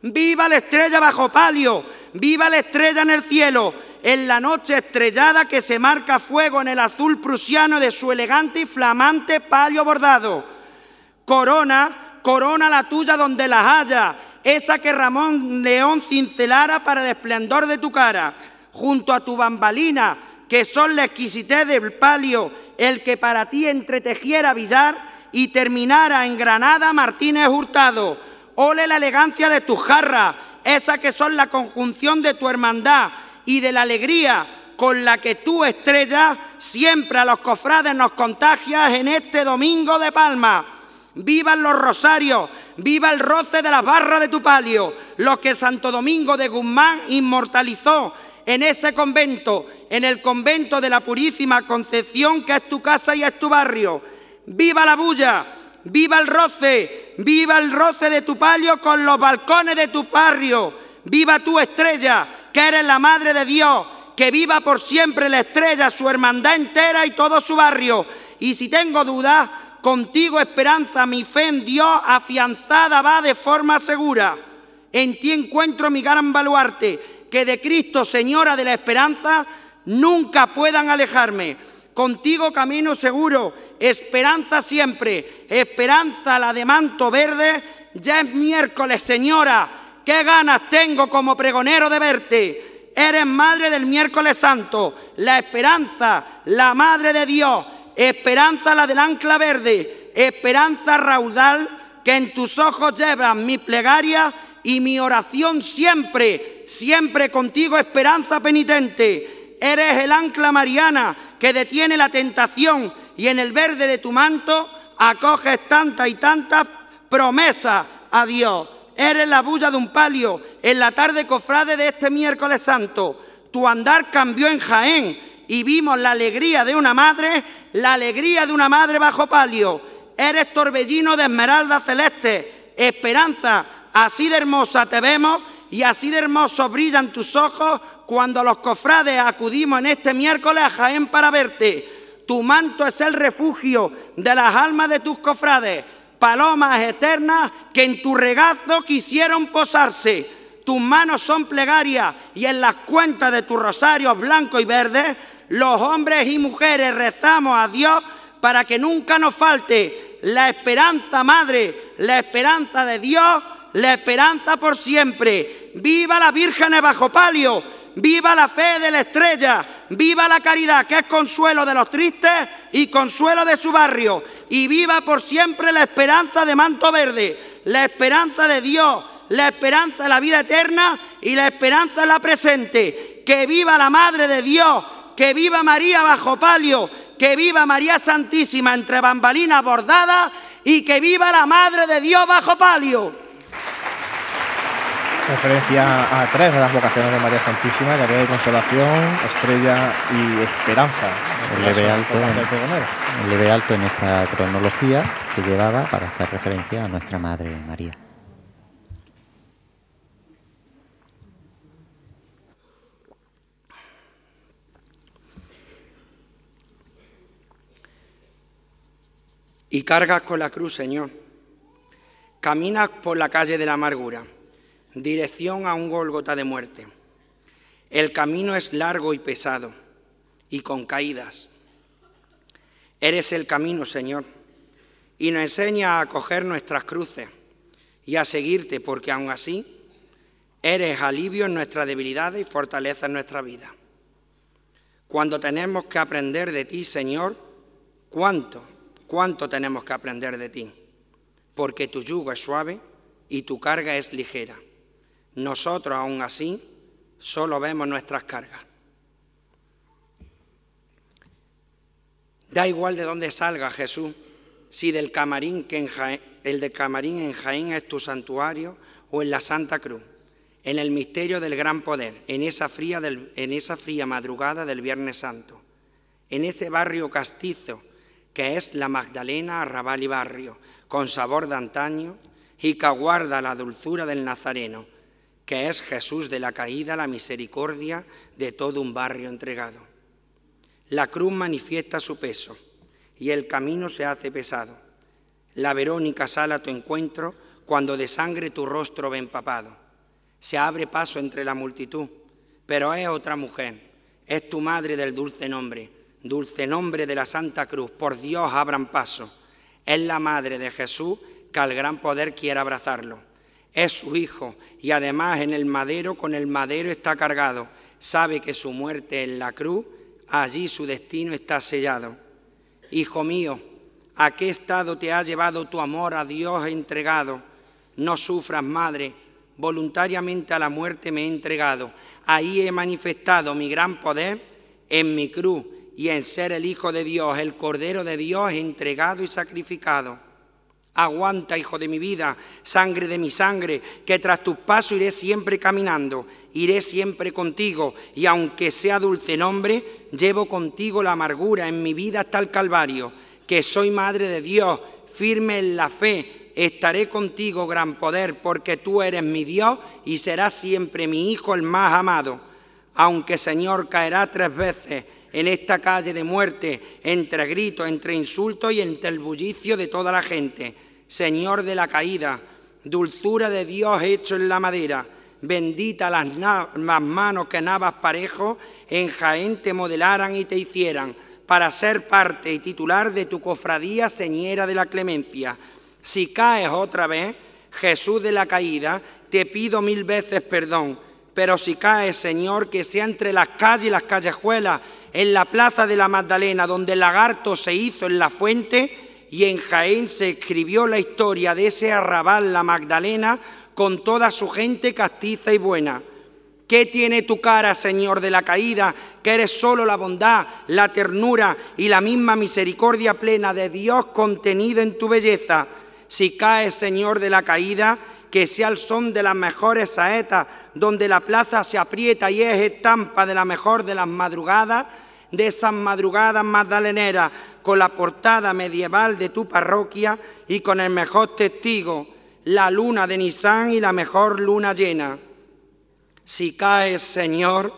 ¡Viva la estrella bajo palio! ¡Viva la estrella en el cielo! En la noche estrellada que se marca fuego en el azul prusiano de su elegante y flamante palio bordado. Corona, corona la tuya donde las haya, esa que Ramón León cincelara para el esplendor de tu cara, junto a tu bambalina, que son la exquisitez del palio, el que para ti entretejiera Villar y terminara en Granada Martínez Hurtado. Ole la elegancia de tu jarra, esa que son la conjunción de tu hermandad y de la alegría con la que tú, estrella, siempre a los cofrades nos contagias en este domingo de palma. Vivan los rosarios, viva el roce de las barras de tu palio, los que Santo Domingo de Guzmán inmortalizó en ese convento, en el convento de la Purísima Concepción, que es tu casa y es tu barrio. Viva la bulla, viva el roce, viva el roce de tu palio con los balcones de tu barrio. Viva tu estrella, que eres la Madre de Dios, que viva por siempre la estrella, su hermandad entera y todo su barrio. Y si tengo dudas, contigo esperanza, mi fe en Dios afianzada va de forma segura. En ti encuentro mi gran baluarte, que de Cristo, Señora de la esperanza, nunca puedan alejarme. Contigo camino seguro, esperanza siempre, esperanza la de manto verde. Ya es miércoles, Señora, qué ganas tengo como pregonero de verte. Eres madre del miércoles santo, la esperanza, la madre de Dios esperanza la del ancla verde, esperanza raudal que en tus ojos llevan mi plegaria y mi oración siempre, siempre contigo, esperanza penitente. Eres el ancla mariana que detiene la tentación y en el verde de tu manto acoges tantas y tantas promesas a Dios. Eres la bulla de un palio en la tarde cofrade de este miércoles santo. Tu andar cambió en Jaén y vimos la alegría de una madre, la alegría de una madre bajo palio. Eres torbellino de esmeralda celeste, esperanza, así de hermosa te vemos y así de hermosos brillan tus ojos cuando los cofrades acudimos en este miércoles a Jaén para verte. Tu manto es el refugio de las almas de tus cofrades, palomas eternas que en tu regazo quisieron posarse. Tus manos son plegarias y en las cuentas de tus rosarios blanco y verde los hombres y mujeres rezamos a Dios para que nunca nos falte la esperanza, Madre, la esperanza de Dios, la esperanza por siempre. Viva la Virgen bajo palio, viva la fe de la estrella, viva la caridad, que es consuelo de los tristes y consuelo de su barrio. Y viva por siempre la esperanza de manto verde, la esperanza de Dios, la esperanza de la vida eterna y la esperanza de la presente. Que viva la Madre de Dios que viva María bajo palio, que viva María Santísima entre bambalinas bordadas y que viva la Madre de Dios bajo palio. Referencia a tres de las vocaciones de María Santísima, Caridad y Consolación, Estrella y Esperanza. El leve, alto en, el leve alto en esta cronología que llevaba para hacer referencia a nuestra Madre María. y cargas con la cruz, Señor. Caminas por la calle de la amargura, dirección a un Gólgota de muerte. El camino es largo y pesado y con caídas. Eres el camino, Señor, y nos enseña a coger nuestras cruces y a seguirte, porque aún así eres alivio en nuestras debilidades y fortaleza en nuestra vida. Cuando tenemos que aprender de ti, Señor, ¿cuánto cuánto tenemos que aprender de ti, porque tu yugo es suave y tu carga es ligera. Nosotros aún así solo vemos nuestras cargas. Da igual de dónde salga Jesús, si del camarín que en el de camarín en Jaén es tu santuario o en la Santa Cruz, en el misterio del gran poder, en esa fría, en esa fría madrugada del Viernes Santo, en ese barrio castizo que es la Magdalena, arrabal y barrio, con sabor de antaño, y que aguarda la dulzura del Nazareno, que es Jesús de la caída, la misericordia de todo un barrio entregado. La cruz manifiesta su peso y el camino se hace pesado. La Verónica sale a tu encuentro cuando de sangre tu rostro ve empapado. Se abre paso entre la multitud, pero es otra mujer, es tu madre del dulce nombre, dulce nombre de la Santa Cruz, por Dios abran paso. Es la madre de Jesús que al gran poder quiere abrazarlo. Es su hijo y además en el madero con el madero está cargado. Sabe que su muerte en la cruz, allí su destino está sellado. Hijo mío, ¿a qué estado te ha llevado tu amor a Dios entregado? No sufras, madre, voluntariamente a la muerte me he entregado. Ahí he manifestado mi gran poder en mi cruz y en ser el Hijo de Dios, el Cordero de Dios entregado y sacrificado. Aguanta, hijo de mi vida, sangre de mi sangre, que tras tus pasos iré siempre caminando, iré siempre contigo, y aunque sea dulce nombre, llevo contigo la amargura en mi vida hasta el Calvario, que soy madre de Dios, firme en la fe, estaré contigo, gran poder, porque tú eres mi Dios y serás siempre mi Hijo el más amado. Aunque Señor caerá tres veces, en esta calle de muerte, entre gritos, entre insultos y entre el bullicio de toda la gente. Señor de la caída, dulzura de Dios hecho en la madera, bendita las, manos que navas parejo en Jaén te modelaran y te hicieran, para ser parte y titular de tu cofradía señera de la clemencia. Si caes otra vez, Jesús de la caída, te pido mil veces perdón, pero si caes, Señor, que sea entre las calles y las callejuelas, en la plaza de la Magdalena, donde el lagarto se hizo en la fuente, y en Jaén se escribió la historia de ese arrabal, la Magdalena, con toda su gente castiza y buena. ¿Qué tiene tu cara, Señor de la caída, que eres solo la bondad, la ternura y la misma misericordia plena de Dios contenida en tu belleza? Si caes, Señor de la caída, que sea el son de las mejores saetas, donde la plaza se aprieta y es estampa de la mejor de las madrugadas, de esas madrugadas magdaleneras con la portada medieval de tu parroquia y con el mejor testigo, la luna de Nisán y la mejor luna llena. Si caes, Señor,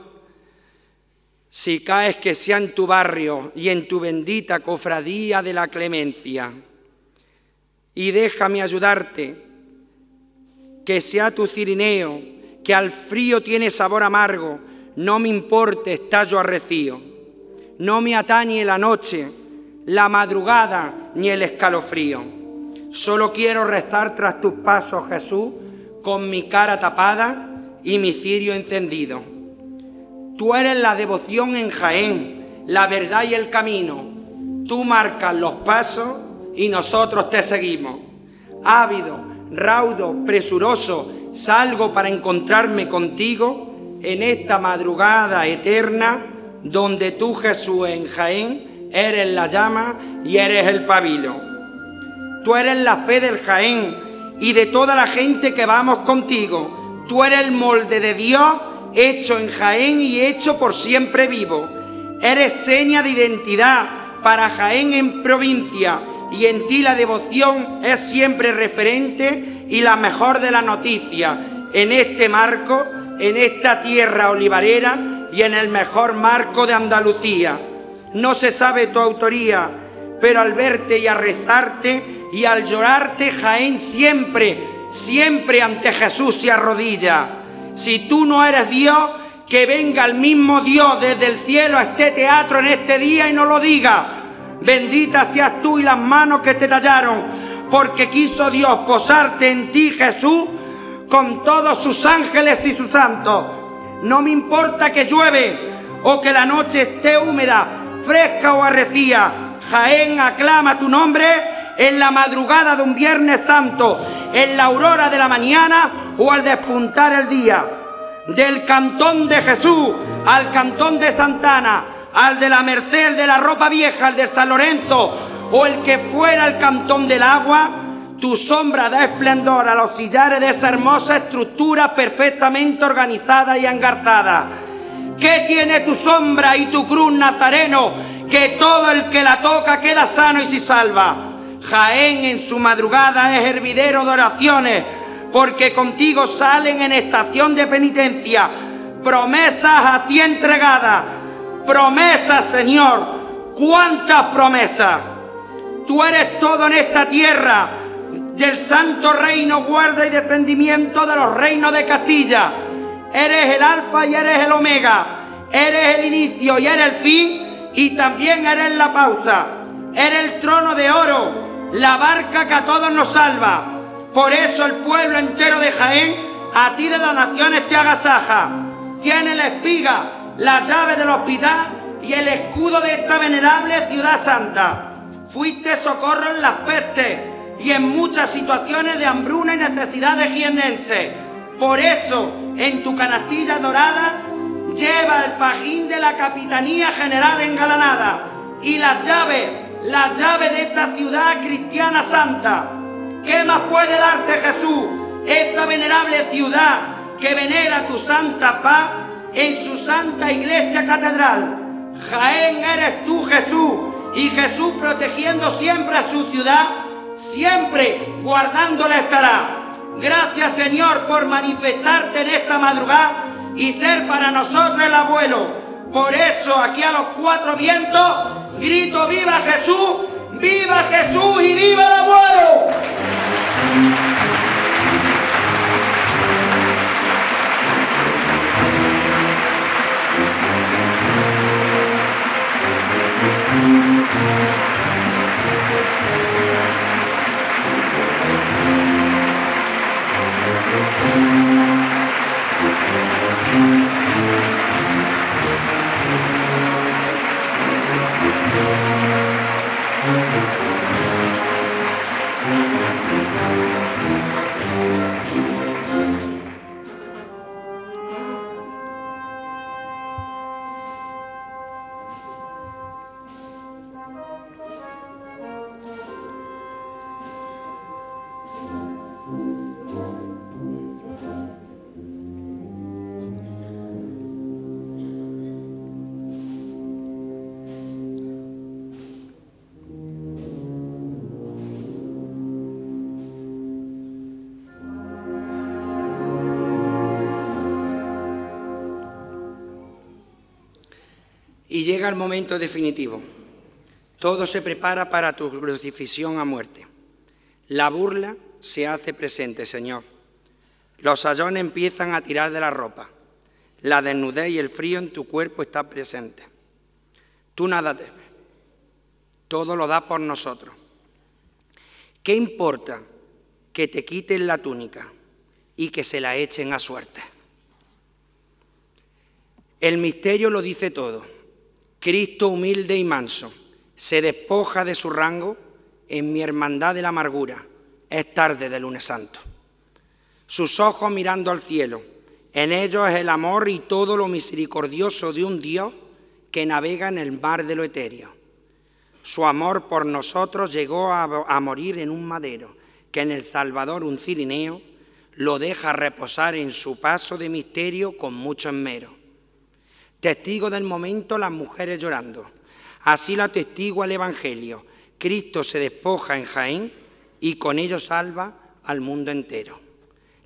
si caes que sea en tu barrio y en tu bendita cofradía de la clemencia. Y déjame ayudarte, que sea tu cirineo, que al frío tiene sabor amargo, no me importe, estallo arrecío no me atañe la noche, la madrugada ni el escalofrío. Solo quiero rezar tras tus pasos, Jesús, con mi cara tapada y mi cirio encendido. Tú eres la devoción en Jaén, la verdad y el camino. Tú marcas los pasos y nosotros te seguimos. Ávido, raudo, presuroso, salgo para encontrarme contigo en esta madrugada eterna donde tú Jesús en Jaén eres la llama y eres el pabilo. Tú eres la fe del Jaén y de toda la gente que vamos contigo. Tú eres el molde de Dios hecho en Jaén y hecho por siempre vivo. Eres seña de identidad para Jaén en provincia y en ti la devoción es siempre referente y la mejor de la noticia en este marco, en esta tierra olivarera y en el mejor marco de Andalucía. No se sabe tu autoría, pero al verte y a rezarte y al llorarte, Jaén siempre, siempre ante Jesús se arrodilla. Si tú no eres Dios, que venga el mismo Dios desde el cielo a este teatro en este día y no lo diga. Bendita seas tú y las manos que te tallaron, porque quiso Dios posarte en ti, Jesús, con todos sus ángeles y sus santos no me importa que llueve o que la noche esté húmeda, fresca o arrecía. Jaén aclama tu nombre en la madrugada de un Viernes Santo, en la aurora de la mañana o al despuntar el día. Del cantón de Jesús al cantón de Santana, al de la Merced, de la ropa vieja, al de San Lorenzo o el que fuera el cantón del agua, tu sombra da esplendor a los sillares de esa hermosa estructura perfectamente organizada y engarzada. ¿Qué tiene tu sombra y tu cruz nazareno? Que todo el que la toca queda sano y se salva. Jaén en su madrugada es hervidero de oraciones, porque contigo salen en estación de penitencia promesas a ti entregadas. Promesas, Señor. ¿Cuántas promesas? Tú eres todo en esta tierra del santo reino, guarda y defendimiento de los reinos de Castilla. Eres el alfa y eres el omega, eres el inicio y eres el fin y también eres la pausa. Eres el trono de oro, la barca que a todos nos salva. Por eso el pueblo entero de Jaén a ti de donaciones te agasaja. Tiene la espiga, la llave del hospital y el escudo de esta venerable ciudad santa. Fuiste socorro en las pestes y en muchas situaciones de hambruna y necesidad de jienense. Por eso, en tu canastilla dorada, lleva el fajín de la Capitanía General engalanada y la llave, la llave de esta ciudad cristiana santa. ¿Qué más puede darte Jesús? Esta venerable ciudad que venera tu santa paz en su santa iglesia catedral. Jaén eres tú Jesús y Jesús protegiendo siempre a su ciudad, siempre guardándola estará. Gracias Señor por manifestarte en esta madrugada y ser para nosotros el abuelo. Por eso aquí a los cuatro vientos grito viva Jesús, viva Jesús y viva el abuelo. Momento definitivo. Todo se prepara para tu crucifixión a muerte. La burla se hace presente, Señor. Los sayones empiezan a tirar de la ropa. La desnudez y el frío en tu cuerpo están presentes. Tú nada temes. Todo lo da por nosotros. ¿Qué importa que te quiten la túnica y que se la echen a suerte? El misterio lo dice todo. Cristo humilde y manso se despoja de su rango en mi hermandad de la amargura. Es tarde de lunes santo. Sus ojos mirando al cielo, en ellos es el amor y todo lo misericordioso de un Dios que navega en el mar de lo etéreo. Su amor por nosotros llegó a, a morir en un madero, que en el Salvador un cirineo lo deja reposar en su paso de misterio con mucho esmero. Testigo del momento las mujeres llorando. Así la testigo el Evangelio. Cristo se despoja en Jaén y con ello salva al mundo entero.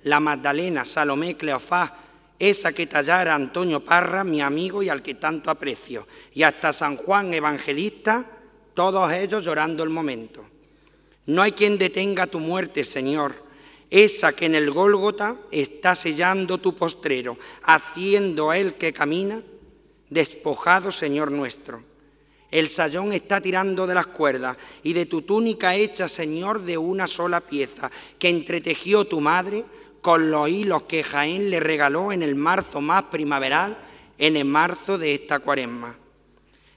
La Magdalena, Salomé, Cleofás, esa que tallara Antonio Parra, mi amigo y al que tanto aprecio, y hasta San Juan Evangelista, todos ellos llorando el momento. No hay quien detenga tu muerte, Señor, esa que en el Gólgota está sellando tu postrero, haciendo a él que camina despojado, Señor nuestro. El sayón está tirando de las cuerdas y de tu túnica hecha, Señor, de una sola pieza, que entretejió tu madre con los hilos que Jaén le regaló en el marzo más primaveral, en el marzo de esta cuaresma.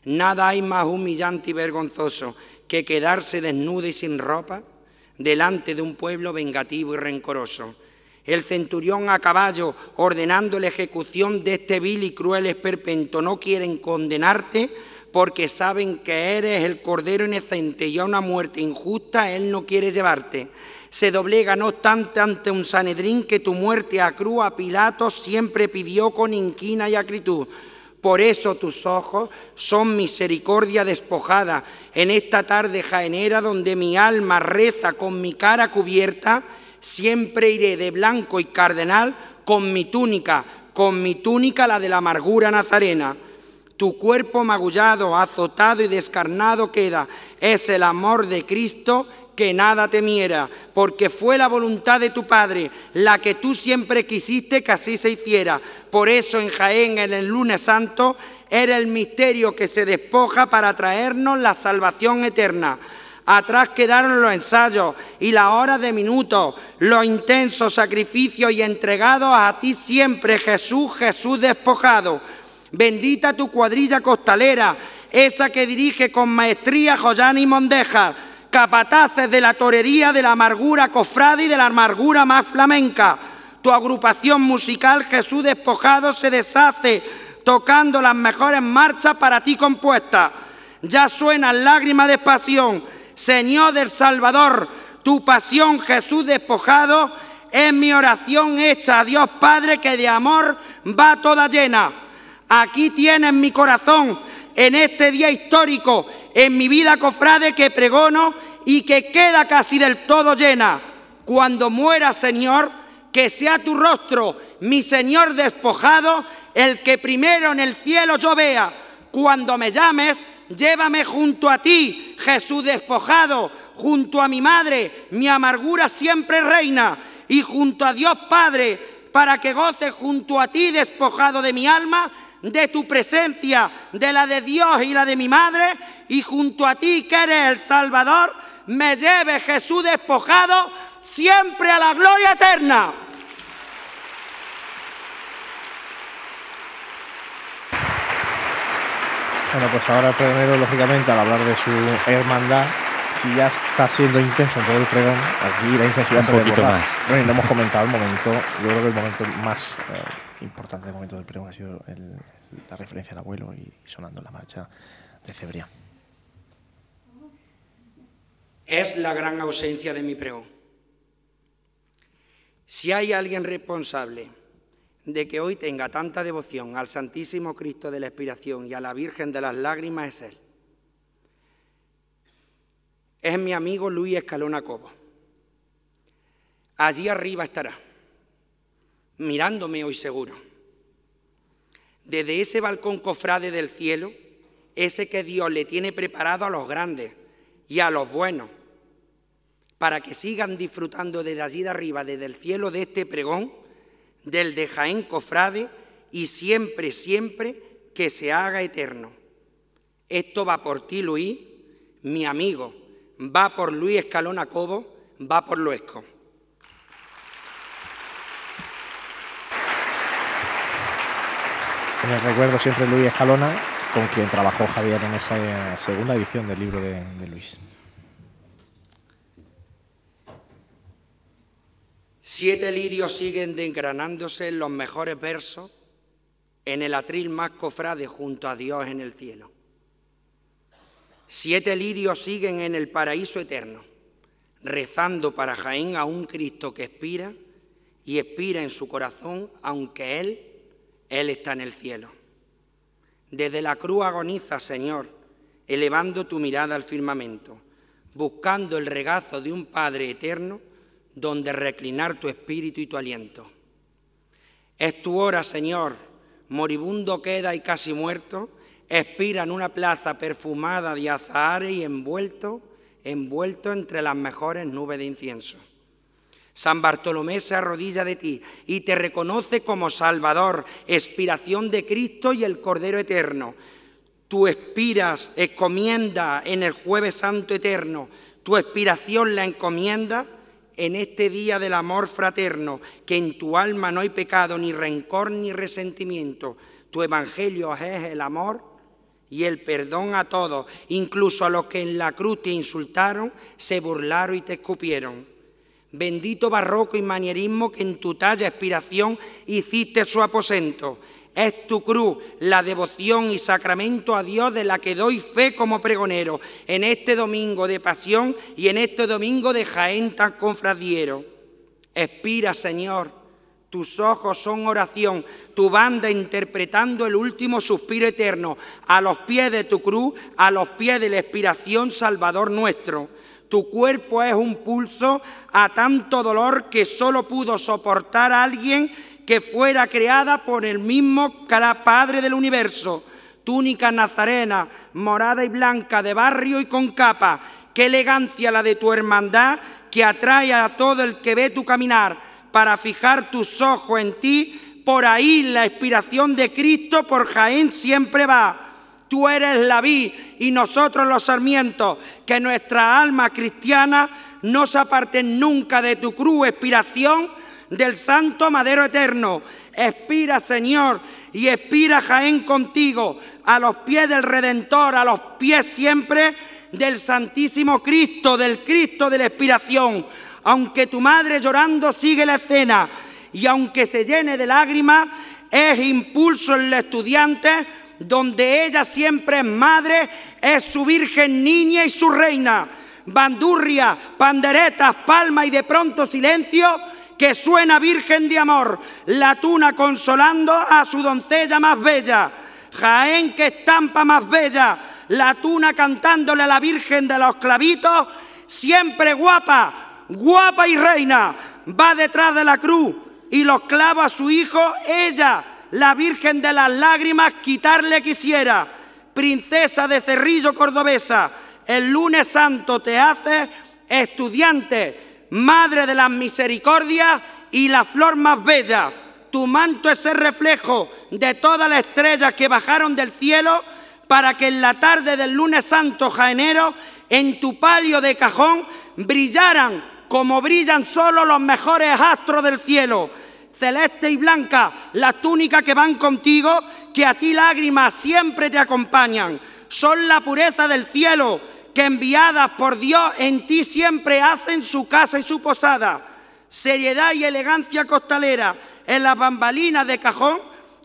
Nada hay más humillante y vergonzoso que quedarse desnuda y sin ropa delante de un pueblo vengativo y rencoroso el centurión a caballo ordenando la ejecución de este vil y cruel esperpento. No quieren condenarte porque saben que eres el cordero inocente y a una muerte injusta Él no quiere llevarte. Se doblega no obstante ante un Sanedrín que tu muerte a cruz a Pilato siempre pidió con inquina y acritud. Por eso tus ojos son misericordia despojada en esta tarde jaenera donde mi alma reza con mi cara cubierta siempre iré de blanco y cardenal con mi túnica, con mi túnica la de la amargura nazarena. Tu cuerpo magullado, azotado y descarnado queda. Es el amor de Cristo que nada temiera, porque fue la voluntad de tu Padre, la que tú siempre quisiste que así se hiciera. Por eso en Jaén, en el lunes santo, era el misterio que se despoja para traernos la salvación eterna. Atrás quedaron los ensayos y la hora de minutos, los intensos sacrificios y entregados a ti siempre, Jesús, Jesús despojado. Bendita tu cuadrilla costalera, esa que dirige con maestría Joyán y Mondeja, capataces de la torería, de la amargura cofrada y de la amargura más flamenca. Tu agrupación musical, Jesús despojado, se deshace tocando las mejores marchas para ti compuestas. Ya suenan lágrimas de pasión Señor del Salvador, tu pasión, Jesús despojado, es mi oración hecha a Dios Padre que de amor va toda llena. Aquí tienes mi corazón en este día histórico, en mi vida cofrade que pregono y que queda casi del todo llena. Cuando muera, Señor, que sea tu rostro, mi Señor despojado, el que primero en el cielo yo vea. Cuando me llames, llévame junto a ti, Jesús despojado, junto a mi madre, mi amargura siempre reina, y junto a Dios Padre, para que goce junto a ti, despojado de mi alma, de tu presencia, de la de Dios y la de mi madre, y junto a ti, que eres el Salvador, me lleve Jesús despojado siempre a la gloria eterna. Bueno, pues ahora el pregonero, lógicamente, al hablar de su hermandad, si ya está siendo intenso en todo el pregón, aquí la intensidad Un se poquito desborda. más. Bueno, y lo hemos comentado el momento, yo creo que el momento más eh, importante del momento del pregón ha sido el- la referencia al abuelo y sonando la marcha de Cebrián. es la gran ausencia de mi pregón. Si hay alguien responsable de que hoy tenga tanta devoción al Santísimo Cristo de la Expiración y a la Virgen de las Lágrimas, es Él. Es mi amigo Luis Escalona Cobo. Allí arriba estará, mirándome hoy seguro. Desde ese balcón cofrade del cielo, ese que Dios le tiene preparado a los grandes y a los buenos, para que sigan disfrutando desde allí de arriba, desde el cielo de este pregón, del de Jaén Cofrade, y siempre, siempre que se haga eterno. Esto va por ti, Luis, mi amigo, va por Luis Escalona Cobo, va por Luesco. El recuerdo siempre Luis Escalona, con quien trabajó Javier en esa segunda edición del libro de Luis. Siete lirios siguen desgranándose en los mejores versos en el atril más cofrade junto a Dios en el cielo. Siete lirios siguen en el paraíso eterno, rezando para Jaén a un Cristo que expira y expira en su corazón, aunque Él, Él está en el cielo. Desde la cruz agoniza, Señor, elevando tu mirada al firmamento, buscando el regazo de un Padre eterno donde reclinar tu espíritu y tu aliento. Es tu hora, Señor, moribundo queda y casi muerto, expira en una plaza perfumada de azahares y envuelto, envuelto entre las mejores nubes de incienso. San Bartolomé se arrodilla de ti y te reconoce como Salvador, expiración de Cristo y el Cordero Eterno. Tú expiras, encomienda en el jueves santo eterno, tu expiración la encomienda en este día del amor fraterno, que en tu alma no hay pecado, ni rencor, ni resentimiento. Tu evangelio es el amor y el perdón a todos, incluso a los que en la cruz te insultaron, se burlaron y te escupieron. Bendito barroco y manierismo que en tu talla expiración hiciste su aposento. Es tu cruz, la devoción y sacramento a Dios de la que doy fe como pregonero en este domingo de pasión y en este domingo de Jaén tan confradiero. Expira, Señor, tus ojos son oración, tu banda interpretando el último suspiro eterno, a los pies de tu cruz, a los pies de la expiración, Salvador nuestro. Tu cuerpo es un pulso a tanto dolor que solo pudo soportar a alguien que fuera creada por el mismo Padre del universo. Túnica nazarena, morada y blanca, de barrio y con capa. Qué elegancia la de tu hermandad que atrae a todo el que ve tu caminar para fijar tus ojos en ti. Por ahí la inspiración de Cristo por Jaén siempre va. Tú eres la vid y nosotros los sarmientos, que nuestra alma cristiana no se aparten nunca de tu cruz, expiración del santo madero eterno. Expira, Señor, y expira Jaén contigo, a los pies del Redentor, a los pies siempre del Santísimo Cristo, del Cristo de la expiración. Aunque tu madre llorando sigue la escena, y aunque se llene de lágrimas, es impulso en el estudiante, donde ella siempre es madre, es su virgen niña y su reina. bandurria, panderetas, palma y de pronto silencio, que suena Virgen de Amor, la tuna consolando a su doncella más bella, Jaén que estampa más bella, la tuna cantándole a la Virgen de los clavitos, siempre guapa, guapa y reina, va detrás de la cruz y los clava a su hijo, ella, la Virgen de las lágrimas, quitarle quisiera, princesa de Cerrillo cordobesa, el lunes santo te hace estudiante, madre de las misericordias y la flor más bella. Tu manto es el reflejo de todas las estrellas que bajaron del cielo para que en la tarde del lunes santo jaenero en tu palio de cajón brillaran como brillan solo los mejores astros del cielo. Celeste y blanca, la túnica que van contigo, que a ti lágrimas siempre te acompañan. Son la pureza del cielo, que enviadas por Dios en ti siempre hacen su casa y su posada. Seriedad y elegancia costalera en las bambalinas de cajón,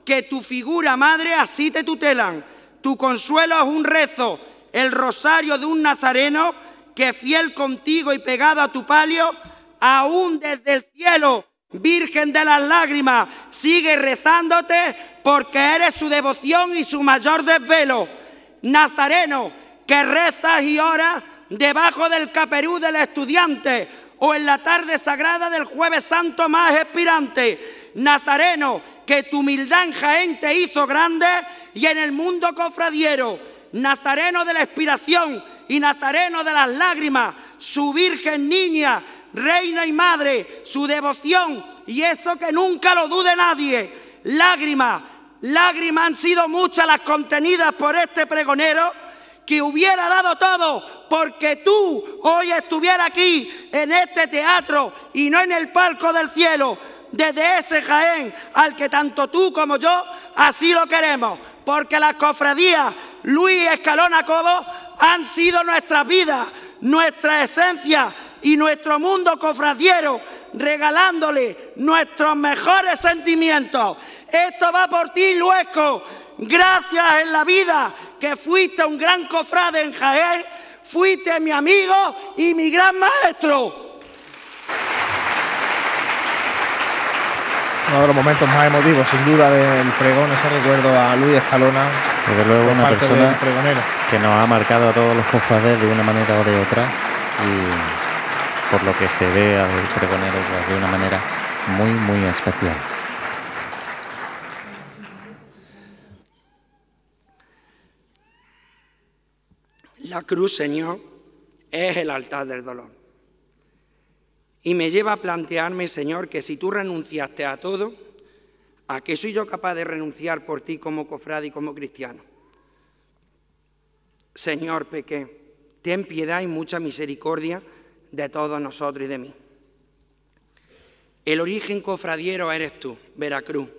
que tu figura madre así te tutelan. Tu consuelo es un rezo, el rosario de un nazareno que fiel contigo y pegado a tu palio, aún desde el cielo, Virgen de las lágrimas, sigue rezándote porque eres su devoción y su mayor desvelo. Nazareno, que rezas y oras debajo del caperú del estudiante o en la tarde sagrada del jueves santo más expirante. Nazareno, que tu humildad en Jaén te hizo grande y en el mundo cofradiero, Nazareno de la expiración y Nazareno de las lágrimas, su Virgen niña, reina y madre, su devoción y eso que nunca lo dude nadie. Lágrimas, lágrimas han sido muchas las contenidas por este pregonero que hubiera dado todo porque tú hoy estuvieras aquí en este teatro y no en el palco del cielo, desde ese Jaén al que tanto tú como yo así lo queremos porque las cofradías Luis Escalona Cobo han sido nuestras vidas, nuestra esencia y nuestro mundo cofradiero, regalándole nuestros mejores sentimientos. Esto va por ti, Luesco. Gracias en la vida que fuiste un gran cofrade en Jaén, fuiste mi amigo y mi gran maestro. uno de los momentos más emotivos, sin duda, del pregón, ese recuerdo a Luis Escalona. Desde luego, una persona que nos ha marcado a todos los cofrades de una manera o de otra y por lo que se ve al pregonero pues, de una manera muy, muy especial. La cruz, Señor, es el altar del dolor. Y me lleva a plantearme, Señor, que si tú renunciaste a todo, ¿a qué soy yo capaz de renunciar por ti como cofrade y como cristiano? Señor, pequé, ten piedad y mucha misericordia de todos nosotros y de mí. El origen cofradiero eres tú, Veracruz,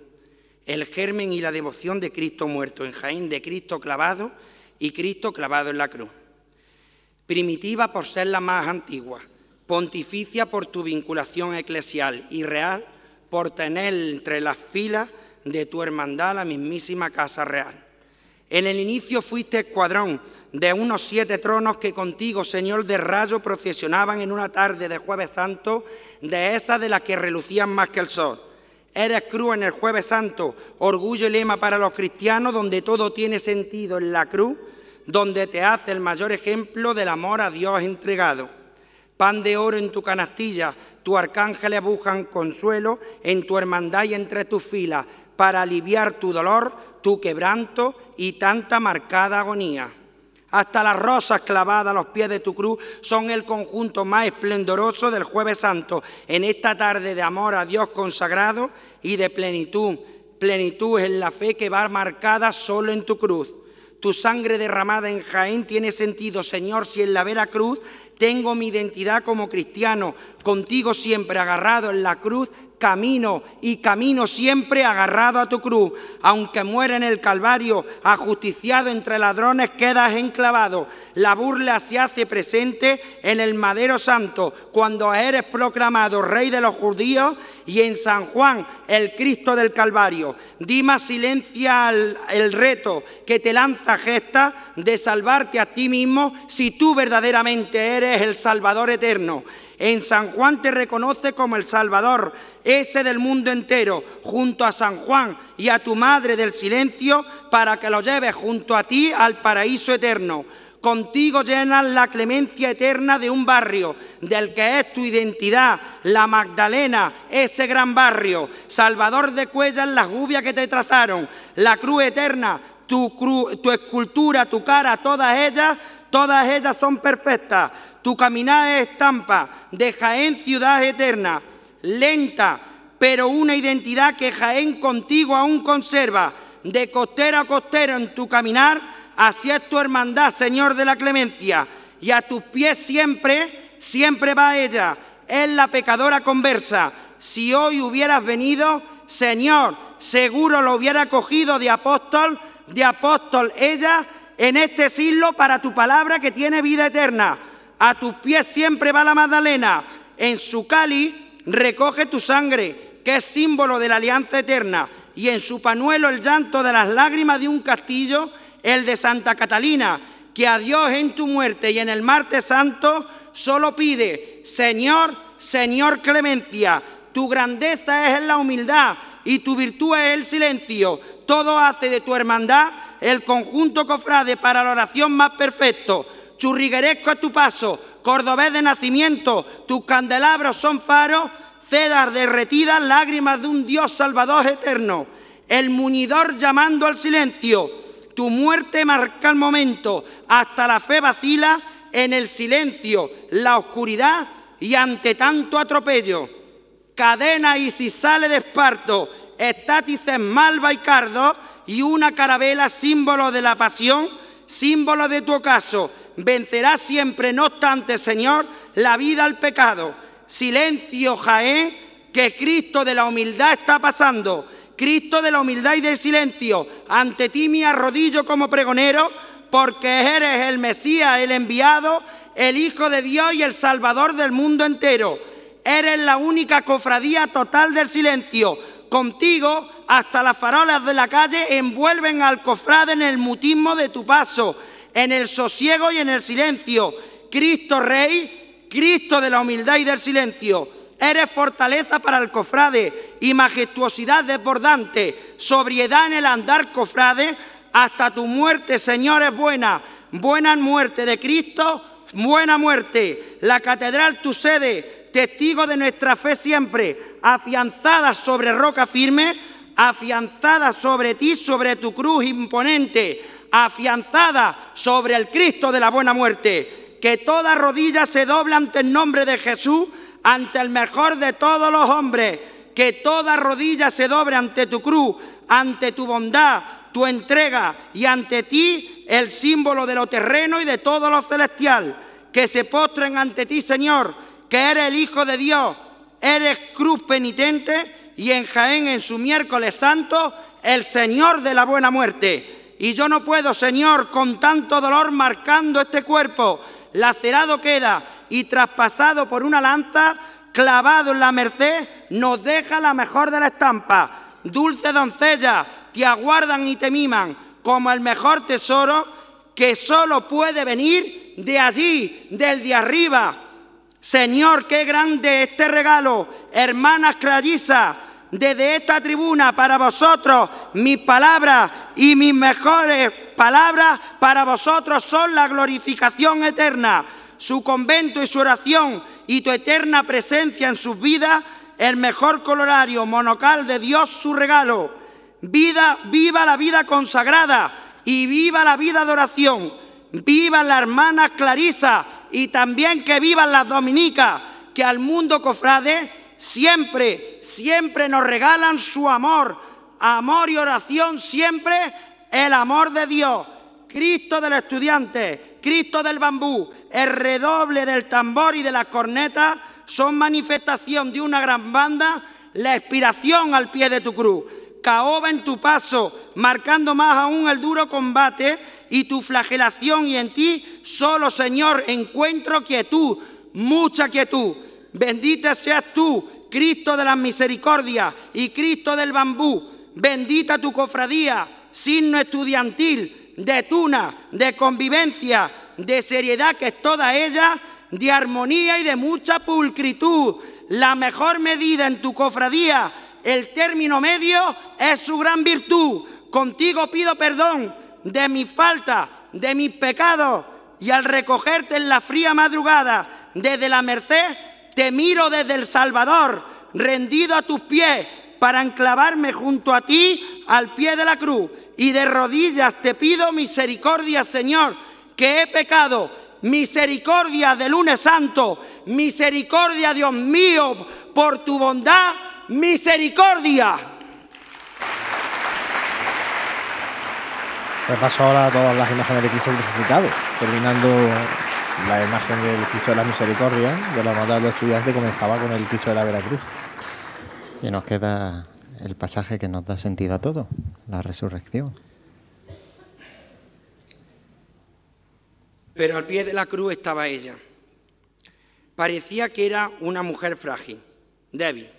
el germen y la devoción de Cristo muerto en Jaén, de Cristo clavado y Cristo clavado en la cruz. Primitiva por ser la más antigua, pontificia por tu vinculación eclesial y real por tener entre las filas de tu hermandad la mismísima Casa Real. En el inicio fuiste escuadrón de unos siete tronos que contigo, Señor de rayo, procesionaban en una tarde de jueves santo, de esas de las que relucían más que el sol. Eres cruz en el jueves santo, orgullo y lema para los cristianos, donde todo tiene sentido en la cruz, donde te hace el mayor ejemplo del amor a Dios entregado pan de oro en tu canastilla, tu arcángel buscan consuelo en tu hermandad y entre tus filas, para aliviar tu dolor, tu quebranto y tanta marcada agonía. Hasta las rosas clavadas a los pies de tu cruz son el conjunto más esplendoroso del jueves santo, en esta tarde de amor a Dios consagrado y de plenitud. Plenitud es la fe que va marcada solo en tu cruz. Tu sangre derramada en Jaén tiene sentido, Señor, si en la vera cruz tengo mi identidad como cristiano, contigo siempre agarrado en la cruz, camino y camino siempre agarrado a tu cruz. Aunque muera en el Calvario, ajusticiado entre ladrones, quedas enclavado. La burla se hace presente en el madero santo, cuando eres proclamado rey de los judíos y en San Juan, el Cristo del Calvario. Dima silencia el reto que te lanza gesta de salvarte a ti mismo si tú verdaderamente eres el Salvador eterno. En San Juan te reconoce como el Salvador, ese del mundo entero, junto a San Juan y a tu Madre del Silencio, para que lo lleves junto a ti al paraíso eterno. Contigo llenas la clemencia eterna de un barrio, del que es tu identidad, la Magdalena, ese gran barrio, Salvador de Cuellas, la lluvia que te trazaron, la cruz eterna, tu, tu escultura, tu cara, todas ellas, todas ellas son perfectas tu caminar es estampa de Jaén ciudad eterna, lenta, pero una identidad que Jaén contigo aún conserva, de costero a costero en tu caminar, así es tu hermandad, Señor de la clemencia, y a tus pies siempre, siempre va ella, es la pecadora conversa. Si hoy hubieras venido, Señor, seguro lo hubiera cogido de apóstol, de apóstol ella, en este siglo para tu palabra que tiene vida eterna. A tus pies siempre va la Magdalena. En su cáliz recoge tu sangre, que es símbolo de la alianza eterna. Y en su panuelo el llanto de las lágrimas de un castillo, el de Santa Catalina, que a Dios en tu muerte y en el martes santo solo pide, Señor, Señor clemencia, tu grandeza es en la humildad y tu virtud es el silencio. Todo hace de tu hermandad el conjunto cofrade para la oración más perfecto churrigueresco a tu paso, cordobés de nacimiento, tus candelabros son faros, cedas derretidas, lágrimas de un Dios salvador eterno, el muñidor llamando al silencio, tu muerte marca el momento, hasta la fe vacila en el silencio, la oscuridad y ante tanto atropello. Cadena y si sale de esparto, estátices malva y cardo, y una carabela símbolo de la pasión, símbolo de tu ocaso, vencerá siempre, no obstante, Señor, la vida al pecado. Silencio, Jaén, que Cristo de la humildad está pasando. Cristo de la humildad y del silencio, ante ti me arrodillo como pregonero, porque eres el Mesías, el enviado, el Hijo de Dios y el Salvador del mundo entero. Eres la única cofradía total del silencio. Contigo, hasta las farolas de la calle envuelven al cofrade en el mutismo de tu paso en el sosiego y en el silencio. Cristo Rey, Cristo de la humildad y del silencio. Eres fortaleza para el cofrade y majestuosidad desbordante, sobriedad en el andar cofrade, hasta tu muerte, Señor, es buena. Buena muerte de Cristo, buena muerte. La catedral, tu sede, testigo de nuestra fe siempre, afianzada sobre roca firme, afianzada sobre ti, sobre tu cruz imponente afianzada sobre el Cristo de la buena muerte, que toda rodilla se dobla ante el nombre de Jesús, ante el mejor de todos los hombres, que toda rodilla se doble ante tu cruz, ante tu bondad, tu entrega y ante ti el símbolo de lo terreno y de todo lo celestial, que se postren ante ti, Señor, que eres el Hijo de Dios, eres cruz penitente y en Jaén en su miércoles santo, el Señor de la buena muerte y yo no puedo, Señor, con tanto dolor marcando este cuerpo. Lacerado queda y traspasado por una lanza, clavado en la merced, nos deja la mejor de la estampa. Dulce doncella, te aguardan y te miman como el mejor tesoro que solo puede venir de allí, del de arriba. Señor, qué grande este regalo, hermanas Clarisa, desde esta tribuna para vosotros mis palabras y mis mejores palabras para vosotros son la glorificación eterna, su convento y su oración y tu eterna presencia en sus vidas, el mejor colorario monocal de Dios su regalo. Vida, viva la vida consagrada y viva la vida de oración. Viva la hermana Clarisa y también que vivan las dominicas, que al mundo cofrade siempre, siempre nos regalan su amor, amor y oración, siempre el amor de Dios. Cristo del estudiante, Cristo del bambú, el redoble del tambor y de las cornetas son manifestación de una gran banda, la expiración al pie de tu cruz. Caoba en tu paso, marcando más aún el duro combate y tu flagelación y en ti solo, Señor, encuentro quietud, mucha quietud. Bendita seas tú, Cristo de las misericordias y Cristo del bambú. Bendita tu cofradía, signo estudiantil, de tuna, de convivencia, de seriedad que es toda ella, de armonía y de mucha pulcritud. La mejor medida en tu cofradía, el término medio, es su gran virtud. Contigo pido perdón de mi falta, de mis pecados, y al recogerte en la fría madrugada desde la merced, te miro desde el Salvador, rendido a tus pies, para enclavarme junto a ti al pie de la cruz. Y de rodillas te pido misericordia, Señor, que he pecado. Misericordia de lunes santo. Misericordia, Dios mío, por tu bondad. Misericordia. Repaso ahora todas las imágenes de Cristo crucificado, terminando la imagen del Cristo de la Misericordia, de la hermandad del estudiante, comenzaba con el Cristo de la Veracruz. Y nos queda el pasaje que nos da sentido a todo, la resurrección. Pero al pie de la cruz estaba ella. Parecía que era una mujer frágil, débil.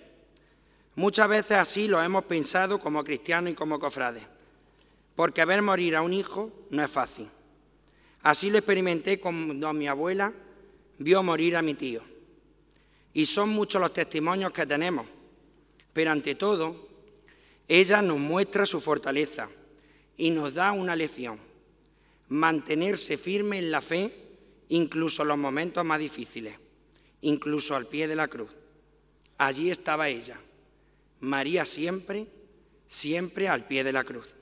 Muchas veces así lo hemos pensado como cristianos y como cofrades, porque ver morir a un hijo no es fácil. Así lo experimenté cuando mi abuela vio morir a mi tío. Y son muchos los testimonios que tenemos, pero ante todo, ella nos muestra su fortaleza y nos da una lección mantenerse firme en la fe, incluso en los momentos más difíciles, incluso al pie de la cruz. Allí estaba ella, María siempre, siempre al pie de la cruz.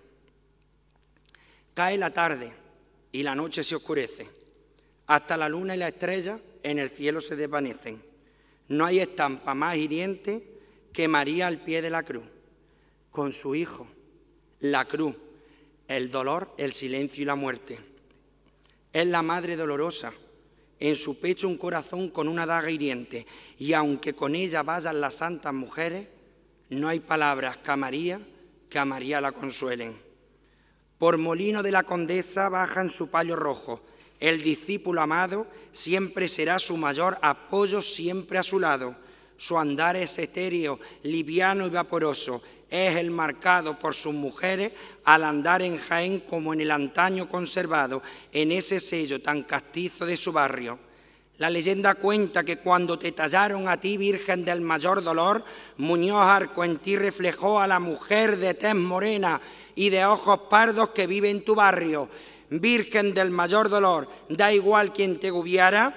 Cae la tarde y la noche se oscurece. Hasta la luna y la estrella en el cielo se desvanecen. No hay estampa más hiriente que María al pie de la cruz, con su Hijo, la cruz, el dolor, el silencio y la muerte. Es la Madre dolorosa, en su pecho un corazón con una daga hiriente, y aunque con ella vayan las santas mujeres, no hay palabras que a María, que a María la consuelen. Por molino de la condesa baja en su palio rojo, el discípulo amado siempre será su mayor apoyo, siempre a su lado. Su andar es etéreo, liviano y vaporoso, es el marcado por sus mujeres al andar en Jaén como en el antaño conservado, en ese sello tan castizo de su barrio. La leyenda cuenta que cuando te tallaron a ti, Virgen del mayor dolor, Muñoz Arco en ti reflejó a la mujer de tez morena y de ojos pardos que vive en tu barrio. Virgen del mayor dolor, da igual quien te guiara,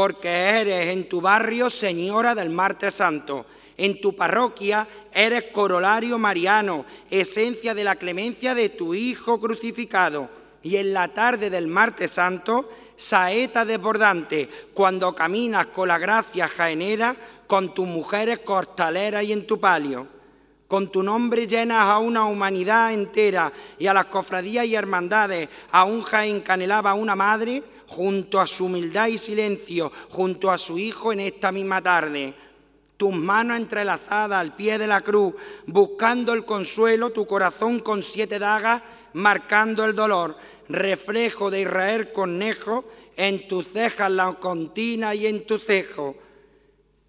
porque eres en tu barrio señora del martes santo. En tu parroquia eres corolario mariano, esencia de la clemencia de tu Hijo crucificado. Y en la tarde del martes santo, saeta desbordante, cuando caminas con la gracia jaenera, con tus mujeres costaleras y en tu palio. Con tu nombre llenas a una humanidad entera y a las cofradías y hermandades, a un Jaén canelaba una madre, junto a su humildad y silencio, junto a su hijo en esta misma tarde tus manos entrelazadas al pie de la cruz, buscando el consuelo, tu corazón con siete dagas, marcando el dolor, reflejo de Israel conejo, en tus cejas la contina y en tu cejo.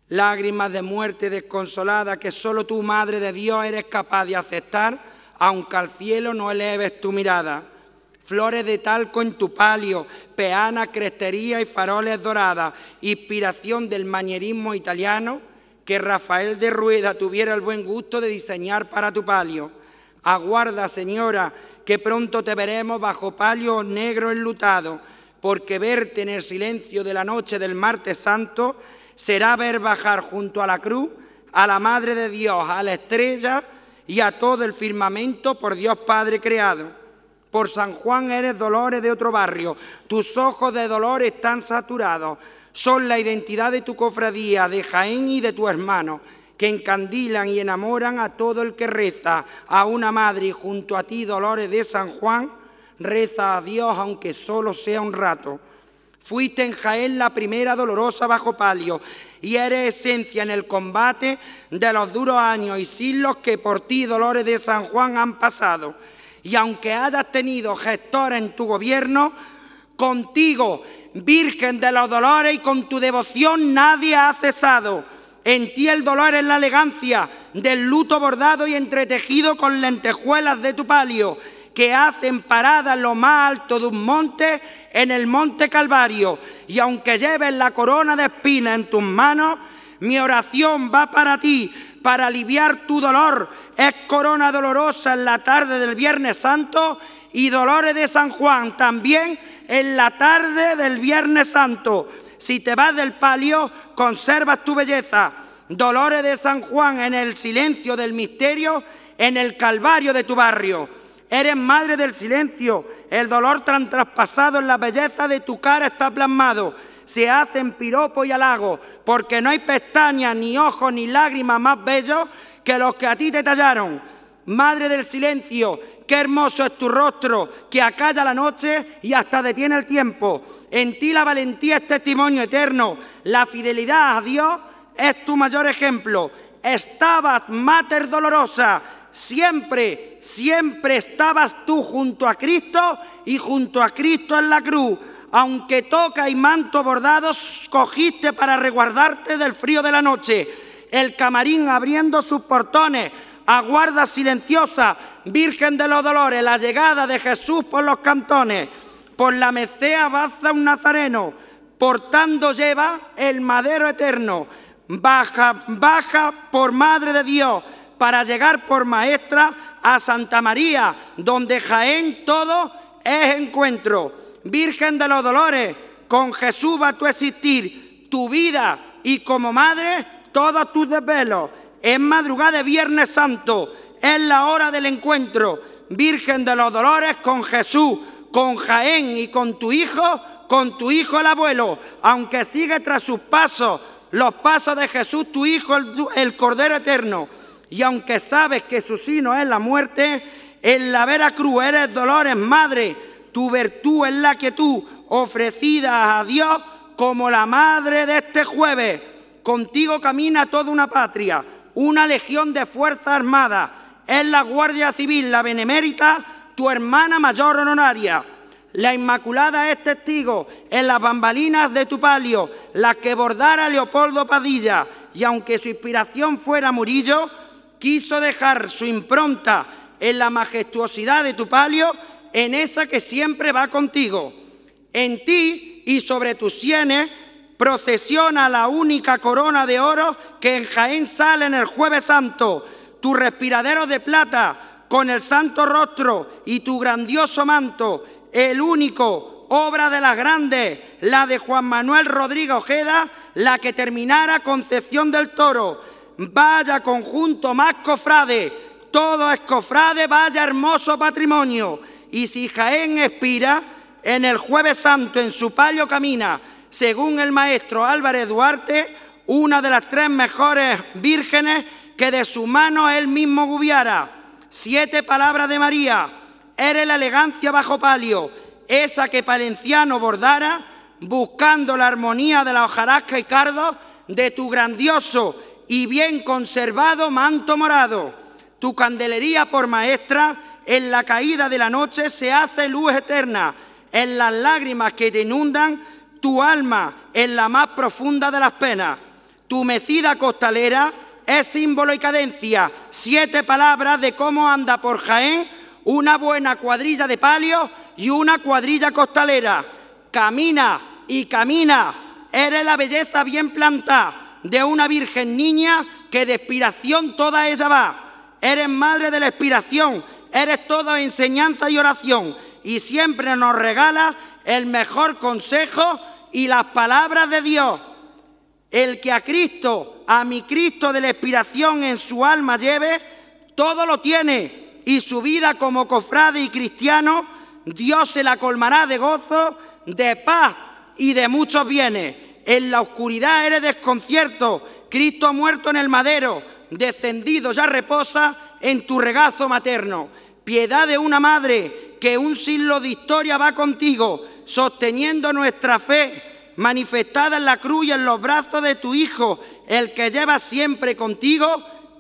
Lágrimas de muerte desconsolada que solo tu Madre de Dios eres capaz de aceptar, aunque al cielo no eleves tu mirada. Flores de talco en tu palio, peana, crestería y faroles doradas, inspiración del manierismo italiano, que Rafael de Rueda tuviera el buen gusto de diseñar para tu palio. Aguarda, señora, que pronto te veremos bajo palio negro enlutado, porque verte en el silencio de la noche del martes santo será ver bajar junto a la cruz a la Madre de Dios, a la estrella y a todo el firmamento por Dios Padre creado. Por San Juan eres dolores de otro barrio, tus ojos de dolor están saturados son la identidad de tu cofradía, de Jaén y de tu hermano, que encandilan y enamoran a todo el que reza a una madre y junto a ti, Dolores de San Juan, reza a Dios aunque solo sea un rato. Fuiste en Jaén la primera dolorosa bajo palio y eres esencia en el combate de los duros años y siglos que por ti, Dolores de San Juan, han pasado. Y aunque hayas tenido gestores en tu gobierno, contigo, Virgen de los Dolores, y con tu devoción nadie ha cesado. En ti el dolor es la elegancia del luto bordado y entretejido con lentejuelas de tu palio, que hacen parada en lo más alto de un monte, en el monte Calvario. Y aunque lleves la corona de espinas en tus manos, mi oración va para ti, para aliviar tu dolor. Es corona dolorosa en la tarde del Viernes Santo y dolores de San Juan también en la tarde del Viernes Santo. Si te vas del palio, conservas tu belleza. Dolores de San Juan en el silencio del misterio, en el calvario de tu barrio. Eres madre del silencio, el dolor tan traspasado en la belleza de tu cara está plasmado. Se hacen piropo y halago, porque no hay pestañas, ni ojos, ni lágrimas más bellos que los que a ti te tallaron. Madre del silencio, qué hermoso es tu rostro, que acalla la noche y hasta detiene el tiempo. En ti la valentía es testimonio eterno, la fidelidad a Dios es tu mayor ejemplo. Estabas, mater dolorosa, siempre, siempre estabas tú junto a Cristo y junto a Cristo en la cruz. Aunque toca y manto bordados, cogiste para resguardarte del frío de la noche. El camarín abriendo sus portones, aguarda silenciosa, Virgen de los Dolores, la llegada de Jesús por los cantones. Por la mecea baza un nazareno, portando lleva el madero eterno. Baja, baja por Madre de Dios, para llegar por maestra a Santa María, donde Jaén todo es encuentro. Virgen de los Dolores, con Jesús va tu existir, tu vida y como madre todos tus desvelos. Es madrugada de Viernes Santo, es la hora del encuentro. Virgen de los Dolores, con Jesús, con Jaén y con tu hijo, con tu hijo el abuelo, aunque sigue tras sus pasos, los pasos de Jesús, tu hijo, el, el Cordero Eterno y aunque sabes que su sino es la muerte, en la vera cruz eres dolores, madre, tu virtud es la que tú, ofrecida a Dios como la madre de este jueves. Contigo camina toda una patria, una legión de fuerza armada. Es la Guardia Civil, la Benemérita, tu hermana mayor honoraria. La Inmaculada es testigo en las bambalinas de tu palio, las que bordara Leopoldo Padilla, y aunque su inspiración fuera Murillo, quiso dejar su impronta en la majestuosidad de tu palio, en esa que siempre va contigo. En ti y sobre tus sienes procesiona la única corona de oro que en Jaén sale en el jueves santo, tu respiradero de plata con el santo rostro y tu grandioso manto, el único, obra de las grandes, la de Juan Manuel Rodríguez Ojeda, la que terminara Concepción del Toro, Vaya conjunto más cofrade, todo es cofrade, vaya hermoso patrimonio. Y si Jaén expira, en el jueves santo en su palio camina, según el maestro Álvarez Duarte, una de las tres mejores vírgenes que de su mano él mismo gubiara. Siete palabras de María, eres la elegancia bajo palio, esa que Palenciano bordara, buscando la armonía de la hojarasca y cardo de tu grandioso y bien conservado manto morado. Tu candelería por maestra, en la caída de la noche se hace luz eterna. En las lágrimas que te inundan, tu alma en la más profunda de las penas. Tu mecida costalera es símbolo y cadencia. Siete palabras de cómo anda por Jaén una buena cuadrilla de palio y una cuadrilla costalera. Camina y camina. Eres la belleza bien plantada de una virgen niña que de expiración toda ella va. Eres madre de la expiración, eres toda enseñanza y oración y siempre nos regala el mejor consejo y las palabras de Dios. El que a Cristo, a mi Cristo de la expiración en su alma lleve, todo lo tiene y su vida como cofrade y cristiano, Dios se la colmará de gozo, de paz y de muchos bienes en la oscuridad eres desconcierto, Cristo muerto en el madero, descendido ya reposa en tu regazo materno. Piedad de una madre que un siglo de historia va contigo, sosteniendo nuestra fe manifestada en la cruz y en los brazos de tu Hijo, el que lleva siempre contigo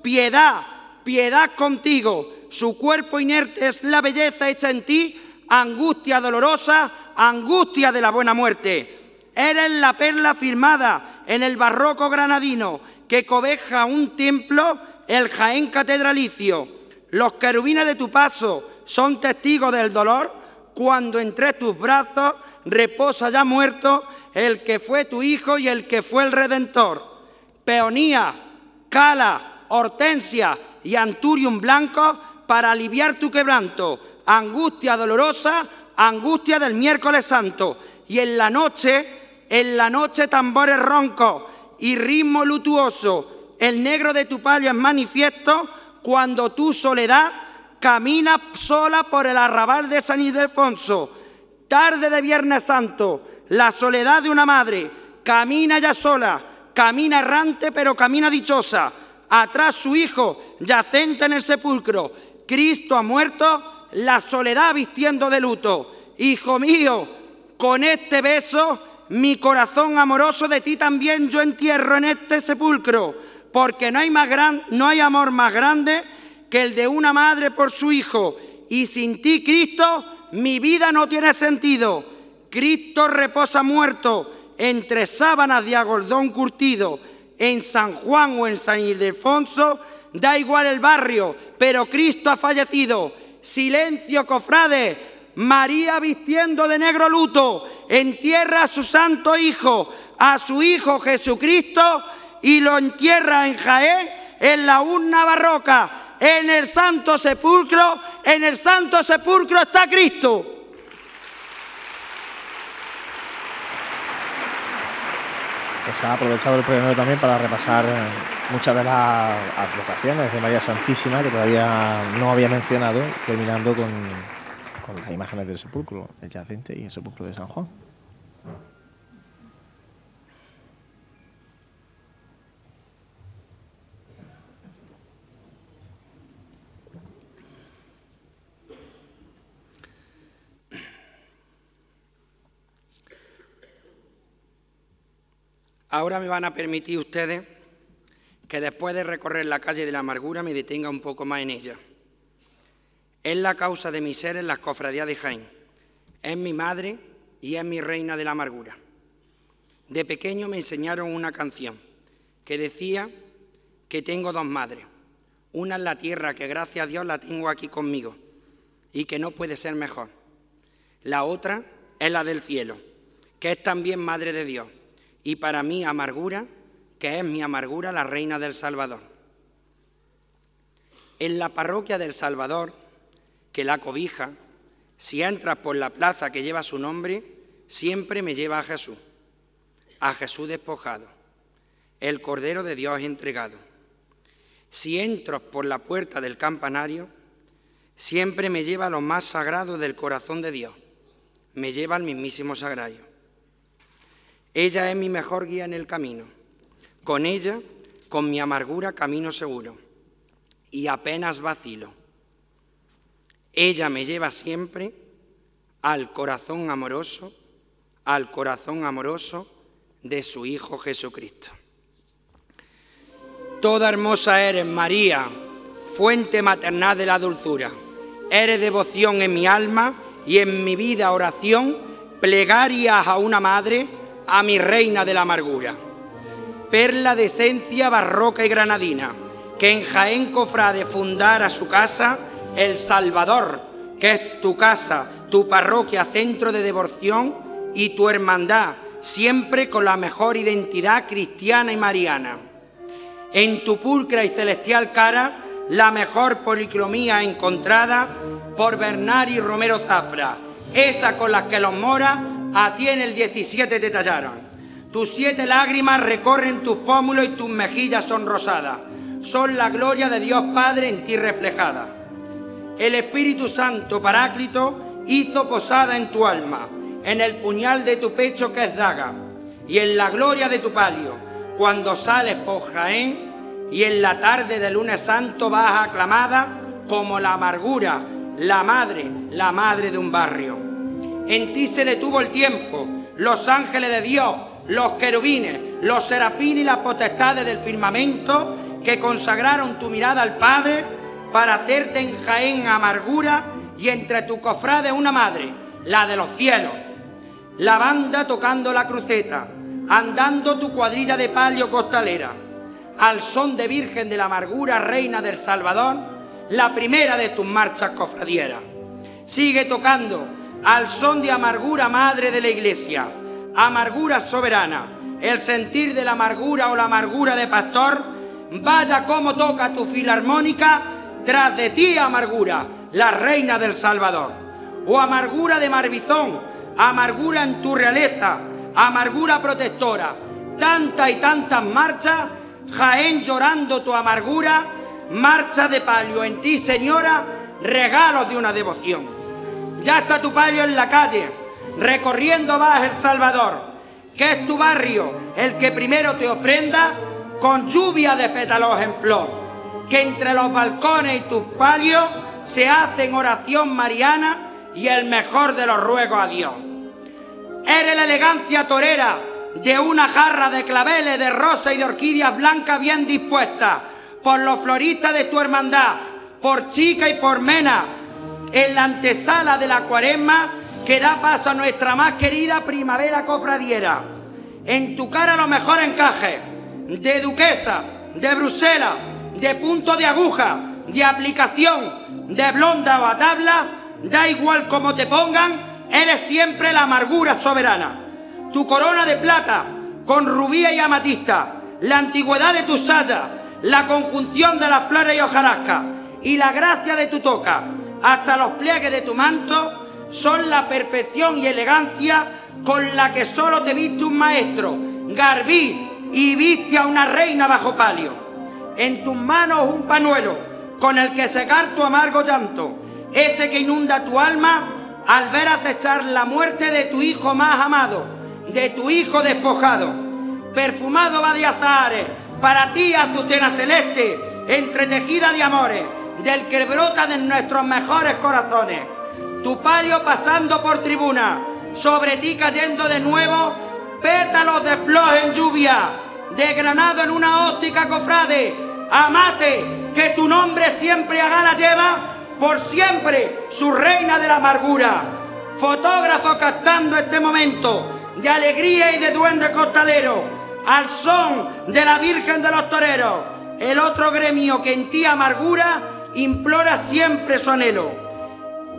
piedad, piedad contigo. Su cuerpo inerte es la belleza hecha en ti, angustia dolorosa, angustia de la buena muerte. Eres la perla firmada en el barroco granadino que cobeja un templo, el Jaén catedralicio. Los querubines de tu paso son testigos del dolor cuando entre tus brazos reposa ya muerto el que fue tu hijo y el que fue el redentor. Peonía, cala, hortensia y anturium blanco para aliviar tu quebranto, angustia dolorosa, angustia del miércoles santo. Y en la noche, en la noche tambores roncos y ritmo lutuoso, el negro de tu palio es manifiesto cuando tu soledad camina sola por el arrabal de San Ildefonso. Tarde de Viernes Santo, la soledad de una madre, camina ya sola, camina errante pero camina dichosa. Atrás su hijo, yacente en el sepulcro. Cristo ha muerto, la soledad vistiendo de luto. Hijo mío, con este beso, mi corazón amoroso de ti también yo entierro en este sepulcro, porque no hay, amor más grande que el de una madre por su hijo. Y sin ti, Cristo, mi vida no tiene sentido. Cristo reposa muerto entre sábanas de agordón curtido. En San Juan o en San Ildefonso, da igual el barrio, pero Cristo ha fallecido. Silencio, cofrade. María vistiendo de negro luto, entierra a su santo hijo, a su hijo Jesucristo, y lo entierra en Jaén, en la urna barroca en el santo sepulcro, en el santo sepulcro está Cristo. Pues ha aprovechado el premio también para repasar eh, muchas de las advocaciones de María Santísima que todavía no había mencionado, terminando con, con las imágenes del sepulcro, el yacente y el sepulcro de San Juan. Ahora me van a permitir ustedes que después de recorrer la calle de la amargura me detenga un poco más en ella. Es la causa de mi ser en las cofradías de Jaén. Es mi madre y es mi reina de la amargura. De pequeño me enseñaron una canción que decía que tengo dos madres. Una en la tierra, que gracias a Dios la tengo aquí conmigo y que no puede ser mejor. La otra es la del cielo, que es también madre de Dios y para mí amargura, que es mi amargura la reina del Salvador. En la parroquia del Salvador, que la cobija, si entras por la plaza que lleva su nombre, siempre me lleva a Jesús, a Jesús despojado, el Cordero de Dios entregado. Si entro por la puerta del campanario, siempre me lleva a lo más sagrado del corazón de Dios, me lleva al mismísimo sagrario. Ella es mi mejor guía en el camino. Con ella, con mi amargura, camino seguro. Y apenas vacilo. Ella me lleva siempre al corazón amoroso, al corazón amoroso de su Hijo Jesucristo. Toda hermosa eres, María, fuente maternal de la dulzura. Eres devoción en mi alma y en mi vida oración, plegarias a una madre a mi reina de la amargura. Perla de esencia barroca y granadina, que en Jaén Cofrade fundara su casa, El Salvador, que es tu casa, tu parroquia, centro de devoción y tu hermandad, siempre con la mejor identidad cristiana y mariana. En tu pulcra y celestial cara, la mejor policromía encontrada por Bernard y Romero Zafra, esa con las que los moras a ti en el 17 te tallaron. Tus siete lágrimas recorren tus pómulos y tus mejillas son rosadas. Son la gloria de Dios Padre en ti reflejada. El Espíritu Santo Paráclito hizo posada en tu alma, en el puñal de tu pecho que es daga, y en la gloria de tu palio, cuando sales por Jaén, y en la tarde del lunes santo vas aclamada como la amargura, la madre, la madre de un barrio. En ti se detuvo el tiempo, los ángeles de Dios, los querubines, los serafines y las potestades del firmamento que consagraron tu mirada al Padre para hacerte en Jaén amargura y entre tu cofrade una madre, la de los cielos. La banda tocando la cruceta, andando tu cuadrilla de palio costalera, al son de Virgen de la Amargura, Reina del Salvador, la primera de tus marchas cofradieras. Sigue tocando al son de amargura, Madre de la Iglesia, amargura soberana, el sentir de la amargura o la amargura de pastor, vaya como toca tu filarmónica, tras de ti amargura, la Reina del Salvador, o amargura de Marbizón, amargura en tu realeza, amargura protectora, tantas y tantas marchas, Jaén llorando tu amargura, marcha de palio en ti, señora, regalos de una devoción. Ya está tu palio en la calle, recorriendo vas El Salvador, que es tu barrio el que primero te ofrenda con lluvia de pétalos en flor, que entre los balcones y tus palios se hacen oración mariana y el mejor de los ruegos a Dios. Eres la elegancia torera de una jarra de claveles de rosa y de orquídeas blancas bien dispuestas por los floristas de tu hermandad, por chica y por mena, en la antesala de la cuaresma que da paso a nuestra más querida primavera cofradiera. En tu cara los mejores encajes de duquesa, de Bruselas, de punto de aguja, de aplicación, de blonda o a tabla, da igual como te pongan, eres siempre la amargura soberana. Tu corona de plata, con rubía y amatista, la antigüedad de tu saya, la conjunción de las flores y hojarasca y la gracia de tu toca, hasta los pliegues de tu manto, son la perfección y elegancia con la que solo te viste un maestro, Garbí, y viste a una reina bajo palio. En tus manos un panuelo con el que secar tu amargo llanto, ese que inunda tu alma al ver acechar la muerte de tu hijo más amado, de tu hijo despojado. Perfumado va de azahares, para ti azucena celeste, entretejida de amores, del que brota de nuestros mejores corazones. Tu palio pasando por tribuna, sobre ti cayendo de nuevo, pétalos de flor en lluvia, desgranado en una óptica cofrade, amate, que tu nombre siempre a gala lleva, por siempre su reina de la amargura. Fotógrafo captando este momento de alegría y de duende costalero, al son de la Virgen de los Toreros, el otro gremio que en ti amargura implora siempre su anhelo.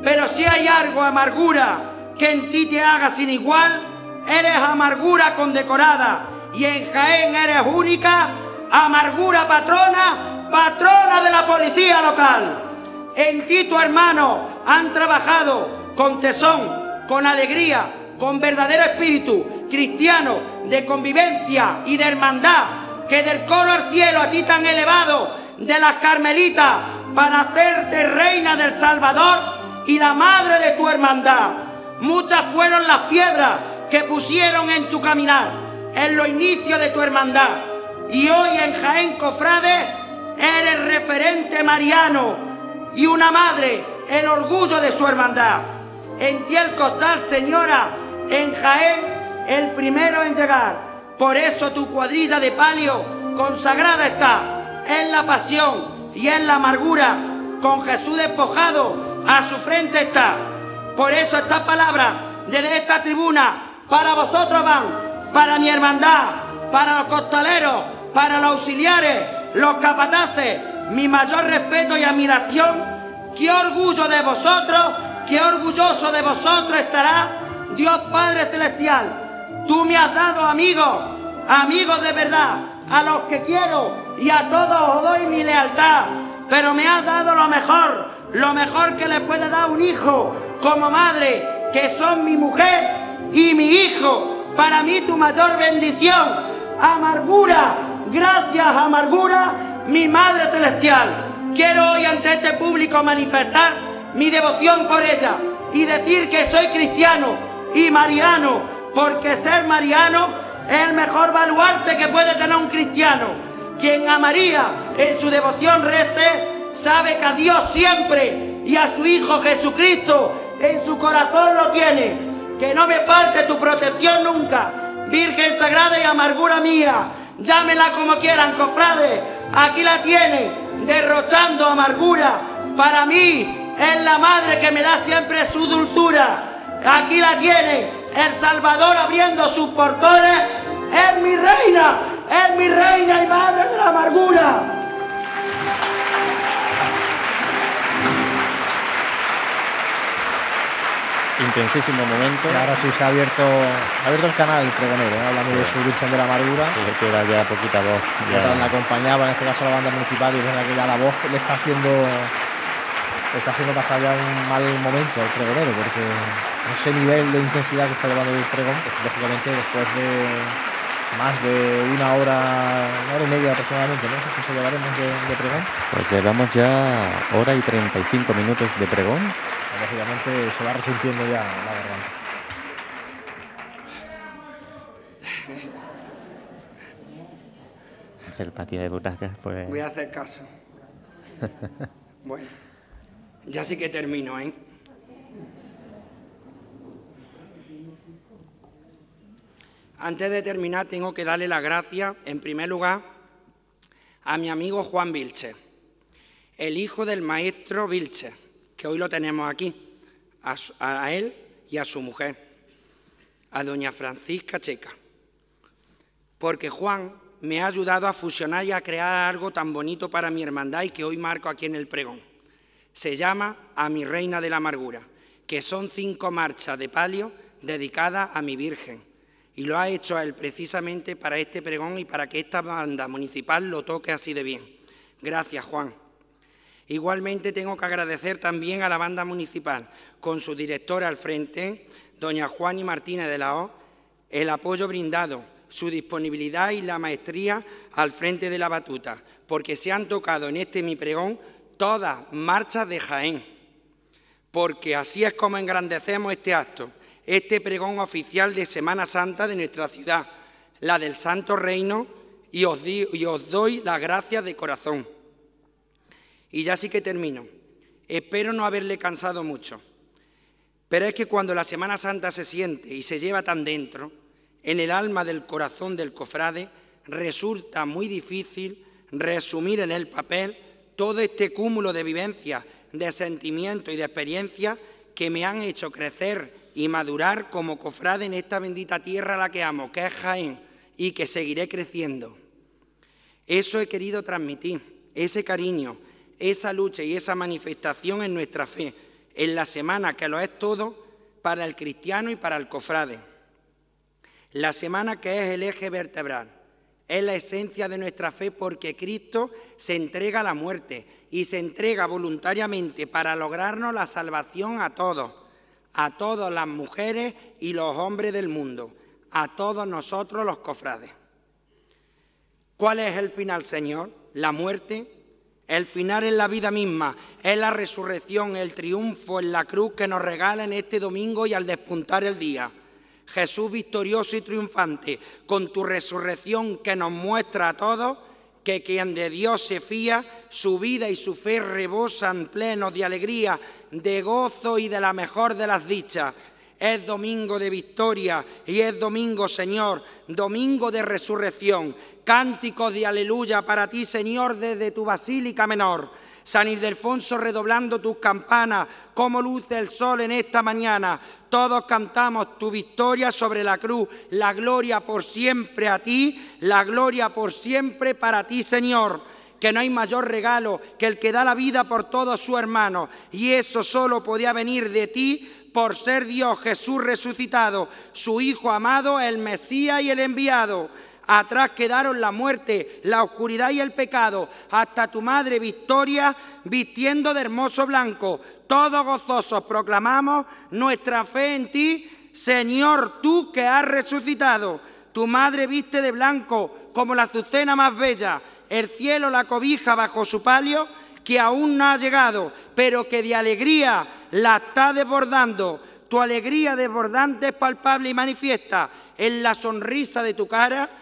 Pero si hay algo amargura que en ti te haga sin igual, eres amargura condecorada y en Jaén eres única, amargura patrona, patrona de la policía local. En ti tu hermano han trabajado con tesón, con alegría, con verdadero espíritu cristiano de convivencia y de hermandad, que del coro al cielo a ti tan elevado, de las carmelitas, para hacerte reina del Salvador y la madre de tu hermandad. Muchas fueron las piedras que pusieron en tu caminar, en los inicios de tu hermandad. Y hoy en Jaén Cofrade eres referente mariano y una madre, el orgullo de su hermandad. En ti el costal, señora, en Jaén el primero en llegar. Por eso tu cuadrilla de palio consagrada está en la pasión y en la amargura, con Jesús despojado, a su frente está. Por eso esta palabra desde esta tribuna para vosotros van, para mi hermandad, para los costaleros, para los auxiliares, los capataces, mi mayor respeto y admiración. Qué orgullo de vosotros, qué orgulloso de vosotros estará Dios Padre Celestial. Tú me has dado amigos, amigos de verdad, a los que quiero y a todos os doy mi lealtad. Pero me has dado lo mejor, lo mejor que le puede dar un hijo como madre, que son mi mujer y mi hijo. Para mí tu mayor bendición. Amargura, gracias amargura, mi Madre Celestial. Quiero hoy ante este público manifestar mi devoción por ella y decir que soy cristiano y mariano, porque ser mariano es el mejor baluarte que puede tener un cristiano. Quien a María en su devoción rece, sabe que a Dios siempre y a su Hijo Jesucristo. En su corazón lo tiene. Que no me falte tu protección nunca. Virgen Sagrada y amargura mía. Llámela como quieran, cofrades. Aquí la tienen, derrochando amargura. Para mí es la madre que me da siempre su dulzura. Aquí la tiene, el Salvador abriendo sus portones. Es mi reina, es mi reina y madre de la amargura. intensísimo momento. Y ahora sí se ha abierto, ha abierto el canal pregonero, ¿eh? hablando de su Virgen de la Amargura. le queda ya poquita voz. Ya. La acompañaba, en este caso la banda municipal, y es verdad que ya la voz le está haciendo le está haciendo pasar ya un mal momento al pregonero, porque ese nivel de intensidad que está llevando el pregón, pues, lógicamente después de más de una hora, una hora y media aproximadamente, ¿no? ¿Cuánto llevaremos de, de pregón? Pues llevamos ya hora y 35 minutos de pregón lógicamente se va resintiendo ya la garganta. El patio de butacas, pues. Voy a hacer caso. bueno, ya sí que termino, ¿eh? Antes de terminar, tengo que darle las gracias, en primer lugar, a mi amigo Juan Vilche, el hijo del maestro Vilche que hoy lo tenemos aquí, a, él y a su mujer, a doña Francisca Checa. Porque Juan me ha ayudado a fusionar y a crear algo tan bonito para mi hermandad y que hoy marco aquí en el pregón. Se llama A mi Reina de la Amargura, que son cinco marchas de palio dedicadas a mi Virgen. Y lo ha hecho él precisamente para este pregón y para que esta banda municipal lo toque así de bien. Gracias, Juan. Igualmente tengo que agradecer también a la banda municipal, con su directora al frente, doña Juani Martínez de la O, el apoyo brindado, su disponibilidad y la maestría al frente de la batuta, porque se han tocado en este mi pregón todas marchas de Jaén, porque así es como engrandecemos este acto, este pregón oficial de Semana Santa de nuestra ciudad, la del Santo Reino, y os, y os doy las gracias de corazón. Y ya sí que termino. Espero no haberle cansado mucho. Pero es que cuando la Semana Santa se siente y se lleva tan dentro, en el alma del corazón del cofrade, resulta muy difícil resumir en el papel todo este cúmulo de vivencias, de sentimientos y de experiencias que me han hecho crecer y madurar como cofrade en esta bendita tierra a la que amo, que es Jaén, y que seguiré creciendo. Eso he querido transmitir, ese cariño, esa lucha y esa manifestación en nuestra fe, en la semana que lo es todo para el cristiano y para el cofrade. La semana que es el eje vertebral, es la esencia de nuestra fe porque Cristo se entrega a la muerte y se entrega voluntariamente para lograrnos la salvación a todos, a todas las mujeres y los hombres del mundo, a todos nosotros los cofrades. ¿Cuál es el final, Señor? La muerte el final es la vida misma, es la resurrección, el triunfo en la cruz que nos regala en este domingo y al despuntar el día. Jesús victorioso y triunfante, con tu resurrección que nos muestra a todos que quien de Dios se fía, su vida y su fe rebosan plenos de alegría, de gozo y de la mejor de las dichas. Es domingo de victoria y es domingo, Señor, domingo de resurrección. Cánticos de aleluya para ti, Señor, desde tu basílica menor. San Ildefonso redoblando tus campanas, como luce el sol en esta mañana. Todos cantamos tu victoria sobre la cruz, la gloria por siempre a ti, la gloria por siempre para ti, Señor que no hay mayor regalo que el que da la vida por todos sus hermanos. Y eso solo podía venir de ti por ser Dios Jesús resucitado, su Hijo amado, el Mesías y el enviado. Atrás quedaron la muerte, la oscuridad y el pecado, hasta tu madre Victoria vistiendo de hermoso blanco. Todos gozosos proclamamos nuestra fe en ti, Señor, tú que has resucitado. Tu madre viste de blanco como la azucena más bella, el cielo la cobija bajo su palio, que aún no ha llegado, pero que de alegría la está desbordando. Tu alegría desbordante es palpable y manifiesta en la sonrisa de tu cara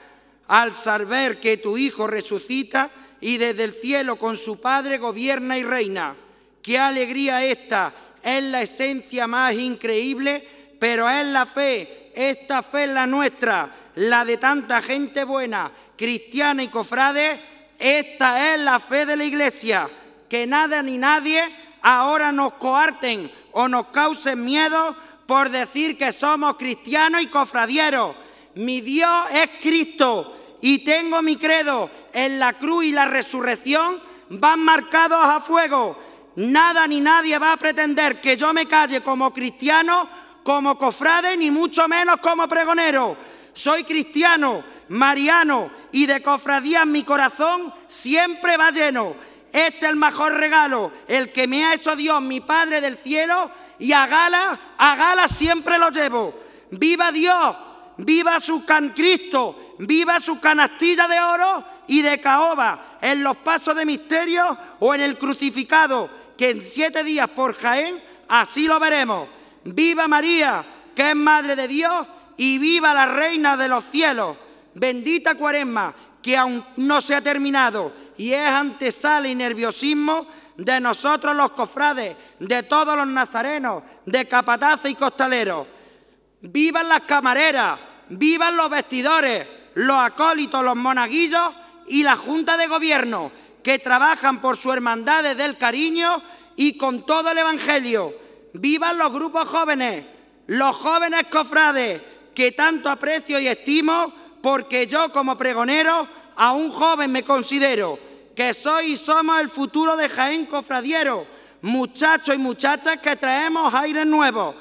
al saber que tu Hijo resucita y desde el cielo con su Padre gobierna y reina. Qué alegría esta, es la esencia más increíble, pero es la fe, esta fe es la nuestra, la de tanta gente buena, cristiana y cofrade, esta es la fe de la Iglesia, que nada ni nadie ahora nos coarten o nos causen miedo por decir que somos cristianos y cofradieros. Mi Dios es Cristo y tengo mi credo en la cruz y la resurrección van marcados a fuego. Nada ni nadie va a pretender que yo me calle como cristiano, como cofrade, ni mucho menos como pregonero. Soy cristiano, mariano y de cofradía en mi corazón siempre va lleno. Este es el mejor regalo, el que me ha hecho Dios, mi Padre del cielo, y a gala, a gala siempre lo llevo. ¡Viva Dios! ¡Viva su can Cristo! ¡Viva su canastilla de oro y de caoba en los pasos de misterio o en el crucificado, que en siete días por Jaén así lo veremos! ¡Viva María, que es Madre de Dios! ¡Y viva la Reina de los cielos! Bendita Cuaresma, que aún no se ha terminado y es antesala y nerviosismo de nosotros los cofrades, de todos los nazarenos, de capataces y costaleros. Vivan las camareras, vivan los vestidores, los acólitos, los monaguillos y la Junta de Gobierno, que trabajan por su hermandad del cariño y con todo el Evangelio. Vivan los grupos jóvenes, los jóvenes cofrades, que tanto aprecio y estimo, porque yo como pregonero a un joven me considero que soy y somos el futuro de Jaén Cofradiero, muchachos y muchachas que traemos aire nuevo,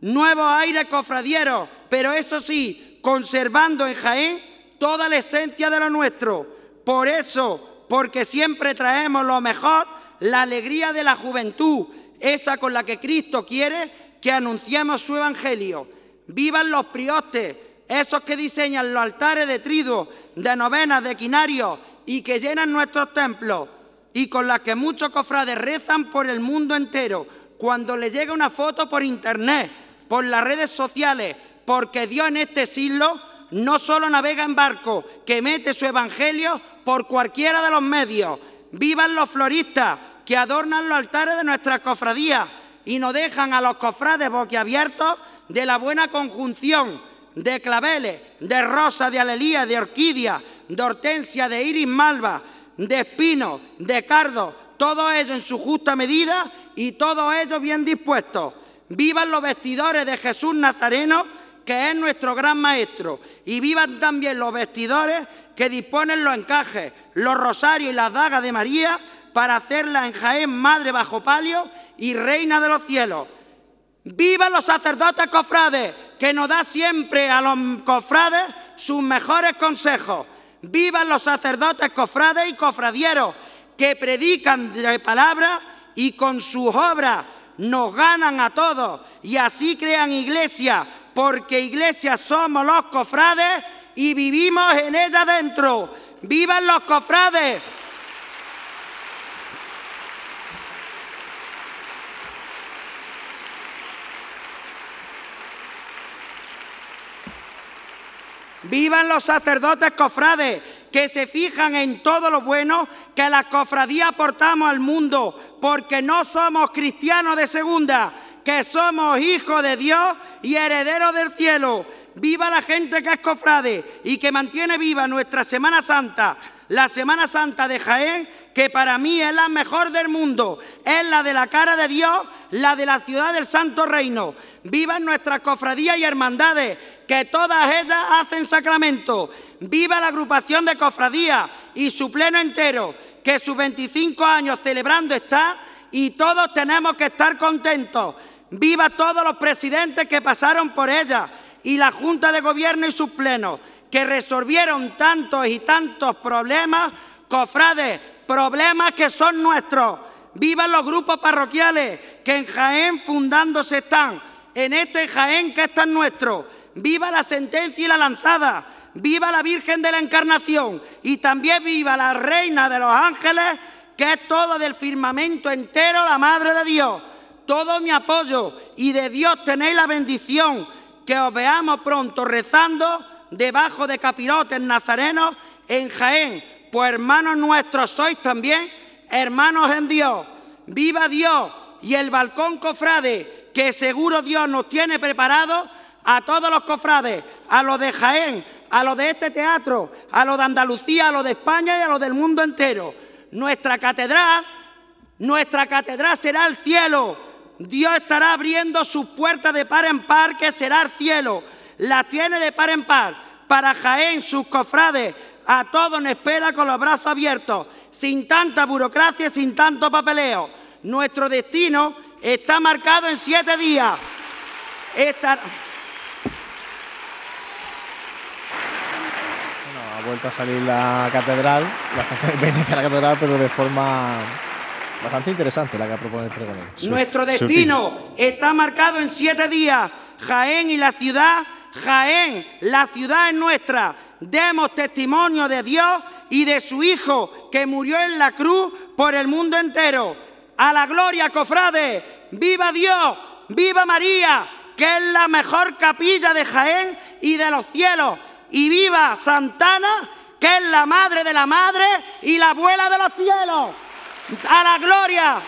nuevo aire cofradiero, pero eso sí, conservando en Jaén toda la esencia de lo nuestro. Por eso, porque siempre traemos lo mejor, la alegría de la juventud, esa con la que Cristo quiere que anunciemos su evangelio. Vivan los priostes, esos que diseñan los altares de trido, de novenas, de quinarios y que llenan nuestros templos y con las que muchos cofrades rezan por el mundo entero. Cuando le llega una foto por internet, por las redes sociales, porque Dios en este siglo no solo navega en barco, que mete su evangelio por cualquiera de los medios. Vivan los floristas que adornan los altares de nuestras cofradías y nos dejan a los cofrades boquiabiertos de la buena conjunción de claveles, de rosa, de alelía, de orquídea, de hortensia, de iris malva, de espino, de cardo, todo ello en su justa medida y todo ello bien dispuesto. Vivan los vestidores de Jesús Nazareno, que es nuestro gran maestro, y vivan también los vestidores que disponen los encajes, los rosarios y las dagas de María para hacerla en Jaén madre bajo palio y reina de los cielos. Vivan los sacerdotes cofrades, que nos da siempre a los cofrades sus mejores consejos. Vivan los sacerdotes cofrades y cofradieros que predican de palabra y con sus obras nos ganan a todos y así crean iglesia, porque iglesia somos los cofrades y vivimos en ella dentro. ¡Vivan los cofrades! Vivan los sacerdotes cofrades que se fijan en todo lo bueno que la cofradía aportamos al mundo, porque no somos cristianos de segunda, que somos hijos de Dios y herederos del cielo. Viva la gente que es cofrade y que mantiene viva nuestra Semana Santa, la Semana Santa de Jaén, que para mí es la mejor del mundo, es la de la cara de Dios, la de la ciudad del Santo Reino. Viva nuestras cofradías y hermandades que todas ellas hacen sacramento. Viva la agrupación de cofradías y su pleno entero, que sus 25 años celebrando está y todos tenemos que estar contentos. Viva todos los presidentes que pasaron por ella y la Junta de Gobierno y sus plenos, que resolvieron tantos y tantos problemas, cofrades, problemas que son nuestros. Viva los grupos parroquiales que en Jaén fundándose están, en este Jaén que es tan nuestro viva la sentencia y la lanzada, viva la Virgen de la Encarnación y también viva la Reina de los Ángeles, que es todo del firmamento entero, la Madre de Dios. Todo mi apoyo y de Dios tenéis la bendición, que os veamos pronto rezando debajo de capirotes nazarenos en Jaén, pues hermanos nuestros sois también, hermanos en Dios. viva Dios y el balcón cofrade, que seguro Dios nos tiene preparado a todos los cofrades, a los de Jaén, a los de este teatro, a los de Andalucía, a los de España y a los del mundo entero. Nuestra catedral, nuestra catedral será el cielo. Dios estará abriendo sus puertas de par en par, que será el cielo. La tiene de par en par. Para Jaén, sus cofrades, a todos nos espera con los brazos abiertos, sin tanta burocracia, sin tanto papeleo. Nuestro destino está marcado en siete días. ha vuelto a salir la catedral, la catedral, pero de forma bastante interesante la que propone el pregonero. Nuestro destino está marcado en siete días. Jaén y la ciudad, Jaén, la ciudad es nuestra. Demos testimonio de Dios y de su Hijo que murió en la cruz por el mundo entero. A la gloria, cofrade. Viva Dios, viva María, que es la mejor capilla de Jaén y de los cielos. Y viva Santana, que es la madre de la madre y la abuela de los cielos. A la gloria.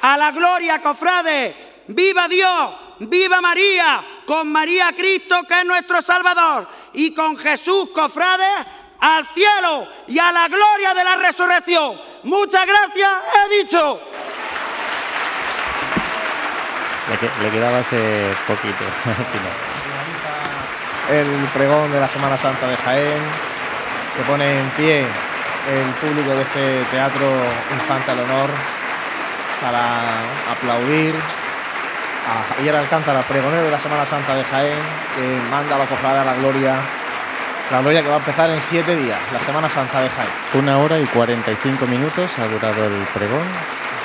A la gloria, cofrade. Viva Dios, viva María, con María Cristo que es nuestro Salvador y con Jesús, cofrade, al cielo y a la gloria de la resurrección. Muchas gracias, he dicho. Le, quedaba ese poquito El pregón de la Semana Santa de Jaén. Se pone en pie el público de este teatro Infanta al Honor para aplaudir a Javier Alcántara, pregonero de la Semana Santa de Jaén, que manda a la cofrada a la gloria la gloria que va a empezar en siete días, la Semana Santa de Jaén. Una hora y 45 minutos ha durado el pregón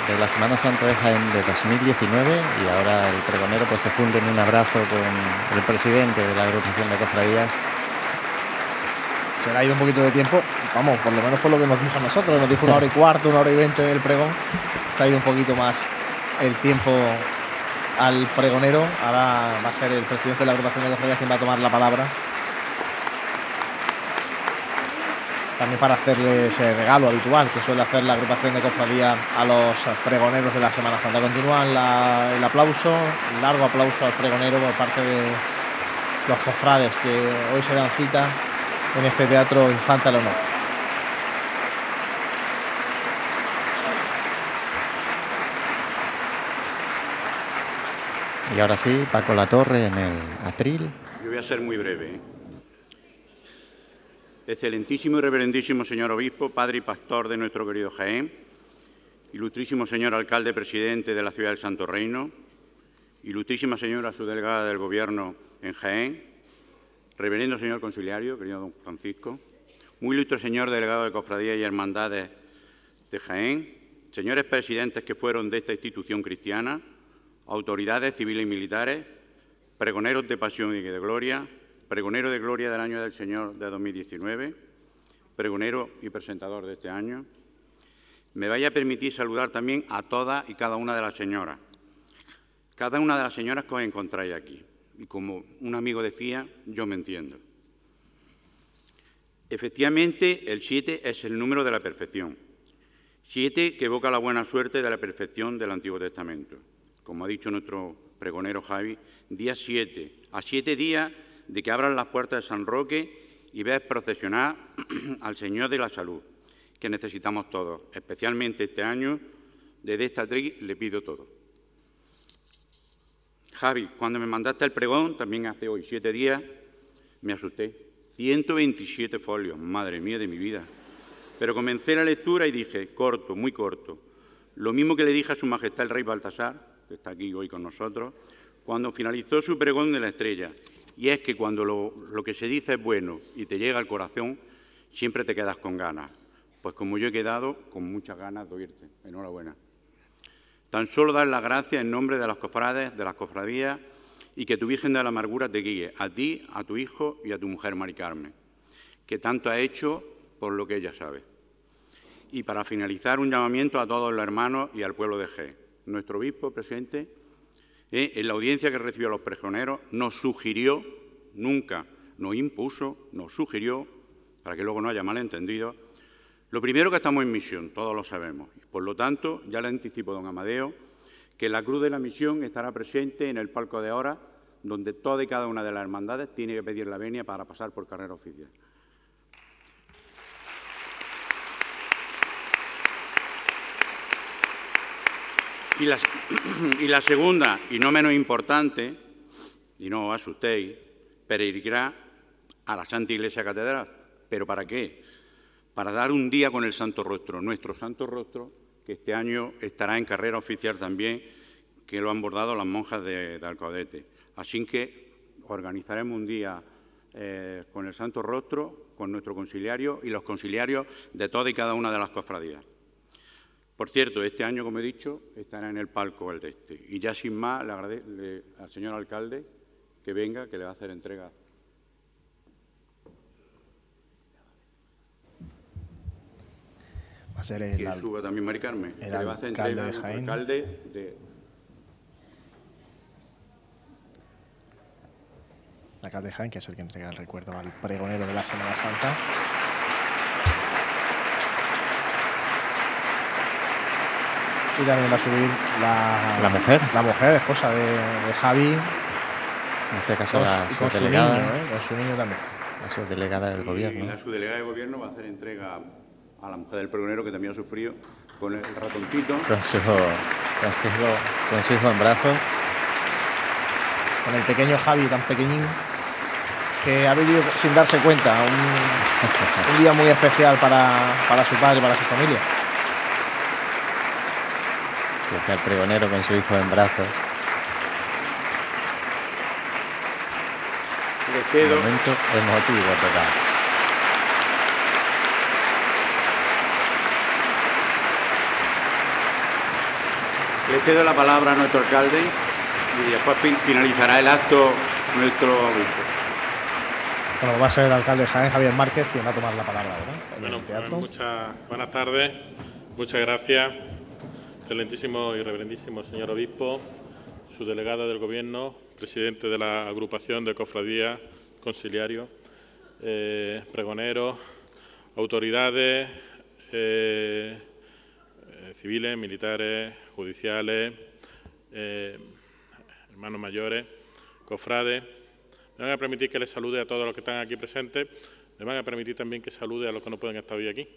de la Semana Santa de Jaén de 2019 y ahora el pregonero pues se funde en un abrazo con el presidente de la agrupación de cofradías. Se le ha ido un poquito de tiempo, vamos, por lo menos por lo que nos dijo a nosotros, nos dijo una hora y cuarto, una hora y veinte del pregón, se ha ido un poquito más el tiempo al pregonero, ahora va a ser el presidente de la agrupación de cofradías quien va a tomar la palabra también para hacerle ese regalo habitual que suele hacer la agrupación de cofradía a los pregoneros de la Semana Santa. Continúa el aplauso, un largo aplauso al pregonero por parte de los cofrades que hoy se dan cita en este teatro Infanta al Honor. Y ahora sí, Paco La Torre en el atril. Yo voy a ser muy breve. Excelentísimo y reverendísimo señor obispo, padre y pastor de nuestro querido Jaén, ilustrísimo señor alcalde presidente de la ciudad del Santo Reino, ilustrísima señora subdelegada del Gobierno en Jaén, reverendo señor conciliario, querido don Francisco, muy ilustre señor delegado de Cofradías y Hermandades de Jaén, señores presidentes que fueron de esta institución cristiana, autoridades civiles y militares, pregoneros de pasión y de gloria, pregonero de gloria del año del Señor de 2019, pregonero y presentador de este año. Me vaya a permitir saludar también a todas y cada una de las señoras. Cada una de las señoras que os encontráis aquí. Y como un amigo decía, yo me entiendo. Efectivamente, el 7 es el número de la perfección. Siete que evoca la buena suerte de la perfección del Antiguo Testamento. Como ha dicho nuestro pregonero Javi, día 7. A siete días de que abran las puertas de San Roque y veas procesionar al Señor de la Salud, que necesitamos todos, especialmente este año, desde esta tri le pido todo. Javi, cuando me mandaste el pregón, también hace hoy siete días, me asusté. 127 folios, madre mía de mi vida. Pero comencé la lectura y dije, corto, muy corto. Lo mismo que le dije a Su Majestad el Rey Baltasar, que está aquí hoy con nosotros, cuando finalizó su pregón de la estrella y es que cuando lo, que se dice es bueno y te llega al corazón, siempre te quedas con ganas. Pues como yo he quedado con muchas ganas de oírte. Enhorabuena. Tan solo dar las gracias en nombre de las cofrades, de las cofradías, y que tu Virgen de la Amargura te guíe, a ti, a tu hijo y a tu mujer Mari Carmen, que tanto ha hecho por lo que ella sabe. Y para finalizar, un llamamiento a todos los hermanos y al pueblo de G. Nuestro obispo presente ¿eh? en la audiencia que recibió a los pregoneros, nos sugirió, nunca nos impuso, nos sugirió, para que luego no haya malentendido, lo primero que estamos en misión, todos lo sabemos. Por lo tanto, ya le anticipo, don Amadeo, que la cruz de la misión estará presente en el palco de ahora, donde toda y cada una de las hermandades tiene que pedir la venia para pasar por carrera oficial. Y la, segunda, y no menos importante, y no os asustéis, peregrinar a la Santa Iglesia Catedral. ¿Pero para qué? Para dar un día con el Santo Rostro, nuestro Santo Rostro, que este año estará en carrera oficial también, que lo han bordado las monjas de, Alcaudete. Así que organizaremos un día eh, con el Santo Rostro, con nuestro conciliario y los conciliarios de toda y cada una de las cofradías. Por cierto, este año, como he dicho, estará en el palco el de este. Y ya sin más, le agradezco al señor alcalde que venga, que le va a hacer entrega. Va a ser el, que suba también Mari Carmen, que le va a hacer entrega al alcalde de... Alcalde de Jaén, que es el que entrega el recuerdo al pregonero de la Semana Santa. Y también va a subir la, la mujer. La mujer, esposa de, de Javi. En este caso, con, la y con su niño, ¿eh? con su niño también. la subdelegada del Y gobierno. la subdelegada de gobierno va a hacer entrega a la mujer del pregonero que también ha sufrido con el ratoncito. Con su, hijo, con, su hijo, con su hijo en brazos. Con el pequeño Javi tan pequeñín que ha venido sin darse cuenta. Un, un día muy especial para, para su padre y para su familia. Que está el pregonero con su hijo en brazos. Le cedo, Momento emotivo total. le cedo la palabra a nuestro alcalde y después fin- finalizará el acto nuestro obispo. Bueno, va a ser el alcalde de Jaén, Javier Márquez, quien va a tomar la palabra ahora. en Bueno, pues muchas buenas tardes, muchas gracias, excelentísimo y reverendísimo señor obispo, su delegada del gobierno, presidente de la agrupación de cofradías, conciliarios, eh, pregoneros, autoridades eh, eh, civiles, militares, judiciales, eh, hermanos mayores, cofrades. Me van a permitir que les salude a todos los que están aquí presentes. Me van a permitir también que salude a los que no pueden estar hoy aquí.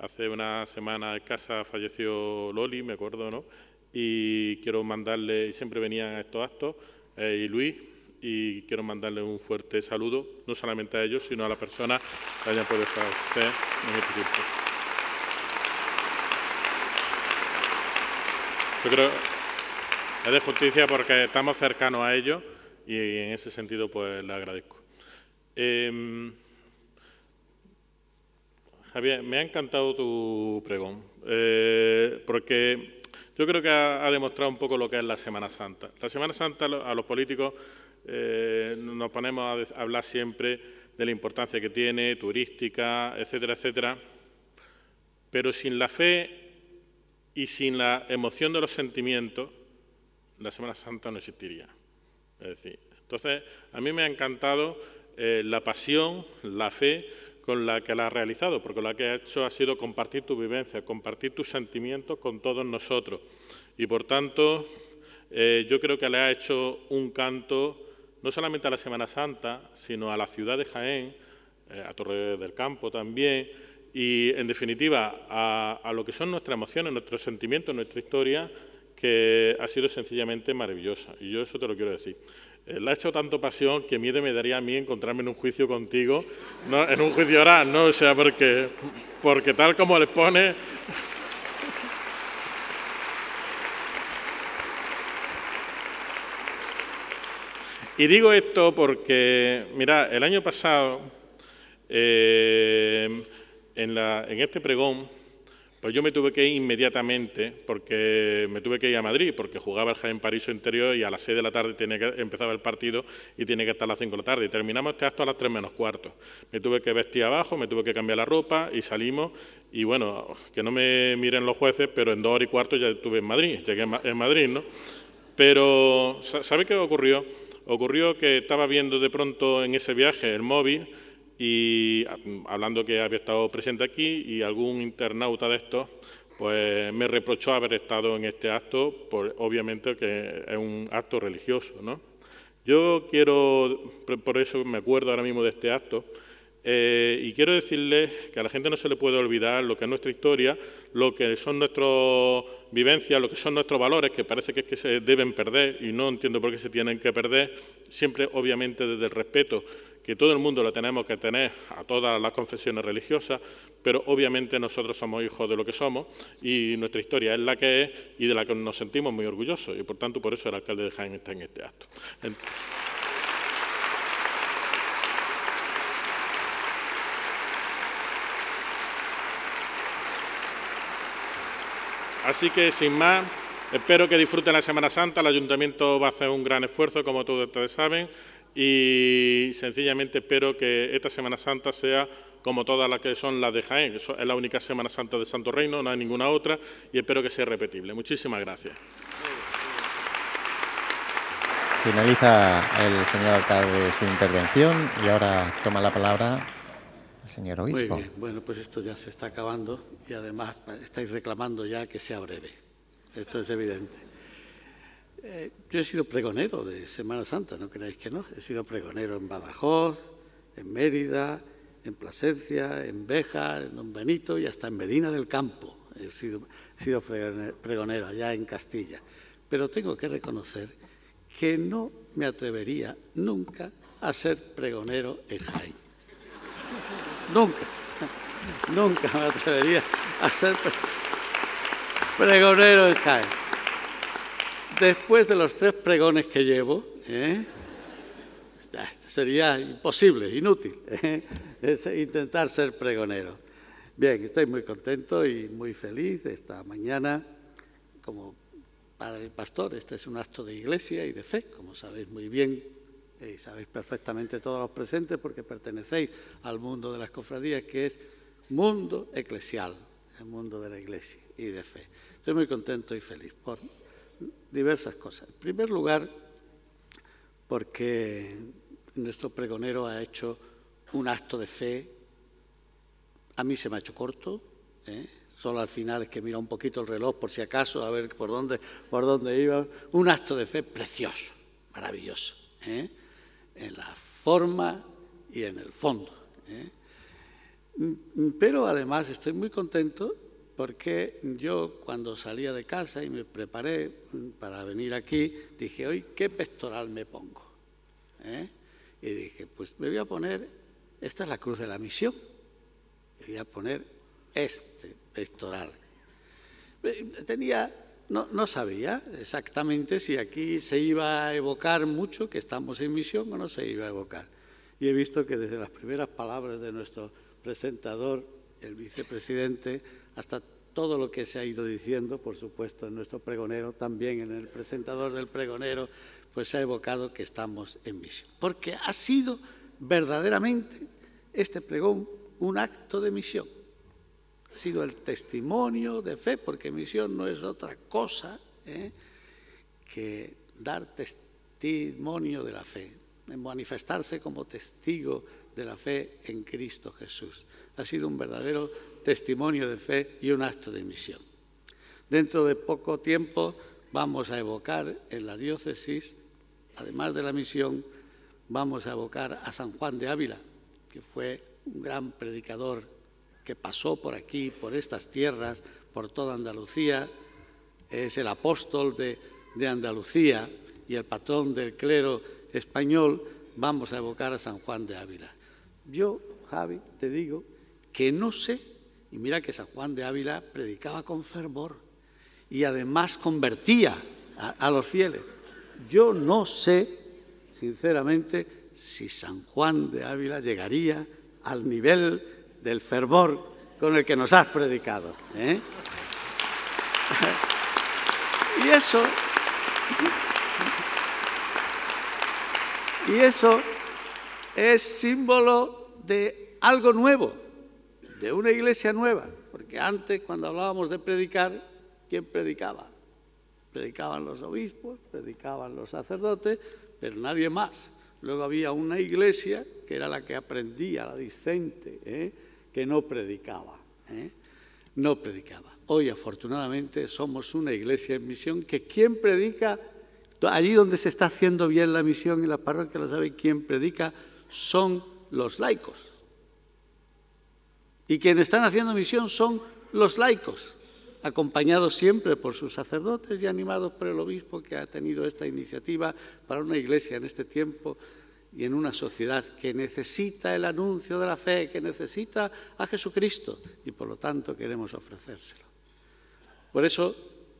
Hace una semana escasa falleció Loli, me acuerdo, ¿no? Y quiero mandarle, y siempre venían a estos actos, eh, y Luis, y quiero mandarle un fuerte saludo, no solamente a ellos, sino a las personas que hayan podido estar en este. Yo creo es de justicia porque estamos cercanos a ellos y en ese sentido pues le agradezco. Em, Javier, me ha encantado tu pregón, eh, porque yo creo que ha, demostrado un poco lo que es la Semana Santa. La Semana Santa a los políticos eh, nos ponemos a hablar siempre de la importancia que tiene, turística, etcétera, etcétera, pero sin la fe y sin la emoción de los sentimientos, la Semana Santa no existiría. Es decir, entonces, a mí me ha encantado eh, la pasión, la fe con la que la has realizado, porque lo que ha hecho ha sido compartir tu vivencia, compartir tus sentimientos con todos nosotros. Y por tanto, eh, yo creo que le ha hecho un canto no solamente a la Semana Santa, sino a la ciudad de Jaén, eh, a Torre del Campo también, y en definitiva a, a lo que son nuestras emociones, nuestros sentimientos, nuestra historia, que ha sido sencillamente maravillosa. Y yo eso te lo quiero decir. Le ha hecho tanto pasión que miedo me daría a mí encontrarme en un juicio contigo, no, en un juicio oral, ¿no? O sea, porque, porque tal como les pone, Y digo esto porque, mira, el año pasado, eh, en, la- en este pregón, pues yo me tuve que ir inmediatamente, porque me tuve que ir a Madrid, porque jugaba el Jaén París interior y a las 6 de la tarde tenía que, empezaba el partido y tiene que estar a las 5 de la tarde. Y terminamos este acto a las 3 menos cuarto. Me tuve que vestir abajo, me tuve que cambiar la ropa y salimos. Y bueno, que no me miren los jueces, pero en dos horas y cuarto ya estuve en Madrid, llegué en Madrid, ¿no? Pero, ¿sabe qué ocurrió? Ocurrió que estaba viendo de pronto en ese viaje el móvil y hablando que había estado presente aquí y algún internauta de estos pues me reprochó haber estado en este acto, por, obviamente que es un acto religioso. ¿no? Yo quiero, por eso me acuerdo ahora mismo de este acto, eh, y quiero decirles que a la gente no se le puede olvidar lo que es nuestra historia, lo que son nuestras vivencias, lo que son nuestros valores, que parece que es que se deben perder y no entiendo por qué se tienen que perder, siempre obviamente desde el respeto que todo el mundo lo tenemos que tener a todas las confesiones religiosas, pero obviamente nosotros somos hijos de lo que somos y nuestra historia es la que es y de la que nos sentimos muy orgullosos y por tanto por eso el alcalde de Jaén está en este acto. Así que sin más, espero que disfruten la Semana Santa. El Ayuntamiento va a hacer un gran esfuerzo, como todos ustedes saben, y sencillamente espero que esta Semana Santa sea como todas las que son las de Jaén, es la única Semana Santa de Santo Reino, no hay ninguna otra, y espero que sea repetible. Muchísimas gracias. Finaliza el señor alcalde su intervención y ahora toma la palabra señor obispo. Muy bien, bueno, pues esto ya se está acabando y además estáis reclamando ya que sea breve. Esto es evidente. Eh, yo he sido pregonero de Semana Santa, no creáis que no. He sido pregonero en Badajoz, en Mérida, en Plasencia, en Beja, en Don Benito y hasta en Medina del Campo. He sido, sido pregonero allá en Castilla. Pero tengo que reconocer que no me atrevería nunca a ser pregonero en Jaén. Nunca, nunca me atrevería a ser pregonero en Jaén. Después de los tres pregones que llevo, ¿eh? sería imposible, inútil, ¿eh? intentar ser pregonero. Bien, estoy muy contento y muy feliz esta mañana como padre y pastor. Este es un acto de iglesia y de fe, como sabéis muy bien y sabéis perfectamente todos los presentes porque pertenecéis al mundo de las cofradías, que es mundo eclesial, el mundo de la iglesia y de fe. Estoy muy contento y feliz por diversas cosas. En primer lugar, porque nuestro pregonero ha hecho un acto de fe. A mí se me ha hecho corto, ¿eh? solo al final es que mira un poquito el reloj por si acaso, a ver por dónde, por dónde iba. Un acto de fe precioso, maravilloso, ¿eh? En la forma y en el fondo. ¿eh? Pero además estoy muy contento porque yo cuando salía de casa y me preparé para venir aquí, dije, hoy, ¿qué pectoral me pongo? Y dije, pues me voy a poner, esta es la cruz de la misión, me voy a poner este pectoral. Eh, tenía, no, sabía exactamente si aquí se iba a evocar mucho que estamos en misión o no se iba a evocar. Y he visto que desde las primeras palabras de nuestro presentador, el vicepresidente, hasta todo lo que se ha ido diciendo, por supuesto, en nuestro pregonero, también en el presentador del pregonero, pues se ha evocado que estamos en misión. Porque ha sido verdaderamente este pregón un acto de misión. Ha sido el testimonio de fe, porque misión no es otra cosa ¿eh? que dar testimonio de la fe, manifestarse como testigo de la fe en Cristo Jesús. Ha sido un verdadero testimonio de fe y un acto de misión. Dentro de poco tiempo vamos a evocar en la diócesis además de la misión, vamos a evocar a San Juan de Ávila, que fue un gran predicador que pasó por aquí, por estas tierras, por toda Andalucía, es el apóstol de, Andalucía y el patrón del clero español, vamos a evocar a San Juan de Ávila. Yo, Javi, te digo que no sé, y mira que San Juan de Ávila predicaba con fervor y además convertía a los fieles. Yo no sé, sinceramente, si San Juan de Ávila llegaría al nivel del fervor con el que nos has predicado. ¿eh? y eso, y eso es símbolo de algo nuevo, de una iglesia nueva, porque antes cuando hablábamos de predicar, ¿quién predicaba? Predicaban los obispos, predicaban los sacerdotes, pero nadie más. Luego había una iglesia que era la que aprendía, la discente, ¿eh? Que no predicaba. ¿eh? No predicaba. Hoy, afortunadamente, somos una iglesia en misión que quien predica, allí donde se está haciendo bien la misión y la parroquia lo sabe, quien predica son los laicos. Y quienes están haciendo misión son los laicos, acompañados siempre por sus sacerdotes y animados por el obispo que ha tenido esta iniciativa para una iglesia en este tiempo y en una sociedad que necesita el anuncio de la fe, que necesita a Jesucristo y por lo tanto queremos ofrecérselo. Por eso,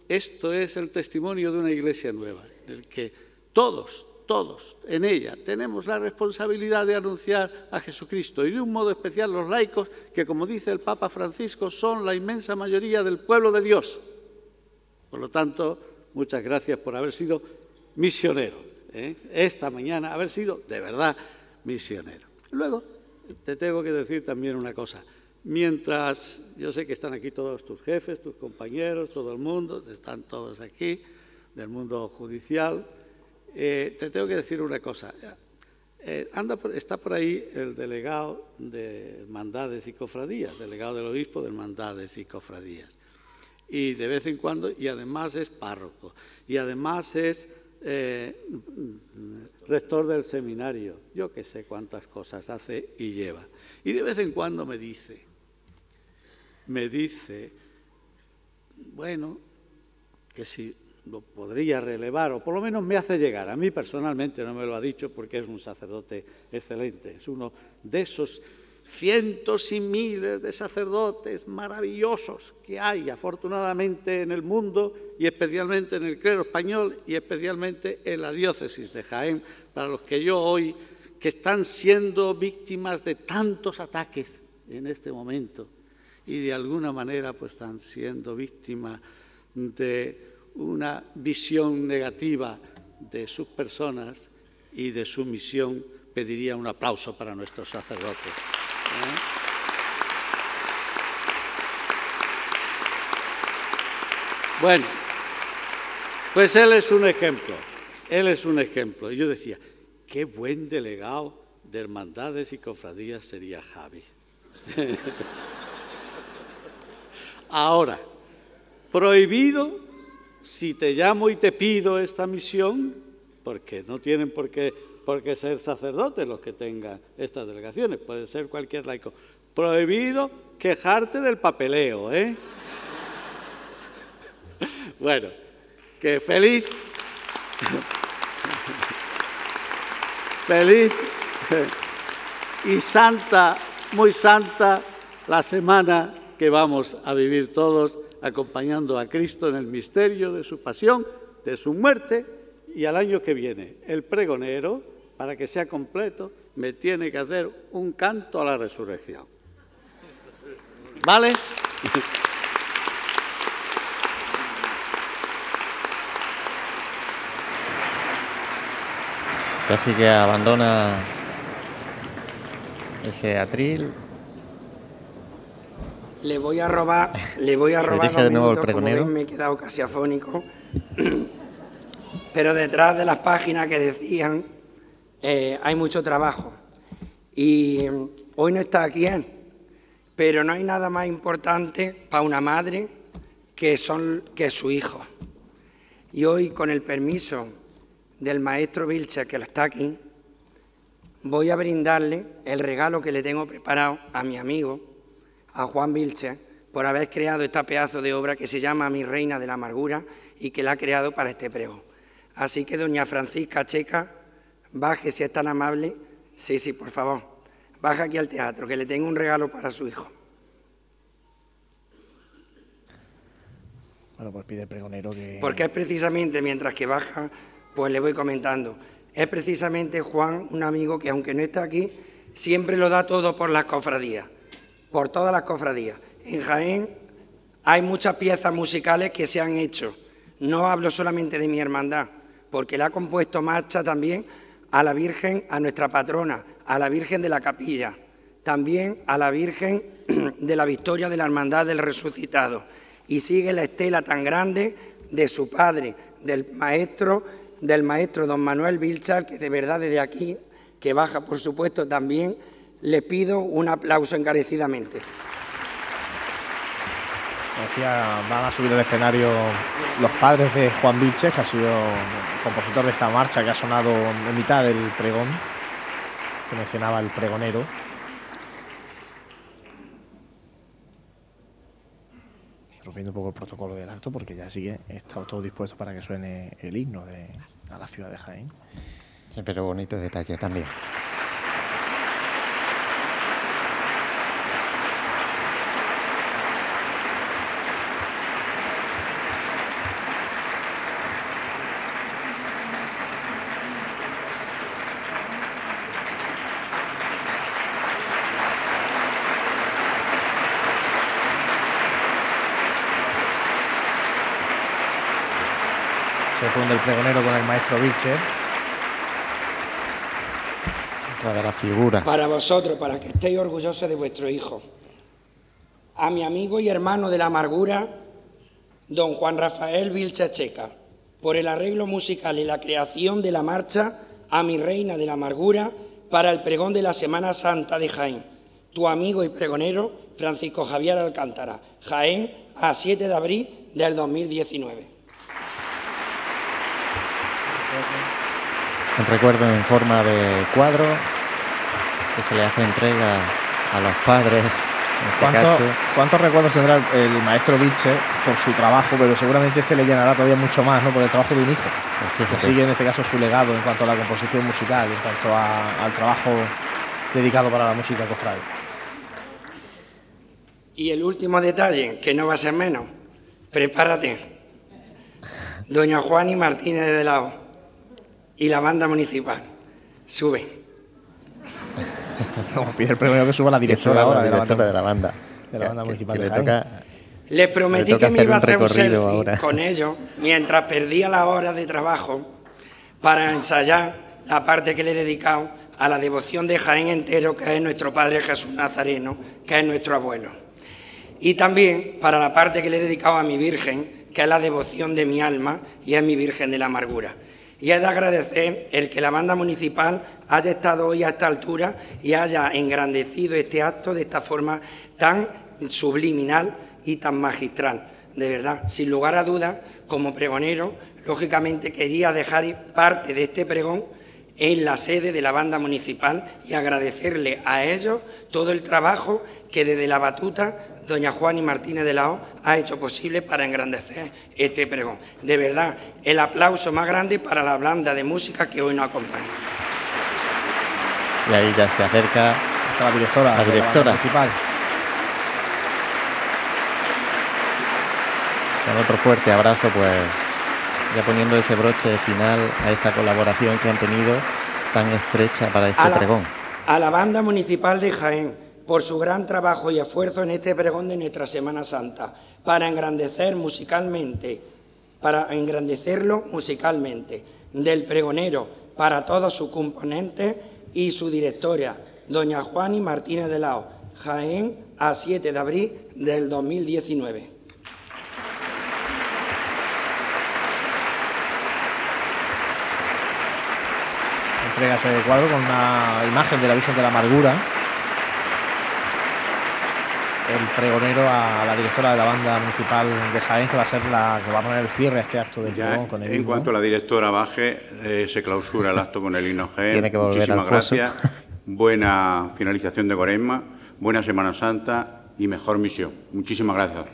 esto es el testimonio de una iglesia nueva, en el que todos, todos en ella tenemos la responsabilidad de anunciar a Jesucristo y de un modo especial los laicos, que como dice el Papa Francisco, son la inmensa mayoría del pueblo de Dios. Por lo tanto, muchas gracias por haber sido misionero. ¿Eh? esta mañana, haber sido de verdad misionero. Luego, te tengo que decir también una cosa. Mientras, yo sé que están aquí todos tus jefes, tus compañeros, todo el mundo, están todos aquí, del mundo judicial, eh, te tengo que decir una cosa. Eh, anda está por ahí el delegado de hermandades y cofradías, delegado del obispo de hermandades y cofradías. Y de vez en cuando, y además es párroco, y además es eh, rector del seminario, yo que sé cuántas cosas hace y lleva. Y de vez en cuando me dice, me dice, bueno, que si lo podría relevar, o por lo menos me hace llegar. A mí personalmente no me lo ha dicho porque es un sacerdote excelente, es uno de esos cientos y miles de sacerdotes maravillosos que hay afortunadamente en el mundo y especialmente en el clero español y especialmente en la diócesis de Jaén, para los que yo hoy, que están siendo víctimas de tantos ataques en este momento y de alguna manera pues están siendo víctimas de una visión negativa de sus personas y de su misión, pediría un aplauso para nuestros sacerdotes. Bueno, pues él es un ejemplo, él es un ejemplo. Y yo decía, qué buen delegado de hermandades y cofradías sería Javi. Ahora, prohibido si te llamo y te pido esta misión, porque no tienen por qué porque ser sacerdotes los que tengan estas delegaciones, puede ser cualquier laico. Prohibido quejarte del papeleo, ¿eh? bueno, que feliz, feliz y santa, muy santa la semana que vamos a vivir todos acompañando a Cristo en el misterio de su pasión, de su muerte y al año que viene el pregonero para que sea completo, me tiene que hacer un canto a la resurrección. ¿Vale? Así que abandona ese atril. Le voy a robar, le voy a robar de nuevo el pregonero. me he quedado casi afónico. Pero detrás de las páginas que decían eh, hay mucho trabajo. Y mm, hoy no está aquí él, pero no hay nada más importante para una madre que, son, que su hijo. Y hoy, con el permiso del maestro Vilche, que está aquí, voy a brindarle el regalo que le tengo preparado a mi amigo, a Juan Vilche, por haber creado esta pedazo de obra que se llama Mi Reina de la Amargura y que la ha creado para este prego. Así que, doña Francisca Checa, Baje, si es tan amable. Sí, sí, por favor. Baja aquí al teatro, que le tengo un regalo para su hijo. Bueno, pues pide el pregonero que... Porque es precisamente, mientras que baja, pues le voy comentando. Es precisamente Juan, un amigo que aunque no está aquí, siempre lo da todo por las cofradías, por todas las cofradías. En Jaén hay muchas piezas musicales que se han hecho. No hablo solamente de mi hermandad, porque la ha compuesto Marcha también a la Virgen, a nuestra patrona, a la Virgen de la Capilla, también a la Virgen de la Victoria de la Hermandad del Resucitado. Y sigue la estela tan grande de su padre, del maestro, del maestro don Manuel Vilchar, que de verdad desde aquí, que baja por supuesto también, le pido un aplauso encarecidamente. Decía, van a subir al escenario los padres de Juan Vilches, que ha sido compositor de esta marcha que ha sonado en mitad del pregón, que mencionaba el pregonero. Rompiendo un poco el protocolo del acto, porque ya sigue, está todo dispuesto para que suene el himno de, a la ciudad de Jaén. Sí, pero bonito detalle también. Se funde el pregonero con el maestro Vilcher. Otra de la figura. Para vosotros, para que estéis orgullosos de vuestro hijo. A mi amigo y hermano de la amargura, don Juan Rafael Vilcha Checa, por el arreglo musical y la creación de la marcha a mi reina de la amargura para el pregón de la Semana Santa de Jaén. Tu amigo y pregonero, Francisco Javier Alcántara, Jaén, a 7 de abril del 2019. Un recuerdo en forma de cuadro que se le hace entrega a los padres. este ¿Cuánto- caso. ¿Cuántos recuerdos tendrá el, maestro Vilche por su trabajo? Pero seguramente este le llenará todavía mucho más, ¿no? Por el trabajo de un hijo. Pues Que sigue en este caso su legado en cuanto a la composición musical, en cuanto a- al trabajo dedicado para la música cofrade. Y el último detalle, que no va a ser menos, prepárate. Doña Juani Martínez de Lao y la banda municipal. Sube. No, pide el primero que suba la directora suba ahora la de la directora banda. de la banda. de la banda Que- municipal que de le toca Les prometí Le toca que me iba a hacer un recorrido selfie ahora. con ellos mientras perdía la hora de trabajo para ensayar la parte que le he dedicado a la devoción de Jaén entero, que es nuestro Padre Jesús Nazareno, que es nuestro abuelo. Y también para la parte que le he dedicado a mi Virgen, que es la devoción de mi alma y es mi Virgen de la Amargura. Y he de agradecer el que la banda municipal haya estado hoy a esta altura y haya engrandecido este acto de esta forma tan subliminal y tan magistral. De verdad, sin lugar a dudas, como pregonero, lógicamente quería dejar parte de este pregón en la sede de la banda municipal y agradecerle a ellos todo el trabajo que desde la batuta doña Juani Martínez de la O ha hecho posible para engrandecer este pregón. De verdad, el aplauso más grande para la banda de música que hoy nos acompaña. y ahí ya se acerca Está la directora. La de directora. municipal. con otro fuerte abrazo, pues ya poniendo ese broche final a esta colaboración que han tenido tan estrecha para este a la, pregón. a la banda municipal de Jaén por su gran trabajo y esfuerzo en este pregón de nuestra Semana Santa, para engrandecer musicalmente, para engrandecerlo musicalmente, del pregonero para todos sus componentes y su directora, doña Juani Martínez de Lao, Jaén, a 7 de abril del 2019. Entrega ese cuadro con una imagen de la Virgen de la Amargura. El pregonero a la directora de la banda municipal de Jaén, que va a ser la que va a poner el cierre a este acto del Ya, pregón con el en himno. cuanto la directora baje, eh, se clausura el acto con el himno Jaén. Tiene que volver Muchísimas al gracias. Buena finalización de Cuaresma, buena Semana Santa y mejor misión. Muchísimas gracias.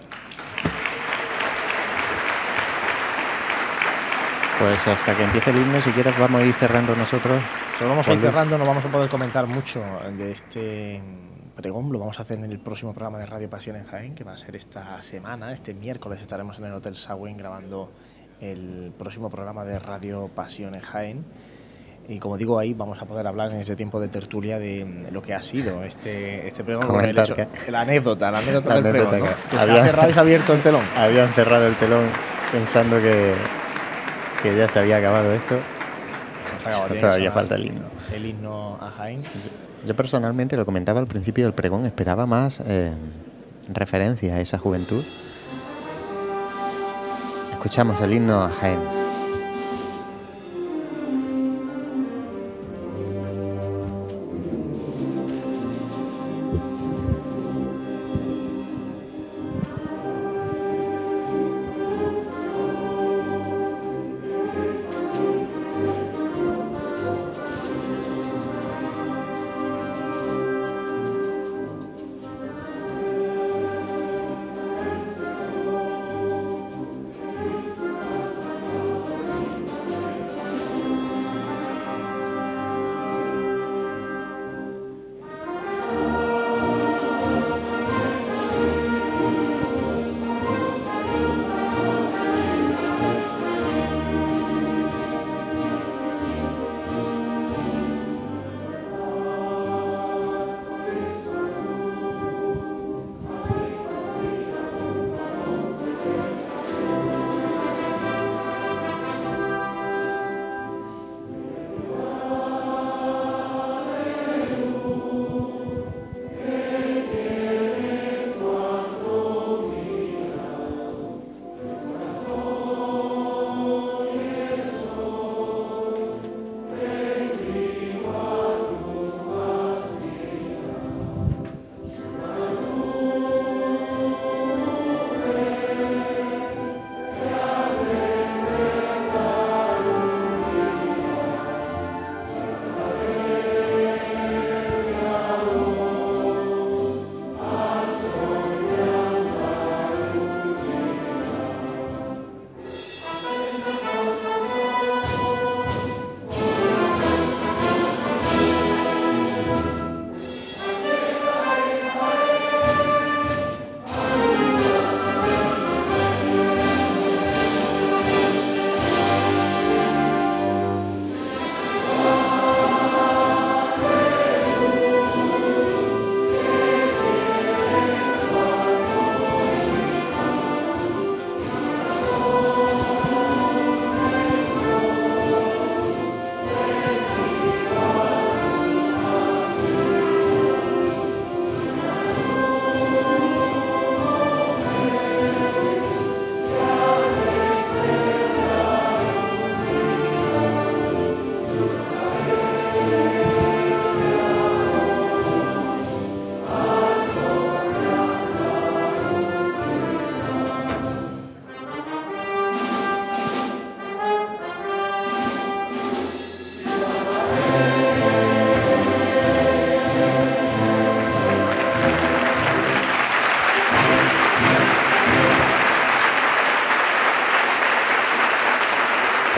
Pues hasta que empiece el himno, si quieres, vamos a ir cerrando nosotros. Solo vamos a ir cerrando, no vamos a poder comentar mucho de este pregón, lo vamos a hacer en el próximo programa de Radio Pasión en Jaén, que va a ser esta semana, este miércoles estaremos en el Hotel Sagüen grabando el próximo programa de Radio Pasión en Jaén. Y como digo, ahí vamos a poder hablar en ese tiempo de tertulia de lo que ha sido este, este pregón, con el hecho- que- la anécdota, la anécdota La del anécdota pregón, ¿no? que que se ha cerrado y se ha abierto el telón. Habían cerrado el telón pensando que, que ya se había acabado esto. Acabado, que Todavía falta el himno. El himno a Jaén. Yo personalmente, lo comentaba al principio del pregón, esperaba más eh, referencia a esa juventud. escuchamos el himno a Jaén.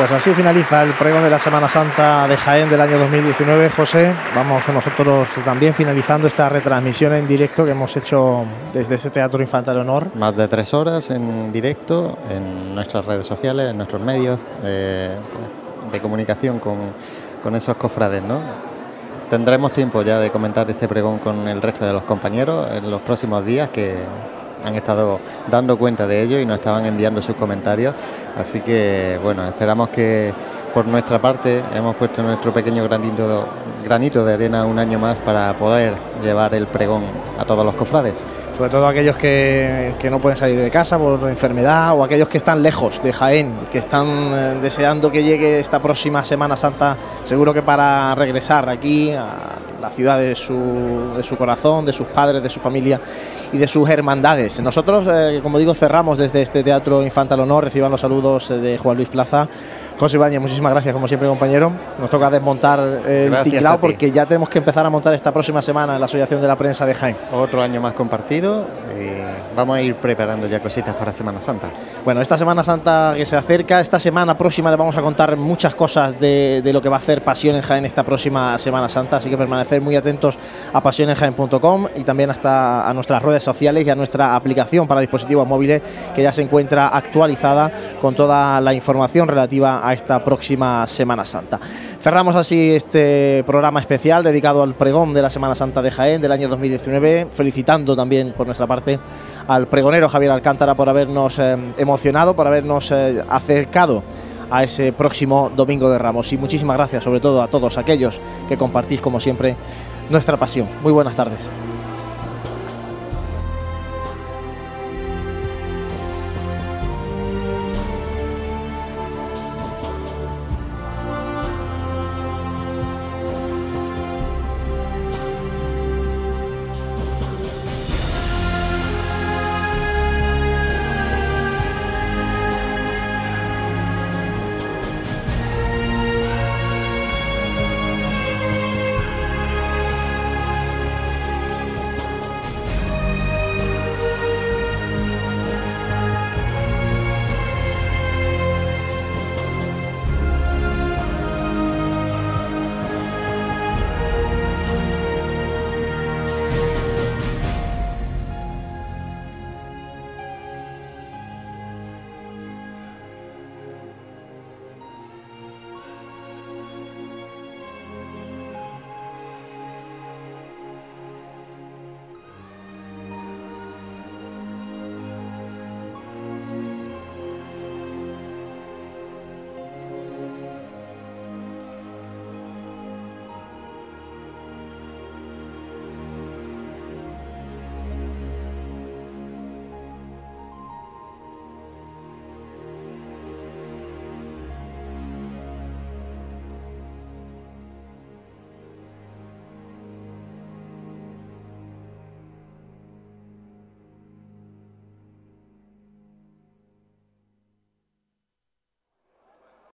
Pues así finaliza el pregón de la Semana Santa de Jaén del año 2019. José, vamos nosotros también finalizando esta retransmisión en directo que hemos hecho desde este Teatro Infanta de Honor. Más de tres horas en directo en nuestras redes sociales, en nuestros medios de, comunicación con, esos cofrades. Tendremos tiempo ya de comentar este pregón con el resto de los compañeros en los próximos días que han estado dando cuenta de ello y nos estaban enviando sus comentarios. Así que bueno, esperamos que por nuestra parte hemos puesto nuestro pequeño granito, granito de arena un año más para poder llevar el pregón a todos los cofrades. Sobre todo aquellos que, que no pueden salir de casa por enfermedad o aquellos que están lejos de Jaén, que están eh, deseando que llegue esta próxima Semana Santa, seguro que para regresar aquí a la ciudad de su, de su corazón, de sus padres, de su familia y de sus hermandades. Nosotros, eh, como digo, cerramos desde este Teatro Infantal Honor, reciban los saludos de Juan Luis Plaza. José Ibañez, muchísimas gracias, como siempre, compañero. Nos toca desmontar el tinglado porque ya tenemos que empezar a montar esta próxima semana en la Asociación de la Prensa de Jaén. Otro año más compartido y vamos a ir preparando ya cositas para Semana Santa. Bueno, esta Semana Santa que se acerca, esta semana próxima le vamos a contar muchas cosas de, lo que va a hacer Pasión en Jaén esta próxima Semana Santa, así que permanecer muy atentos a pasionenjaén.com y también hasta a nuestras redes sociales y a nuestra aplicación para dispositivos móviles que ya se encuentra actualizada con toda la información relativa a a esta próxima Semana Santa. Cerramos así este programa especial dedicado al pregón de la Semana Santa de Jaén del año 2019, felicitando también por nuestra parte al pregonero Javier Alcántara por habernos eh, emocionado, por habernos eh, acercado a ese próximo Domingo de Ramos. Y muchísimas gracias sobre todo a todos aquellos que compartís como siempre nuestra pasión. Muy buenas tardes.